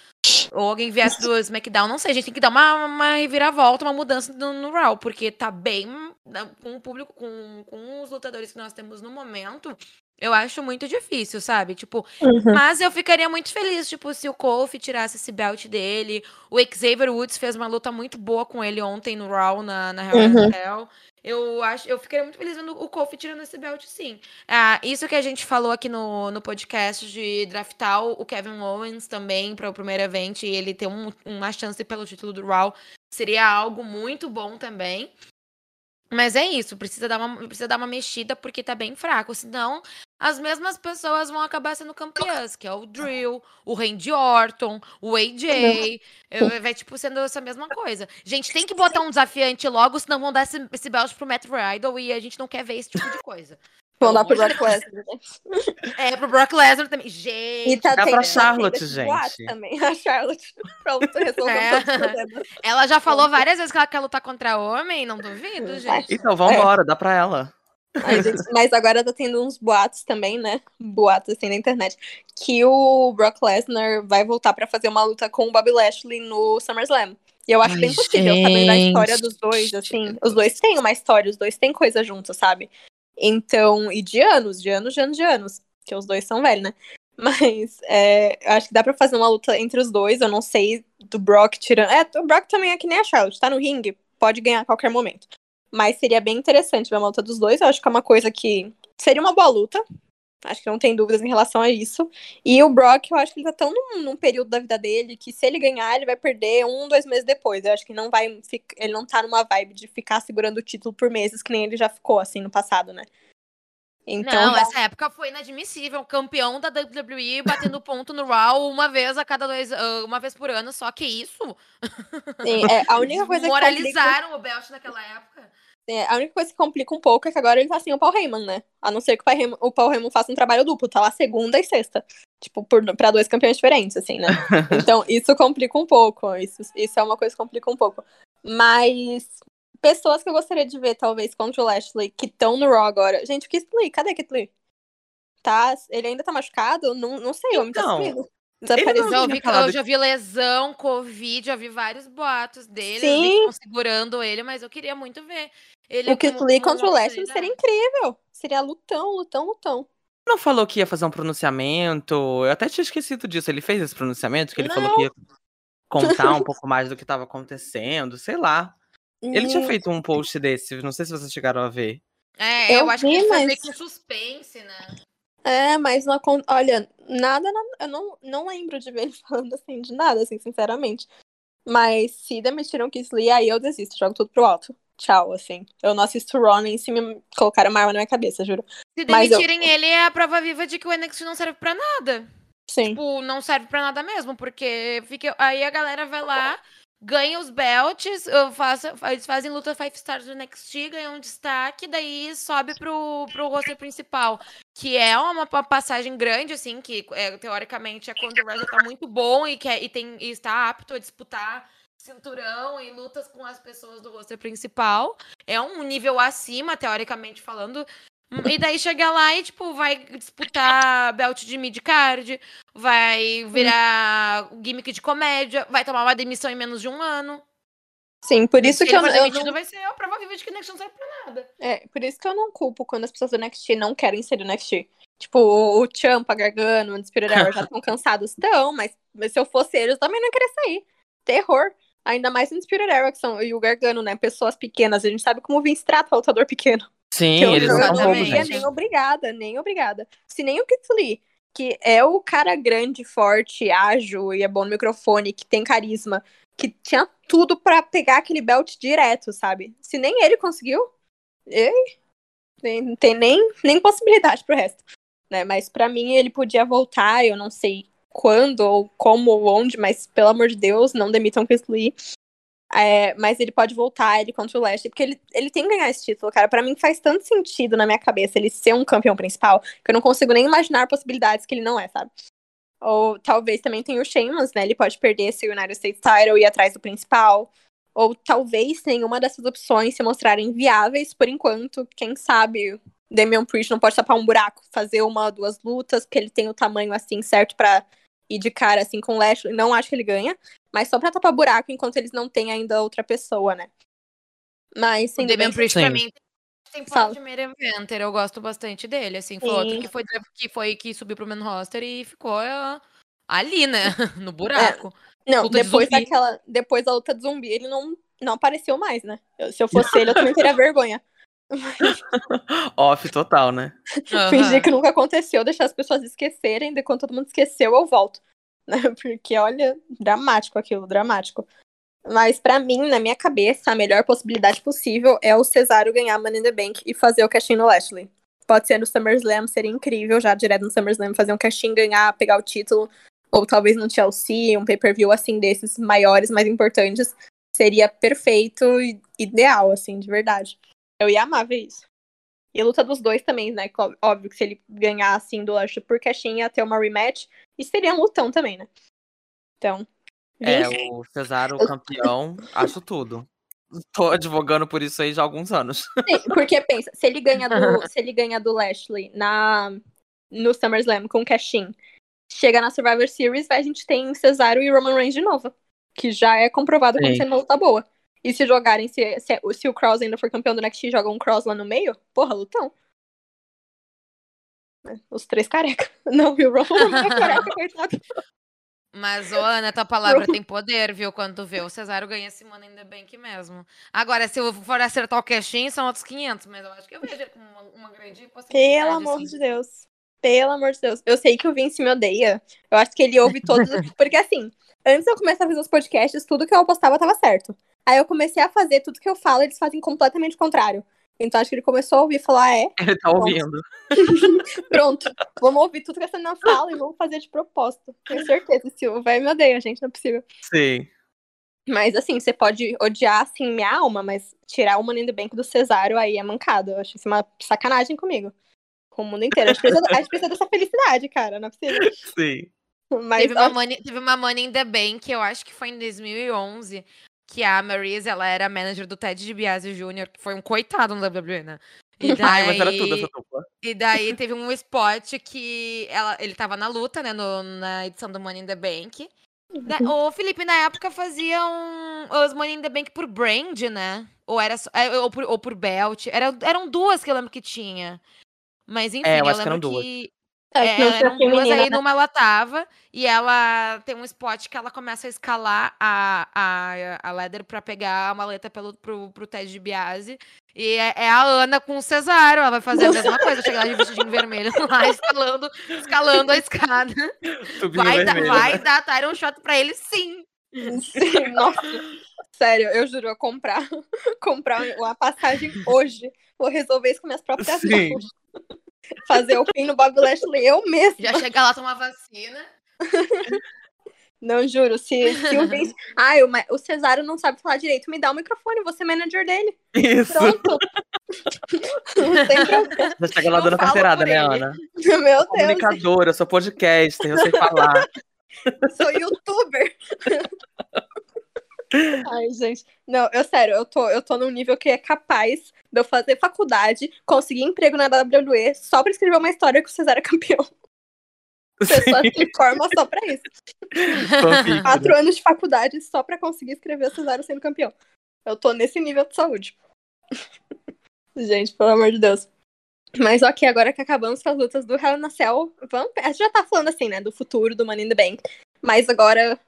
[SPEAKER 4] Ou alguém viesse do SmackDown. Não sei, a gente tem que dar uma, uma reviravolta, uma mudança no, no Raw. Porque tá bem, né, com o público, com, com os lutadores que nós temos no momento, eu acho muito difícil, sabe? Tipo,
[SPEAKER 3] Uhum.
[SPEAKER 4] mas eu ficaria muito feliz, tipo, se o Kofi tirasse esse belt dele. O Xavier Woods fez uma luta muito boa com ele ontem no Raw, na, na Hell
[SPEAKER 3] Uhum.
[SPEAKER 4] Eu acho, eu ficaria muito feliz vendo o Kofi tirando esse belt, sim. Ah, isso que a gente falou aqui no, no podcast de draftar o Kevin Owens também para o primeiro evento e ele ter um- uma chance pelo título do Raw seria algo muito bom também. Mas é isso, precisa dar uma, precisa dar uma mexida porque tá bem fraco. Senão, as mesmas pessoas vão acabar sendo campeãs, que é o Drill, o Randy Orton, o AJ. eh, Vai, tipo, sendo essa mesma coisa. Gente, tem que botar um desafiante logo, senão vão dar esse, esse belt pro Matt Riddle e a gente não quer ver esse tipo de coisa.
[SPEAKER 3] Vão
[SPEAKER 4] Pelo
[SPEAKER 3] dar pro Brock. Lesnar. né?
[SPEAKER 4] É, pro Brock Lesnar também.
[SPEAKER 3] E
[SPEAKER 4] Gente,
[SPEAKER 3] tá
[SPEAKER 5] Dá pra
[SPEAKER 3] tá
[SPEAKER 5] Charlotte, gente.
[SPEAKER 3] Também, a Charlotte, pra resolver
[SPEAKER 4] É.
[SPEAKER 3] todos os problemas.
[SPEAKER 4] ela já falou várias vezes que ela quer lutar contra homem, não duvido, gente.
[SPEAKER 5] Então, vambora, dá pra ela.
[SPEAKER 3] Ai, gente, mas agora tá tendo uns boatos também, né? Boatos assim na internet. Que o Brock Lesnar vai voltar pra fazer uma luta com o Bobby Lashley no SummerSlam. E eu acho
[SPEAKER 5] Ai,
[SPEAKER 3] bem possível, sabendo a história
[SPEAKER 5] gente.
[SPEAKER 3] dos dois, assim. Os dois têm uma história, os dois têm coisa juntos, sabe? Então, e de anos, de anos, de anos, de anos. Que os dois são velhos, né? Mas é, eu acho que dá pra fazer uma luta entre os dois. Eu não sei do Brock tirando. É, o Brock também é que nem a Charlotte, tá no ringue, pode ganhar a qualquer momento. Mas seria bem interessante ver uma luta dos dois. Eu acho que é uma coisa que seria uma boa luta. Acho que não tem dúvidas em relação a isso. E o Brock, eu acho que ele tá tão num, num período da vida dele que se ele ganhar, ele vai perder um, dois meses depois. Eu acho que não vai. Ele não tá numa vibe de ficar segurando o título por meses, que nem ele já ficou, assim, no passado, né? Então,
[SPEAKER 4] não, essa época foi inadmissível. Campeão da WWE batendo ponto no Raw uma vez a cada dois. ah, uma vez por ano, só que isso.
[SPEAKER 3] sim, é, a única coisa que complica-
[SPEAKER 4] Moralizaram o Belt naquela época.
[SPEAKER 3] É, a única coisa que complica um pouco é que agora ele tá sem o Paul Heyman, né? A não ser que o Paul Heyman, o Paul Heyman faça um trabalho duplo, tá lá segunda e sexta. Tipo, por, pra dois campeões diferentes, assim, né? Então, isso complica um pouco. Isso, isso é uma coisa que complica um pouco. Mas pessoas que eu gostaria de ver, talvez, contra o Lashley, que estão no Raw agora. Gente, o Keith Lee, cadê o Keith Lee? Tá, ele ainda tá machucado? Não, não sei, tá
[SPEAKER 5] Então. Ele tinha
[SPEAKER 4] ouvi,
[SPEAKER 5] falado
[SPEAKER 4] eu já vi lesão, Covid, já vi vários boatos dele.
[SPEAKER 3] Sim.
[SPEAKER 4] Eu vi que segurando ele, mas eu queria muito ver. Ele
[SPEAKER 3] O Keith
[SPEAKER 4] como-
[SPEAKER 3] Lee
[SPEAKER 4] como
[SPEAKER 3] contra o Lashley seria incrível. Seria lutão, lutão, lutão.
[SPEAKER 5] não falou que ia fazer um pronunciamento. Eu até tinha esquecido disso. Ele fez esse pronunciamento, que ele falou
[SPEAKER 3] Não.
[SPEAKER 5] que ia contar um pouco mais do que estava acontecendo, sei lá. Ele tinha feito um post desse, não sei se vocês chegaram a ver.
[SPEAKER 4] É, eu,
[SPEAKER 3] Eu
[SPEAKER 4] acho que
[SPEAKER 3] vi,
[SPEAKER 4] ele faz
[SPEAKER 3] mas-
[SPEAKER 4] que um suspense, né?
[SPEAKER 3] É, mas não olha, nada, eu não, não lembro de ver ele falando assim de nada, assim, sinceramente. Mas se demitiram o Lee, aí eu desisto, jogo tudo pro alto. Tchau, assim. Eu não assisto Raw nem se me colocaram uma arma na minha cabeça, juro.
[SPEAKER 4] Se
[SPEAKER 3] Mas eu-
[SPEAKER 4] demitirem ele, é a prova viva de que o NXT não serve pra nada.
[SPEAKER 3] Sim.
[SPEAKER 4] Tipo, não serve pra nada mesmo, porque fica... aí a galera vai lá, ganha os belts, eu faço... eles fazem luta Five Stars do NXT, ganham um destaque, daí sobe pro, pro roster principal. Que é uma, uma passagem grande, assim, que é, teoricamente é quando o wrestler tá muito bom e, quer, e, tem, e está apto a disputar cinturão e lutas com as pessoas do roster principal. É um nível acima, teoricamente falando. E daí chega lá e, tipo, vai disputar belt de mid-card, vai virar gimmick de comédia, vai tomar uma demissão em menos de um ano.
[SPEAKER 3] Sim, por isso
[SPEAKER 4] Se
[SPEAKER 3] que eu, eu não,
[SPEAKER 4] vai ser a prova viva de que o NXT não serve pra nada.
[SPEAKER 3] é, por isso que eu não culpo quando as pessoas do NXT não querem ser do NXT. Tipo, o Champa, Gargano, o Spirit já estão cansados, estão, mas, mas se eu fosse eles, eu também não queria sair. Terror. Ainda mais no Spirit Arrow, que são, e o Gargano, né? Pessoas pequenas. A gente sabe como o Vince trata o lutador pequeno.
[SPEAKER 5] Sim,
[SPEAKER 3] Que eu,
[SPEAKER 5] eles não são bobos, gente.
[SPEAKER 3] nem obrigada, nem obrigada. Se nem o Kit Lee, que é o cara grande, forte, ágil e é bom no microfone, que tem carisma, que tinha tudo pra pegar aquele belt direto, sabe? Se nem ele conseguiu, ei, tem- não tem nem, nem possibilidade pro resto. Né? Mas pra mim ele podia voltar, eu não sei quando, ou como, ou onde, mas pelo amor de Deus, não demitam Chris Lee. É, mas ele pode voltar, ele contra o Lashley, porque ele, ele tem que ganhar esse título, cara. Pra mim faz tanto sentido na minha cabeça ele ser um campeão principal, que eu não consigo nem imaginar possibilidades que ele não é, sabe? Ou talvez também tenha o Sheamus, né? Ele pode perder esse United States title e ir atrás do principal. Ou talvez nenhuma dessas opções se mostrarem viáveis por enquanto. Quem sabe Damian Priest não pode tapar um buraco, fazer uma ou duas lutas, porque ele tem o tamanho assim certo pra ir de cara assim com o Lashley. Não acho que ele ganha, mas só pra tapar buraco enquanto eles não têm ainda outra pessoa, né? Mas
[SPEAKER 4] Damian
[SPEAKER 3] bem
[SPEAKER 4] Priest, pra mim, tem
[SPEAKER 3] Fala.
[SPEAKER 4] de main eventer. Eu gosto bastante dele, assim. Foi
[SPEAKER 3] Sim.
[SPEAKER 4] outro que foi, que foi que subiu pro main roster e ficou ah, ali, né? No buraco.
[SPEAKER 3] Não,
[SPEAKER 4] Luta de
[SPEAKER 3] depois
[SPEAKER 4] zumbi.
[SPEAKER 3] daquela. Depois da luta de zumbi, ele não, não apareceu mais, né? Eu- se eu fosse ele, eu também teria vergonha.
[SPEAKER 5] Off total, né?
[SPEAKER 4] Aham.
[SPEAKER 3] Fingir que nunca aconteceu, deixar as pessoas esquecerem, de quando todo mundo esqueceu, eu volto. Né? Porque, olha, dramático aquilo, dramático. Mas pra mim, na minha cabeça, a melhor possibilidade possível é o Cesaro ganhar Money in the Bank e fazer o cash no Lashley. Pode ser no SummerSlam, seria incrível já direto no SummerSlam fazer um cash ganhar, pegar o título. Ou talvez no Chelsea, um pay-per-view assim desses maiores, mais importantes. Seria perfeito e ideal, assim, de verdade. Eu ia amar ver isso. E a luta dos dois também, né? Óbvio que se ele ganhar assim do Lashley por ia ter uma rematch. E seria um lutão também, né? Então.
[SPEAKER 5] É, o Cesaro campeão, acho tudo. Tô advogando por isso aí já há alguns anos.
[SPEAKER 3] Sim, porque pensa, se ele ganha do, se ele ganha do Lashley na no SummerSlam com o Cashin, chega na Survivor Series, a gente tem Cesaro e Roman Reigns de novo, que já é comprovado como
[SPEAKER 5] Sim.
[SPEAKER 3] sendo uma luta boa. E se jogarem, se, se, se o Cross ainda for campeão do NXT, joga um Cross lá no meio, porra, lutão. É, Os três careca. Não, e o não é careca, coitado.
[SPEAKER 4] Mas, ô, Ana, tua palavra tem poder, viu? Quando tu vê o Cesaro ganha esse Money in the Bank mesmo. Agora, se eu for acertar o cashin, são outros 500, mas eu acho que eu vejo ele com uma, uma grande possibilidade.
[SPEAKER 3] Pelo amor
[SPEAKER 4] assim.
[SPEAKER 3] de Deus. Pelo amor de Deus. Eu sei que o Vince me odeia. Eu acho que ele ouve todos. Porque assim, antes de eu começar a fazer os podcasts, tudo que eu postava tava certo. Aí eu comecei a fazer tudo que eu falo, eles fazem completamente o contrário. Então acho que ele começou a ouvir e falar: ah, é,
[SPEAKER 5] Ele tá ouvindo.
[SPEAKER 3] pronto, vamos ouvir tudo que a Senna fala e vamos fazer de propósito. Tenho certeza. Se o velho me odeia, gente, não é possível.
[SPEAKER 5] Sim.
[SPEAKER 3] Mas assim, você pode odiar assim minha alma, mas tirar o Money the Bank do Cesário aí é mancado. Eu acho isso uma sacanagem comigo. Com o mundo inteiro. A gente precisa, a gente precisa dessa felicidade, cara. Não é possível.
[SPEAKER 5] Sim.
[SPEAKER 3] Mas,
[SPEAKER 4] Teve uma, money, teve uma Money in the Bank, eu acho que foi em 2011, que a Maryse, ela era manager do Ted DiBiase Jr., que foi um coitado no WWE, né? E
[SPEAKER 5] Ai, mas era tudo
[SPEAKER 4] daí-
[SPEAKER 5] essa dupla.
[SPEAKER 4] E daí teve um spot que ela, ele tava na luta, né, no- na edição do Money in the Bank. O Felipe, na época, fazia um, os Money in the Bank por brand, né? Ou, era, é, ou, por, ou por belt. Era, eram duas que eu lembro que tinha. Mas enfim,
[SPEAKER 5] É, eu
[SPEAKER 4] eu lembro
[SPEAKER 5] duas.
[SPEAKER 4] que
[SPEAKER 3] é,
[SPEAKER 4] é, eram duas, aí
[SPEAKER 3] né?
[SPEAKER 4] numa ela tava, e ela tem um spot que ela começa a escalar a, a, a ladder pra pegar a maleta pelo, pro, pro Ted DiBiase. E é, é a Ana com o Cesário, ela vai fazer a mesma coisa, chegar lá de vestidinho vermelho lá, escalando, escalando a escada.
[SPEAKER 5] Tubinho
[SPEAKER 4] Vai, dar,
[SPEAKER 5] vermelho,
[SPEAKER 4] vai
[SPEAKER 5] né?
[SPEAKER 4] dar Tyron Shot pra ele, sim.
[SPEAKER 3] Sim, nossa. Sério, eu juro, eu comprar, comprar uma passagem hoje. Vou resolver isso com minhas próprias
[SPEAKER 5] Sim.
[SPEAKER 3] mãos. Fazer o pin no Bob Lashley eu mesma.
[SPEAKER 4] Já chega lá, toma vacina.
[SPEAKER 3] Não, juro, se, se o Vince... Ah, o, o Cesário não sabe falar direito, me dá o microfone, vou ser manager dele.
[SPEAKER 5] Isso.
[SPEAKER 3] Pronto.
[SPEAKER 5] Já chega lá dando carteirada, né. Ana?
[SPEAKER 3] Meu Deus,
[SPEAKER 5] Comunicadora, eu sou podcaster, eu sei falar.
[SPEAKER 3] sou youtuber. Ai, gente. Não, eu sério, eu tô, eu tô num nível que é capaz de eu fazer faculdade, conseguir emprego na WWE só pra escrever uma história que o Cesário é campeão. Pessoas se formam só pra isso.
[SPEAKER 5] Né?
[SPEAKER 3] Quatro anos de faculdade só pra conseguir escrever o Cesário sendo campeão. Eu tô nesse nível de saúde. Gente, pelo amor de Deus. Mas ok, agora que acabamos com as lutas do Hell in a Cell, vamos... a gente já tá falando assim, né, do futuro do Money in the Bank. Mas agora,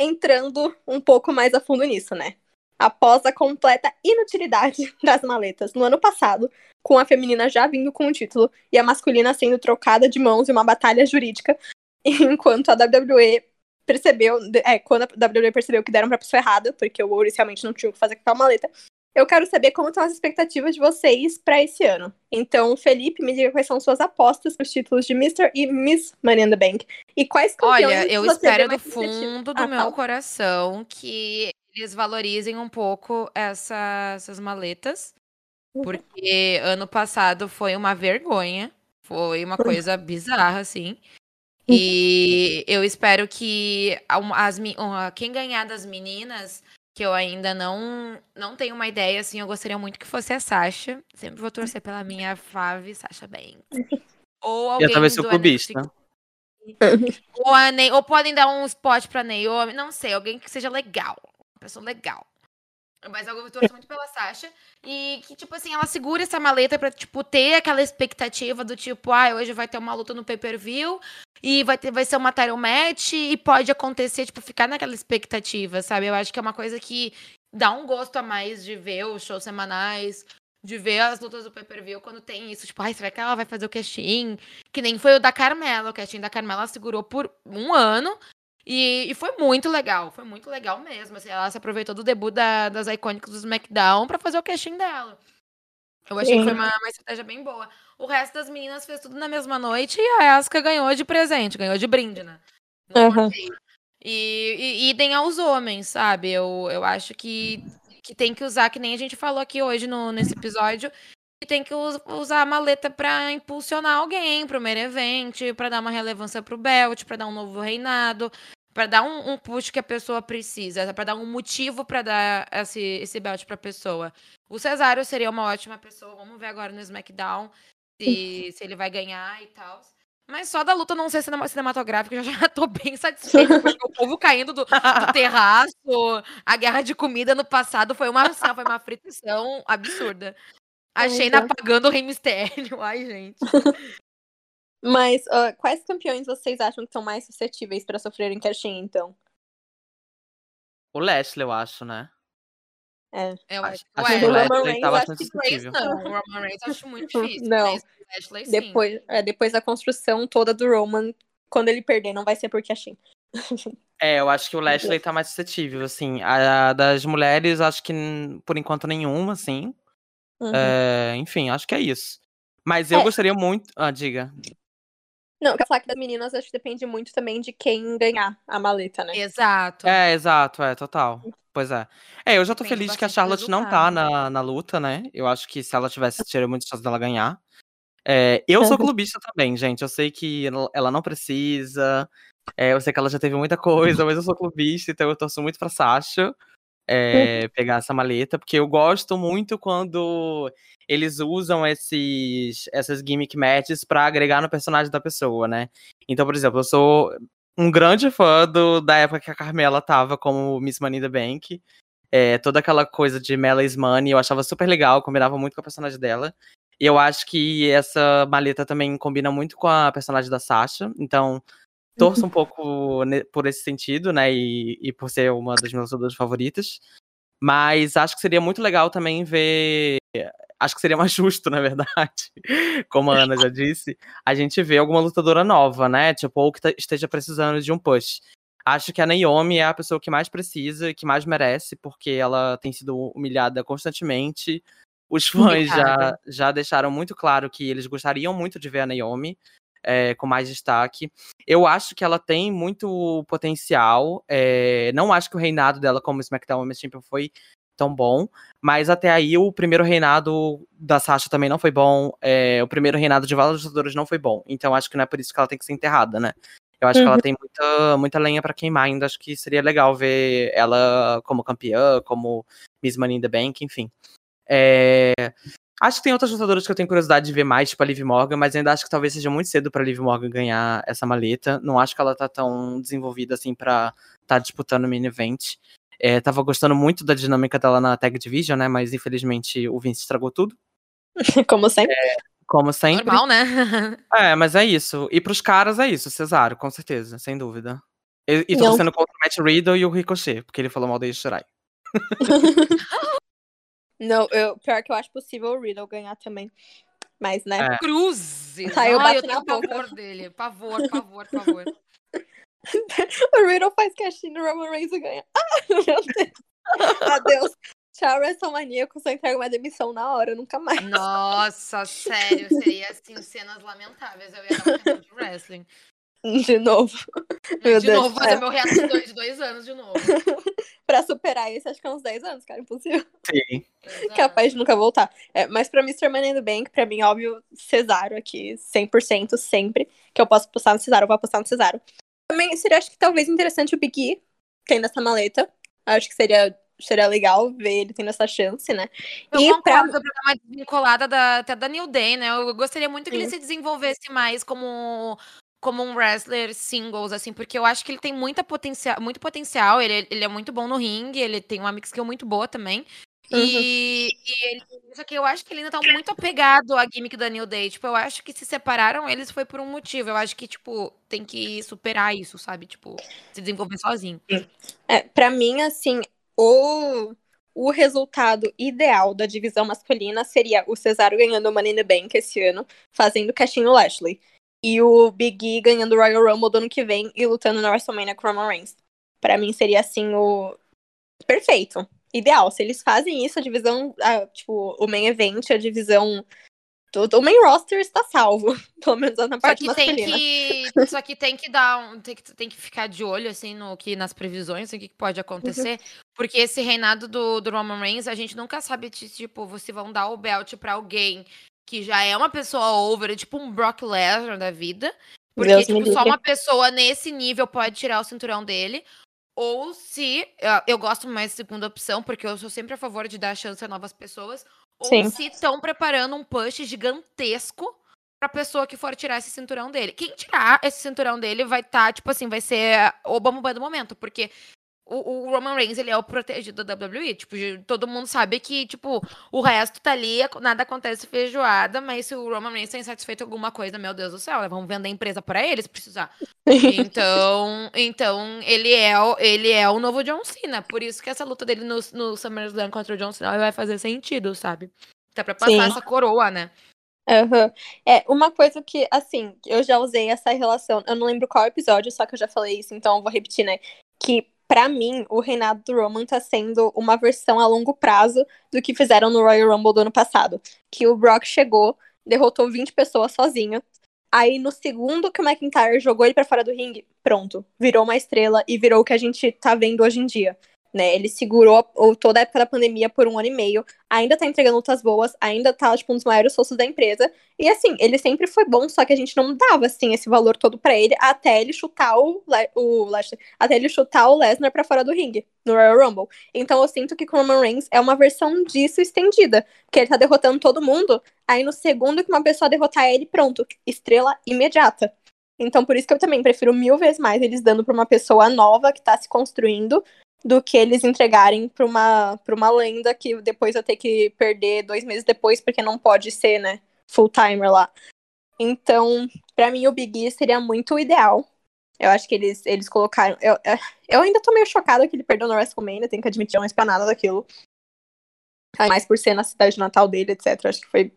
[SPEAKER 3] entrando um pouco mais a fundo nisso, né? Após a completa inutilidade das maletas no ano passado, com a feminina já vindo com o título e a masculina sendo trocada de mãos em uma batalha jurídica, enquanto a WWE percebeu, é, quando a WWE percebeu que deram pra pessoa errada, porque o Ouris realmente não tinha o que fazer com aquela maleta, eu quero saber como estão as expectativas de vocês pra esse ano. Então, Felipe, me diga quais são suas apostas pros títulos de Mr. e Miss Money in the Bank. E quais campeões
[SPEAKER 4] Olha, eu espero do fundo do
[SPEAKER 3] Ah,
[SPEAKER 4] meu
[SPEAKER 3] fala.
[SPEAKER 4] coração que eles valorizem um pouco essa- essas maletas.
[SPEAKER 3] Uhum.
[SPEAKER 4] Porque ano passado foi uma vergonha. Foi uma coisa bizarra, assim. E eu espero que as, quem ganhar das meninas, que eu ainda não, não tenho uma ideia, assim, eu gostaria muito que fosse a Sasha. Sempre vou torcer pela minha fave, Sasha Banks. Ou alguém
[SPEAKER 5] eu também sou
[SPEAKER 4] do
[SPEAKER 5] clubista.
[SPEAKER 4] NXT ou, a Ney, ou podem dar um spot pra Naomi, não sei, alguém que seja legal. Uma pessoa legal. Mas eu torço muito pela Sasha. E que, tipo assim, ela segura essa maleta pra, tipo, ter aquela expectativa do tipo, ah, hoje vai ter uma luta no pay-per-view e vai, ter, vai ser uma title match e pode acontecer, tipo, ficar naquela expectativa, sabe? Eu acho que é uma coisa que dá um gosto a mais de ver os shows semanais, de ver as lutas do pay-per-view quando tem isso. Tipo, ai, será que ela vai fazer o casting? Que nem foi o da Carmela. O casting da Carmela ela segurou por um ano. E, e foi muito legal. Foi muito legal mesmo. Assim, ela se aproveitou do debut da- das icônicas do SmackDown pra fazer o casting dela. Eu achei que foi
[SPEAKER 3] Sim.
[SPEAKER 4] uma, uma estratégia bem boa. O resto das meninas fez tudo na mesma noite e a Asuka ganhou de presente, ganhou de brinde, né? Sorteio. E, e, idem aos homens, sabe? Eu, eu acho que, que tem que usar, que nem a gente falou aqui hoje no, nesse episódio, que tem que us- usar a maleta pra impulsionar alguém pro main event, pra dar uma relevância pro belt, pra dar um novo reinado, pra dar um, um push que a pessoa precisa, pra dar um motivo pra dar esse, esse belt pra pessoa. O Cesário seria uma ótima pessoa, vamos ver agora no SmackDown se, se ele vai ganhar e tal. Mas só da luta não ser cinema- cinematográfica, eu já tô bem satisfeita, porque o povo caindo do, do terraço, a guerra de comida no passado foi uma, foi uma fritação absurda. A
[SPEAKER 3] Deus.
[SPEAKER 4] apagando o Rei Mistério. Ai, gente.
[SPEAKER 3] Mas ah, quais campeões vocês acham que são mais suscetíveis pra sofrerem casting, então?
[SPEAKER 5] O Lashley, eu acho, né?
[SPEAKER 4] Eu
[SPEAKER 5] Acho-
[SPEAKER 4] acho,
[SPEAKER 5] acho
[SPEAKER 3] que
[SPEAKER 4] Ué,
[SPEAKER 3] o
[SPEAKER 5] Lashley
[SPEAKER 3] Roman
[SPEAKER 5] tá
[SPEAKER 3] Reigns eu
[SPEAKER 5] bastante
[SPEAKER 3] acho que
[SPEAKER 4] Reigns
[SPEAKER 5] suscetível.
[SPEAKER 4] não. O Roman Reigns eu acho muito difícil.
[SPEAKER 3] Não.
[SPEAKER 4] Mas o Ashley, sim.
[SPEAKER 3] Depois, é, depois da construção toda do Roman, quando ele perder, não vai ser por casting.
[SPEAKER 5] É, eu acho que o Lashley tá mais suscetível, assim. A das mulheres, acho que por enquanto nenhuma, assim.
[SPEAKER 3] Uhum.
[SPEAKER 5] É, enfim, acho que é isso. Mas eu
[SPEAKER 3] É.
[SPEAKER 5] gostaria muito. Ah, diga.
[SPEAKER 3] Não, eu quero falar que das meninas acho que depende muito também de quem ganhar a maleta, né?
[SPEAKER 4] Exato.
[SPEAKER 5] É, exato, é, total. Pois é. É, eu já tô
[SPEAKER 4] Depende
[SPEAKER 5] feliz que a Charlotte não tá na, na luta, né? Eu acho que se ela tivesse, teria muita chance dela ganhar. É, eu sou
[SPEAKER 3] Uhum.
[SPEAKER 5] clubista também, gente. Eu sei que ela- ela não precisa. é, eu sei que ela já teve muita coisa, mas eu sou clubista, então eu torço muito pra Sasha é, pegar essa maleta, porque eu gosto muito quando eles usam esses, essas gimmick matches pra agregar no personagem da pessoa, né? Então, por exemplo, eu sou um grande fã do, da época que a Carmela tava como Miss Money the Bank. É, toda aquela coisa de Mela is Money, eu achava super legal, combinava muito com a personagem dela. E eu acho que essa maleta também combina muito com a personagem da Sasha. Então, torço um pouco por esse sentido, né? E, e por ser uma das minhas lutadoras favoritas. Mas acho que seria muito legal também ver. Acho que seria mais justo, na verdade, como a Ana já disse, a gente ver alguma lutadora nova, né? Tipo, ou que te- esteja precisando de um push. Acho que a Naomi é a pessoa que mais precisa e que mais merece, porque ela tem sido humilhada constantemente. Os fãs já, já deixaram muito claro que eles gostariam muito de ver a Naomi é, com mais destaque. Eu acho que ela tem muito potencial. é, não acho que o reinado dela como SmackDown Women's Champion foi tão bom. Mas até aí o primeiro reinado da Sasha também não foi bom. é, o primeiro reinado de vários lutadores não foi bom. Então acho que não é por isso que ela tem que ser enterrada, né? Eu acho que ela tem muita, muita lenha pra queimar ainda. Acho que seria legal ver ela como campeã, como Miss Money in the Bank, enfim. É, Acho que tem outras lutadoras que eu tenho curiosidade de ver mais, tipo a Liv Morgan, mas ainda acho que talvez seja muito cedo pra Liv Morgan ganhar essa maleta. Não acho que ela tá tão desenvolvida assim pra tá disputando o main event. É, tava gostando muito da dinâmica dela na Tag Division, né? Mas infelizmente o Vince estragou tudo.
[SPEAKER 3] Como sempre.
[SPEAKER 5] Como sempre.
[SPEAKER 4] Normal, né?
[SPEAKER 5] É, mas é isso. E pros caras é isso, Cesaro, com certeza, sem dúvida. E, e tô torcendo contra o Matt Riddle e o Ricochet, porque ele falou mal da Io Shirai.
[SPEAKER 3] Não, eu, pior que eu acho possível o Riddle ganhar também. Mas, né?
[SPEAKER 5] É.
[SPEAKER 4] Cruzes.
[SPEAKER 3] Tá, eu
[SPEAKER 4] Ai, eu tenho
[SPEAKER 3] na boca.
[SPEAKER 4] pavor dele. Pavor, pavor, pavor.
[SPEAKER 3] O Riddle faz casting no Roman Reigns e ganha. Ah, meu Deus. Adeus. Tchau, WrestleManiaco. Só entrega uma demissão na hora, nunca mais.
[SPEAKER 4] Nossa, sério, seria assim, cenas lamentáveis. Eu ia dar um tempo de wrestling.
[SPEAKER 3] De novo. Meu
[SPEAKER 4] de
[SPEAKER 3] Deus,
[SPEAKER 4] novo, fazer
[SPEAKER 3] é.
[SPEAKER 4] meu reato de dois, anos de novo.
[SPEAKER 3] pra superar esse, acho que é uns 10 anos, cara. Impossível.
[SPEAKER 5] Sim.
[SPEAKER 4] Exato.
[SPEAKER 3] Capaz de nunca voltar. É, mas pra Mr. Money in the Bank, pra mim, óbvio, Cesaro aqui, 100% sempre. Que eu posso postar no Cesaro, eu vou apostar no Cesaro. Também seria, acho que talvez interessante o Big E tendo essa maleta. Acho que seria, seria legal ver ele tendo essa chance, né?
[SPEAKER 4] Eu
[SPEAKER 3] e
[SPEAKER 4] concordo
[SPEAKER 3] pra.
[SPEAKER 4] pra dar uma desvinculada da, até da New Day, né? Eu gostaria muito que ele
[SPEAKER 3] Sim.
[SPEAKER 4] se desenvolvesse mais como, como um wrestler singles, assim, porque eu acho que ele tem muita potencial, muito potencial. Ele, ele é muito bom no ringue, ele tem uma mix skill muito boa também. E, e ele, só que eu acho que ele ainda tá muito apegado à gimmick da New Day. Tipo, eu acho que se separaram eles foi por um motivo. Eu acho que, tipo, tem que superar isso, sabe? Tipo, se desenvolver sozinho.
[SPEAKER 3] É, pra mim, assim, o, o resultado ideal da divisão masculina seria o Cesaro ganhando o Money in the Bank esse ano, fazendo no Lashley. E o Big E ganhando o Royal Rumble do ano que vem e lutando na WrestleMania com o Roman Reigns. Pra mim seria, assim, o perfeito. Ideal. Se eles fazem isso, a divisão, a, tipo, o main event, a divisão. todo- O main roster está salvo. Pelo menos na
[SPEAKER 4] Só
[SPEAKER 3] parte
[SPEAKER 4] que tem
[SPEAKER 3] masculina.
[SPEAKER 4] que, só que tem que dar um, tem que, tem que ficar de olho assim no que nas previsões, o que, que pode acontecer, porque esse reinado do, do Roman Reigns, a gente nunca sabe se tipo, você vão dar o belt pra alguém que já é uma pessoa over, tipo um Brock Lesnar da vida, porque
[SPEAKER 3] Deus
[SPEAKER 4] tipo, só uma pessoa nesse nível pode tirar o cinturão dele. Ou se. eu- gosto mais da segunda opção, porque eu sou sempre a favor de dar chance a novas pessoas. Ou
[SPEAKER 3] Sim.
[SPEAKER 4] se estão preparando um push gigantesco pra pessoa que for tirar esse cinturão dele. Quem tirar esse cinturão dele vai estar, tipo assim, vai ser o bambam do momento. Porque o, o Roman Reigns, ele é o protegido da WWE. Tipo, todo mundo sabe que, tipo, o resto tá ali, nada acontece feijoada, mas se o Roman Reigns tá insatisfeito com alguma coisa, meu Deus do céu, né, vamos vender a empresa pra ele se precisar. Então, então ele, é o, ele é o novo John Cena. Por isso que essa luta dele no, no SummerSlam contra o John Cena vai fazer sentido, sabe? Até pra passar
[SPEAKER 3] Sim.
[SPEAKER 4] essa coroa, né?
[SPEAKER 3] Aham. É, uma coisa que, assim, eu já usei essa relação, eu não lembro qual episódio, só que eu já falei isso, então eu vou repetir, né? Que, pra mim, o reinado do Roman tá sendo uma versão a longo prazo do que fizeram no Royal Rumble do ano passado. Que o Brock chegou, derrotou 20 pessoas sozinho. Aí, no segundo que o McIntyre jogou ele pra fora do ringue, pronto. Virou uma estrela e virou o que a gente tá vendo hoje em dia. Né? Ele segurou toda a época da pandemia por um ano e meio, ainda tá entregando lutas boas, ainda tá, tipo, um dos maiores sócios da empresa. E assim, ele sempre foi bom, só que a gente não dava, assim, esse valor todo pra ele até ele chutar o, Le- o Lashley, até ele chutar o Lesnar pra fora do ringue, no Royal Rumble. Então eu sinto que Roman Reigns é uma versão disso estendida, porque ele tá derrotando todo mundo, aí no segundo que uma pessoa derrotar ele, pronto, estrela imediata. Então por isso que eu também prefiro mil vezes mais eles dando pra uma pessoa nova que tá se construindo do que eles entregarem pra uma, pra uma lenda que depois eu ter que perder dois meses depois, porque não pode ser, né, full timer lá. Então, pra mim, o Big E seria muito ideal. Eu acho que eles, eles colocaram. Eu, eu- eu ainda tô meio chocada que ele perdeu no WrestleMania, tenho que admitir, eu não esperava nada daquilo. Mais por ser na cidade natal dele, etc. Acho que foi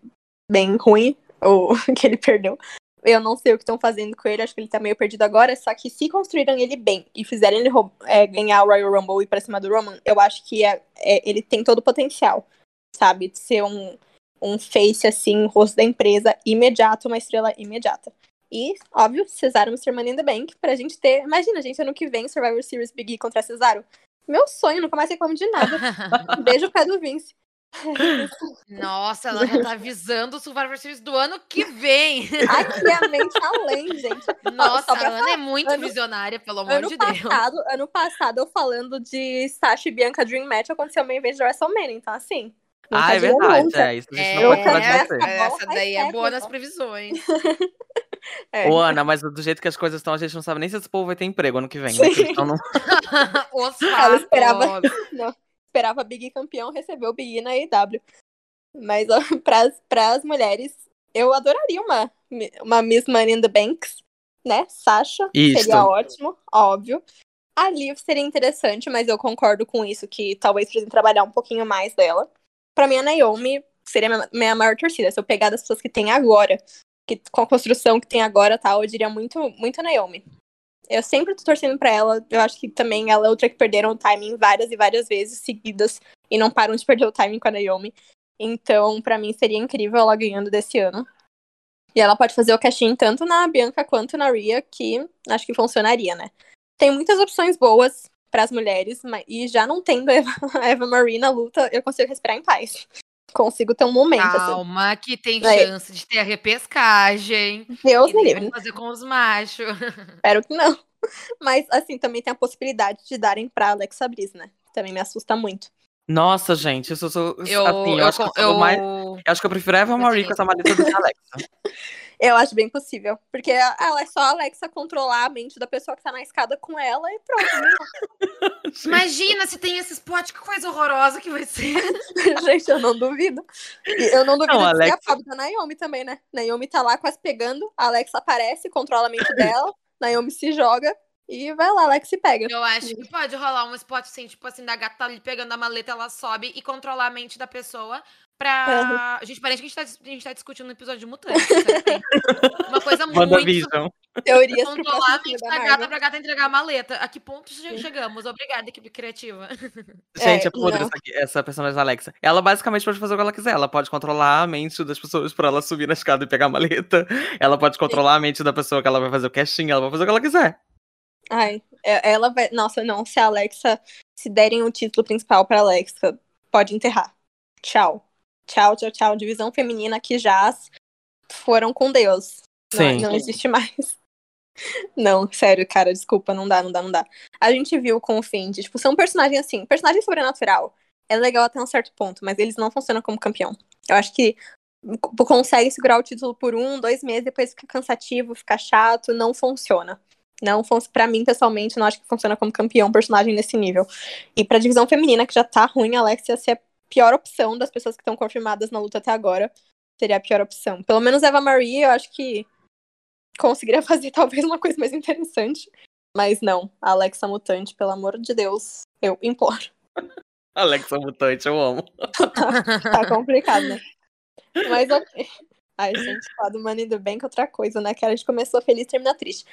[SPEAKER 3] bem ruim o que ele perdeu. Eu não sei o que estão fazendo com ele, acho que ele tá meio perdido agora. Só que se construíram ele bem e fizerem ele é, ganhar o Royal Rumble e ir pra cima do Roman, eu acho que é, é- ele tem todo o potencial, sabe? De ser um, um face, assim, rosto da empresa imediato, uma estrela imediata. E, óbvio, Cesaro Mr. Money in the Bank, pra gente ter. Imagina, gente, ano que vem, Survivor Series Big E contra Cesaro. Meu sonho, nunca mais reclamo de nada. Beijo o pé do Vince.
[SPEAKER 4] Nossa, ela já tá avisando o Survivor Series do ano que vem.
[SPEAKER 3] Aqui é a mente além, gente.
[SPEAKER 4] Nossa, a Ana é muito
[SPEAKER 3] ano-
[SPEAKER 4] visionária, pelo amor
[SPEAKER 3] Ano
[SPEAKER 4] de Deus.
[SPEAKER 3] passado, ano passado, eu falando de Sasha e Bianca Dream Match, aconteceu meio vez de WrestleMania, então assim.
[SPEAKER 5] Ah, é verdade.
[SPEAKER 3] nunca.
[SPEAKER 5] É, isso a gente
[SPEAKER 4] É,
[SPEAKER 5] não pode
[SPEAKER 3] essa-
[SPEAKER 4] essa daí é boa nas previsões.
[SPEAKER 3] É.
[SPEAKER 5] Ô, Ana, mas do jeito que as coisas estão, a gente não sabe nem se esse povo vai ter emprego ano que vem. né?
[SPEAKER 3] Sim.
[SPEAKER 5] Então não-
[SPEAKER 4] Os
[SPEAKER 3] Ela esperava-. Não, esperava Big campeão, recebeu o Big na AEW. Mas pras, pras mulheres, eu adoraria uma, uma Miss Money in the Banks, né? Sasha,
[SPEAKER 5] Isso.
[SPEAKER 3] seria ótimo, óbvio. A Liv seria interessante, mas eu concordo com isso, que talvez precisem trabalhar um pouquinho mais dela. Pra mim, a Naomi seria minha, minha maior torcida. Se eu pegar das pessoas que tem agora, que, com a construção que tem agora tal, eu diria muito, muito Naomi. Eu sempre tô torcendo pra ela. Eu acho que também ela é outra que perderam o timing várias e várias vezes seguidas e não param de perder o timing com a Naomi. Então, pra mim, seria incrível ela ganhando desse ano. E ela pode fazer o casting tanto na Bianca quanto na Rhea, que acho que funcionaria, né? Tem muitas opções boas pras mulheres, mas, e já não tendo a Eva, a Eva Marie na luta, eu consigo respirar em paz. Consigo ter um momento, assim.
[SPEAKER 4] Calma, que tem
[SPEAKER 3] Aí.
[SPEAKER 4] chance de ter a repescagem.
[SPEAKER 3] Deus me livre.
[SPEAKER 4] fazer com os machos.
[SPEAKER 3] Espero que não. Mas, assim, também tem a possibilidade de darem pra Alexa Bliss, né? Também me assusta muito.
[SPEAKER 5] Nossa, gente, eu sou.
[SPEAKER 4] Eu,
[SPEAKER 5] assim, eu,
[SPEAKER 4] eu,
[SPEAKER 5] acho que eu,
[SPEAKER 4] eu,
[SPEAKER 5] mais- eu acho que eu prefiro a Eva Marie com essa maleta do que a Alexa.
[SPEAKER 3] Eu acho bem possível. Porque ela é só a Alexa controlar a mente da pessoa que tá na escada com ela e pronto. né?
[SPEAKER 4] Imagina se tem esse spot, que coisa horrorosa que vai ser.
[SPEAKER 3] Gente, eu não duvido. Eu não duvido
[SPEAKER 5] Não,
[SPEAKER 3] de ser
[SPEAKER 5] Alexa-
[SPEAKER 3] a pobre da Naomi também, né? Naomi tá lá quase pegando, a Alexa aparece, controla a mente dela, Naomi se joga e vai lá, Alexa se pega.
[SPEAKER 4] Eu acho que pode rolar um spot assim, tipo assim, da gata tá ali pegando a maleta, ela sobe e controlar a mente da pessoa pra. Gente, parece que a gente, tá, a gente tá discutindo um episódio de mutantes. Uma coisa muito.
[SPEAKER 3] Teorias pro
[SPEAKER 4] Controlar
[SPEAKER 3] próximo
[SPEAKER 4] a mente
[SPEAKER 3] da Marvel.
[SPEAKER 4] gata pra gata entregar a maleta. A que ponto che- chegamos? Obrigada, equipe criativa.
[SPEAKER 5] Gente,
[SPEAKER 3] É,
[SPEAKER 5] é podre essa, essa personagem da Alexa. Ela basicamente pode fazer o que ela quiser. Ela pode controlar a mente das pessoas pra ela subir na escada e pegar a maleta. Ela pode controlar a mente da pessoa que ela vai fazer o casting. Ela vai fazer o que ela quiser.
[SPEAKER 3] Ai, é- ela vai. Nossa, não, se a Alexa. Se derem o título principal pra Alexa, pode enterrar. Tchau. Tchau, tchau, tchau. Divisão feminina que já foram com Deus. Não,
[SPEAKER 5] Sim.
[SPEAKER 3] não existe mais. Não, sério, cara, desculpa, não dá, não dá, não dá. A gente viu com o Find, tipo, são personagens assim, personagem sobrenatural. É legal até um certo ponto, mas eles não funcionam como campeão. Eu acho que consegue segurar o título por um, dois meses, depois fica cansativo, fica chato, não funciona. Não fun para mim, pessoalmente, não acho que funciona como campeão personagem nesse nível. E pra divisão feminina, que já tá ruim, a Alex ia ser a pior opção das pessoas que estão confirmadas na luta até agora. Seria a pior opção. Pelo menos Eva Marie, eu acho que conseguiria fazer talvez uma coisa mais interessante. Mas não, a Alexa Mutante, pelo amor de Deus, eu imploro.
[SPEAKER 5] Alexa Mutante, eu amo.
[SPEAKER 3] Tá complicado, né? Mas ok. Ai, gente, falar do Money the Bank é outra coisa, né? Que a gente começou feliz e termina triste.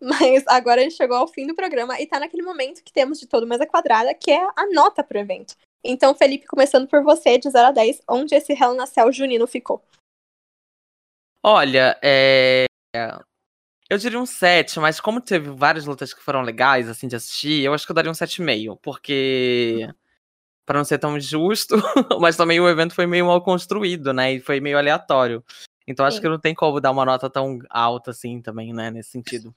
[SPEAKER 3] Mas agora a gente chegou ao fim do programa e tá naquele momento que temos de todo mesa quadrada, que é a nota pro evento. Então, Felipe, começando por você, de 0 a 10, onde esse Hell na Cell junino ficou?
[SPEAKER 5] Olha, é... Eu diria um 7, mas como teve várias lutas que foram legais, assim, de assistir, eu acho que eu daria um 7,5, porque. Pra não ser tão justo, mas também o evento foi meio mal construído, né? E foi meio aleatório. Então acho
[SPEAKER 3] Sim.
[SPEAKER 5] que não tem como dar uma nota tão alta assim também, né? Nesse sentido.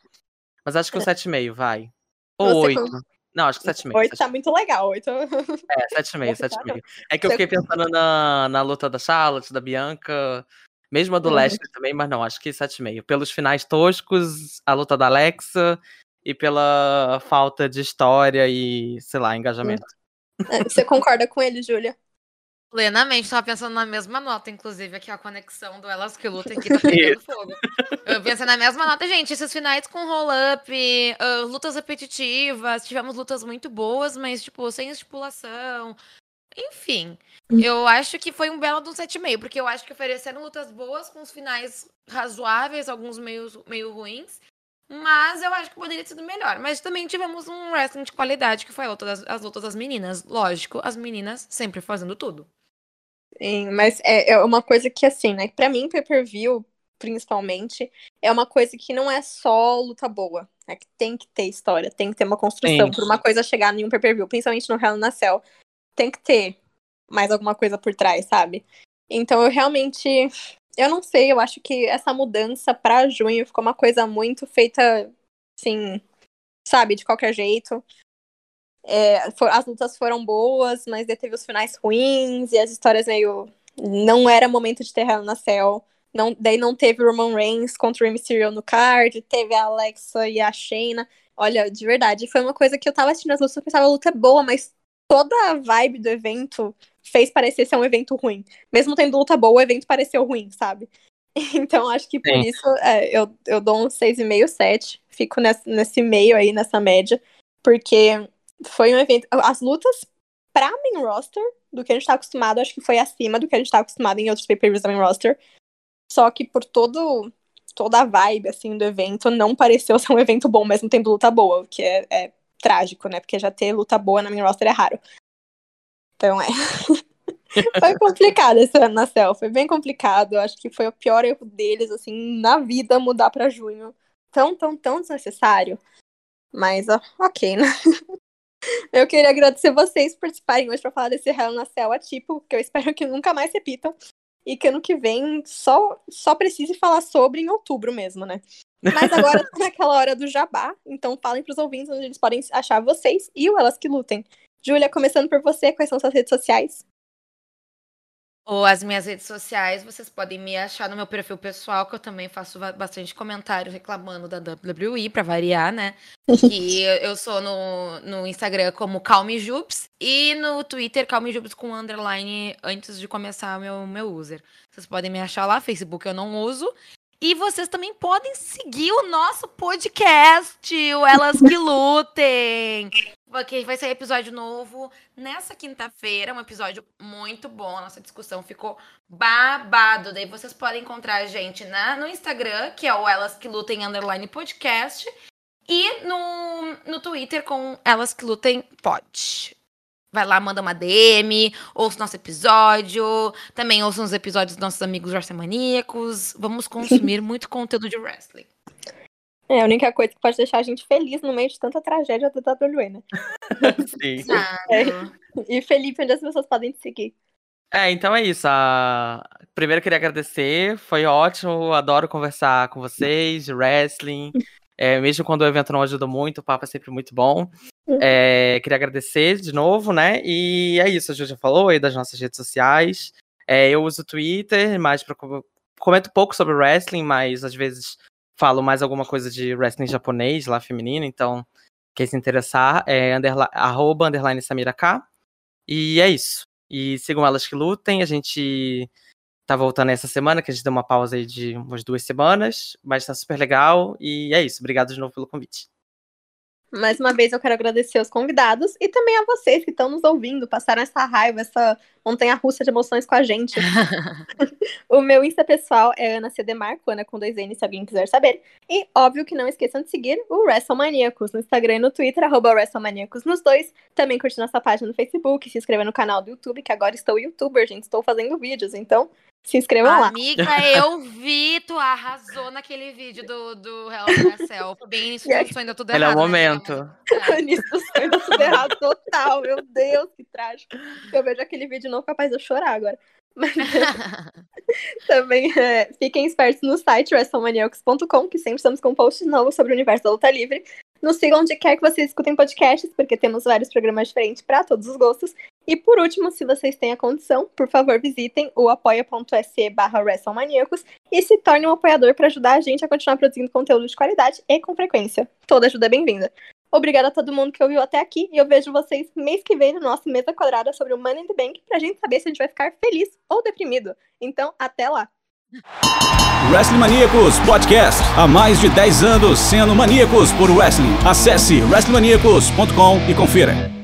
[SPEAKER 5] Mas acho que o 7,5, vai. Ou
[SPEAKER 3] É. Você
[SPEAKER 5] 8.
[SPEAKER 3] com-
[SPEAKER 5] Não, acho que 7,5.
[SPEAKER 3] Oito tá muito legal. Oito.
[SPEAKER 5] É, 7,5,
[SPEAKER 3] Você tá
[SPEAKER 5] 7,5. É que eu fiquei pensando na, na luta da Charlotte, da Bianca, mesmo a do
[SPEAKER 3] Uhum.
[SPEAKER 5] Leslie também, mas não, acho que 7,5. Pelos finais toscos, a luta da Alexa e pela falta de história e, sei lá, engajamento.
[SPEAKER 3] É, Você concorda com ele, Júlia?
[SPEAKER 4] Plenamente, tava pensando na mesma nota, inclusive, aqui a conexão do Elas que Lutam aqui tá pegando fogo. Eu pensei na mesma nota, gente, esses finais com roll-up, ah, lutas repetitivas, tivemos lutas muito boas, mas, tipo, sem estipulação. Enfim, eu acho que foi um belo de um 7,5, porque eu acho que ofereceram lutas boas com os finais razoáveis, alguns meio, meio ruins, mas eu acho que poderia ter sido melhor. Mas também tivemos um wrestling de qualidade, que foi a luta das, as lutas das meninas. Lógico, as meninas sempre fazendo tudo.
[SPEAKER 3] Sim, mas é, é uma coisa que, assim, né? Pra mim, pay-per-view, principalmente, é uma coisa que não é só luta boa. É que tem que ter história, tem que ter uma construção
[SPEAKER 5] Sim.
[SPEAKER 3] por uma coisa chegar em um pay-per-view, principalmente no Hell in a Cell. Tem que ter mais alguma coisa por trás, sabe? Então, eu realmente. Eu não sei, eu acho que essa mudança pra junho ficou uma coisa muito feita, assim, sabe, de qualquer jeito. É, fo- as lutas foram boas, mas teve os finais ruins e as histórias meio. Não era momento de ter Hell na Cell. Não, daí não teve Roman Reigns contra o Mysterio no card, teve a Alexa e a Shayna. Olha, de verdade, foi uma coisa que eu tava assistindo as lutas, eu pensava, a luta é boa, mas toda a vibe do evento fez parecer ser um evento ruim. Mesmo tendo luta boa, o evento pareceu ruim, sabe? Então, acho que por
[SPEAKER 5] Sim.
[SPEAKER 3] isso é, eu, eu dou um 6,5, 7. Fico nesse, nesse meio aí, nessa média. Porque foi um evento. As lutas pra main roster, do que a gente tá acostumado, acho que foi acima do que a gente tá acostumado em outros pay-per-views da main roster. Só que por todo, toda a vibe, assim, do evento, não pareceu ser um evento bom, mesmo tendo luta boa, o que é, é trágico, né? Porque já ter luta boa na main roster é raro. Então é. foi complicado esse ano na Cell, foi bem complicado. Acho que foi o pior erro deles, assim, na vida mudar pra junho. Tão, tão, tão desnecessário. Mas, ó, ok, né? Eu queria agradecer vocês por participarem hoje pra falar desse Hell na Cell atípico, que eu espero que nunca mais repitam. E que ano que vem só, só precise falar sobre em outubro mesmo, né? Mas agora tá naquela hora do jabá, então falem pros ouvintes onde eles podem achar vocês e o Elas Que Lutem. Júlia, começando por você, quais são suas redes sociais?
[SPEAKER 4] Ou as minhas redes sociais, vocês podem me achar no meu perfil pessoal, que eu também faço ba- bastante comentário reclamando da WWE, pra variar, né? Que eu- sou no, no Instagram como CalmeJubes e no Twitter CalmeJubes com underline antes de começar meu, meu user. Vocês podem me achar lá, Facebook eu não uso. E vocês também podem seguir o nosso podcast, o Elas Que Lutem. Porque vai sair episódio novo nessa quinta-feira, um episódio muito bom. A nossa discussão ficou babado. Daí vocês podem encontrar a gente na, no Instagram, que é o Elas Que Lutem Underline Podcast. E no, no Twitter com Elas Que Lutem Pod. Vai lá, manda uma DM, ouça o nosso episódio. Também ouça os episódios dos nossos amigos Maníacos. Vamos consumir muito conteúdo de wrestling.
[SPEAKER 3] É a única coisa que pode deixar a gente feliz no meio de tanta tragédia da WWE, né?
[SPEAKER 5] Sim.
[SPEAKER 4] Exato.
[SPEAKER 3] E Felipe, onde as pessoas podem te seguir?
[SPEAKER 5] É, então é isso. A... Primeiro eu queria agradecer, foi ótimo, adoro conversar com vocês de wrestling. É, mesmo quando o evento não ajuda muito, o papo é sempre muito bom. É, queria agradecer de novo, né? E é isso, a Ju já falou aí das nossas redes sociais. É, eu uso o Twitter, mais pra, co- comento pouco sobre wrestling, mas às vezes falo mais alguma coisa de wrestling japonês, lá feminino, então quem se interessar é underli arroba, underline Samira K. E é isso. E sigam elas que lutem. A gente tá voltando essa semana, que a gente deu uma pausa aí de umas duas semanas, mas tá super legal. E é isso. Obrigado de novo pelo convite.
[SPEAKER 3] Mais uma vez eu quero agradecer aos convidados e também a vocês que estão nos ouvindo, passaram essa raiva, essa montanha russa de emoções com a gente. o meu Insta pessoal é Ana C. Demarco, Ana com dois N, se alguém quiser saber. E óbvio que não esqueçam de seguir o WrestleManiacos no Instagram e no Twitter, arroba WrestleManiacos nos dois. Também curtir nossa página no Facebook, se inscrever no canal do YouTube, que agora estou youtuber, gente, estou fazendo vídeos, então Se inscrevam lá.
[SPEAKER 4] Amiga, eu vi, tu arrasou naquele vídeo do, do Cell. Foi bem isso,
[SPEAKER 3] Yes.
[SPEAKER 4] isso ainda tudo errado. né,
[SPEAKER 5] momento.
[SPEAKER 4] amiga? Mas- é.
[SPEAKER 3] Início do sonho deu tudo errado total. Meu Deus, que trágico. Eu vejo aquele vídeo não capaz de eu chorar agora. Mas também é, fiquem espertos no site WrestleManiacs.com, que sempre estamos com posts novos sobre o universo da luta livre. Nos sigam onde quer que vocês escutem podcasts, porque temos vários programas diferentes para todos os gostos. E por último, se vocês têm a condição, por favor visitem o apoia.se barra WrestleManiacos e se torne um apoiador para ajudar a gente a continuar produzindo conteúdo de qualidade e com frequência. Toda ajuda é bem-vinda. Obrigada a todo mundo que ouviu até aqui e eu vejo vocês mês que vem no nosso Mesa Quadrada sobre o Money in the Bank pra gente saber se a gente vai ficar feliz ou deprimido. Então, até lá!
[SPEAKER 1] Wrestling Maníacos Podcast. Há mais de 10 anos sendo maníacos por wrestling. Acesse wrestlingmaníacos.com e confira.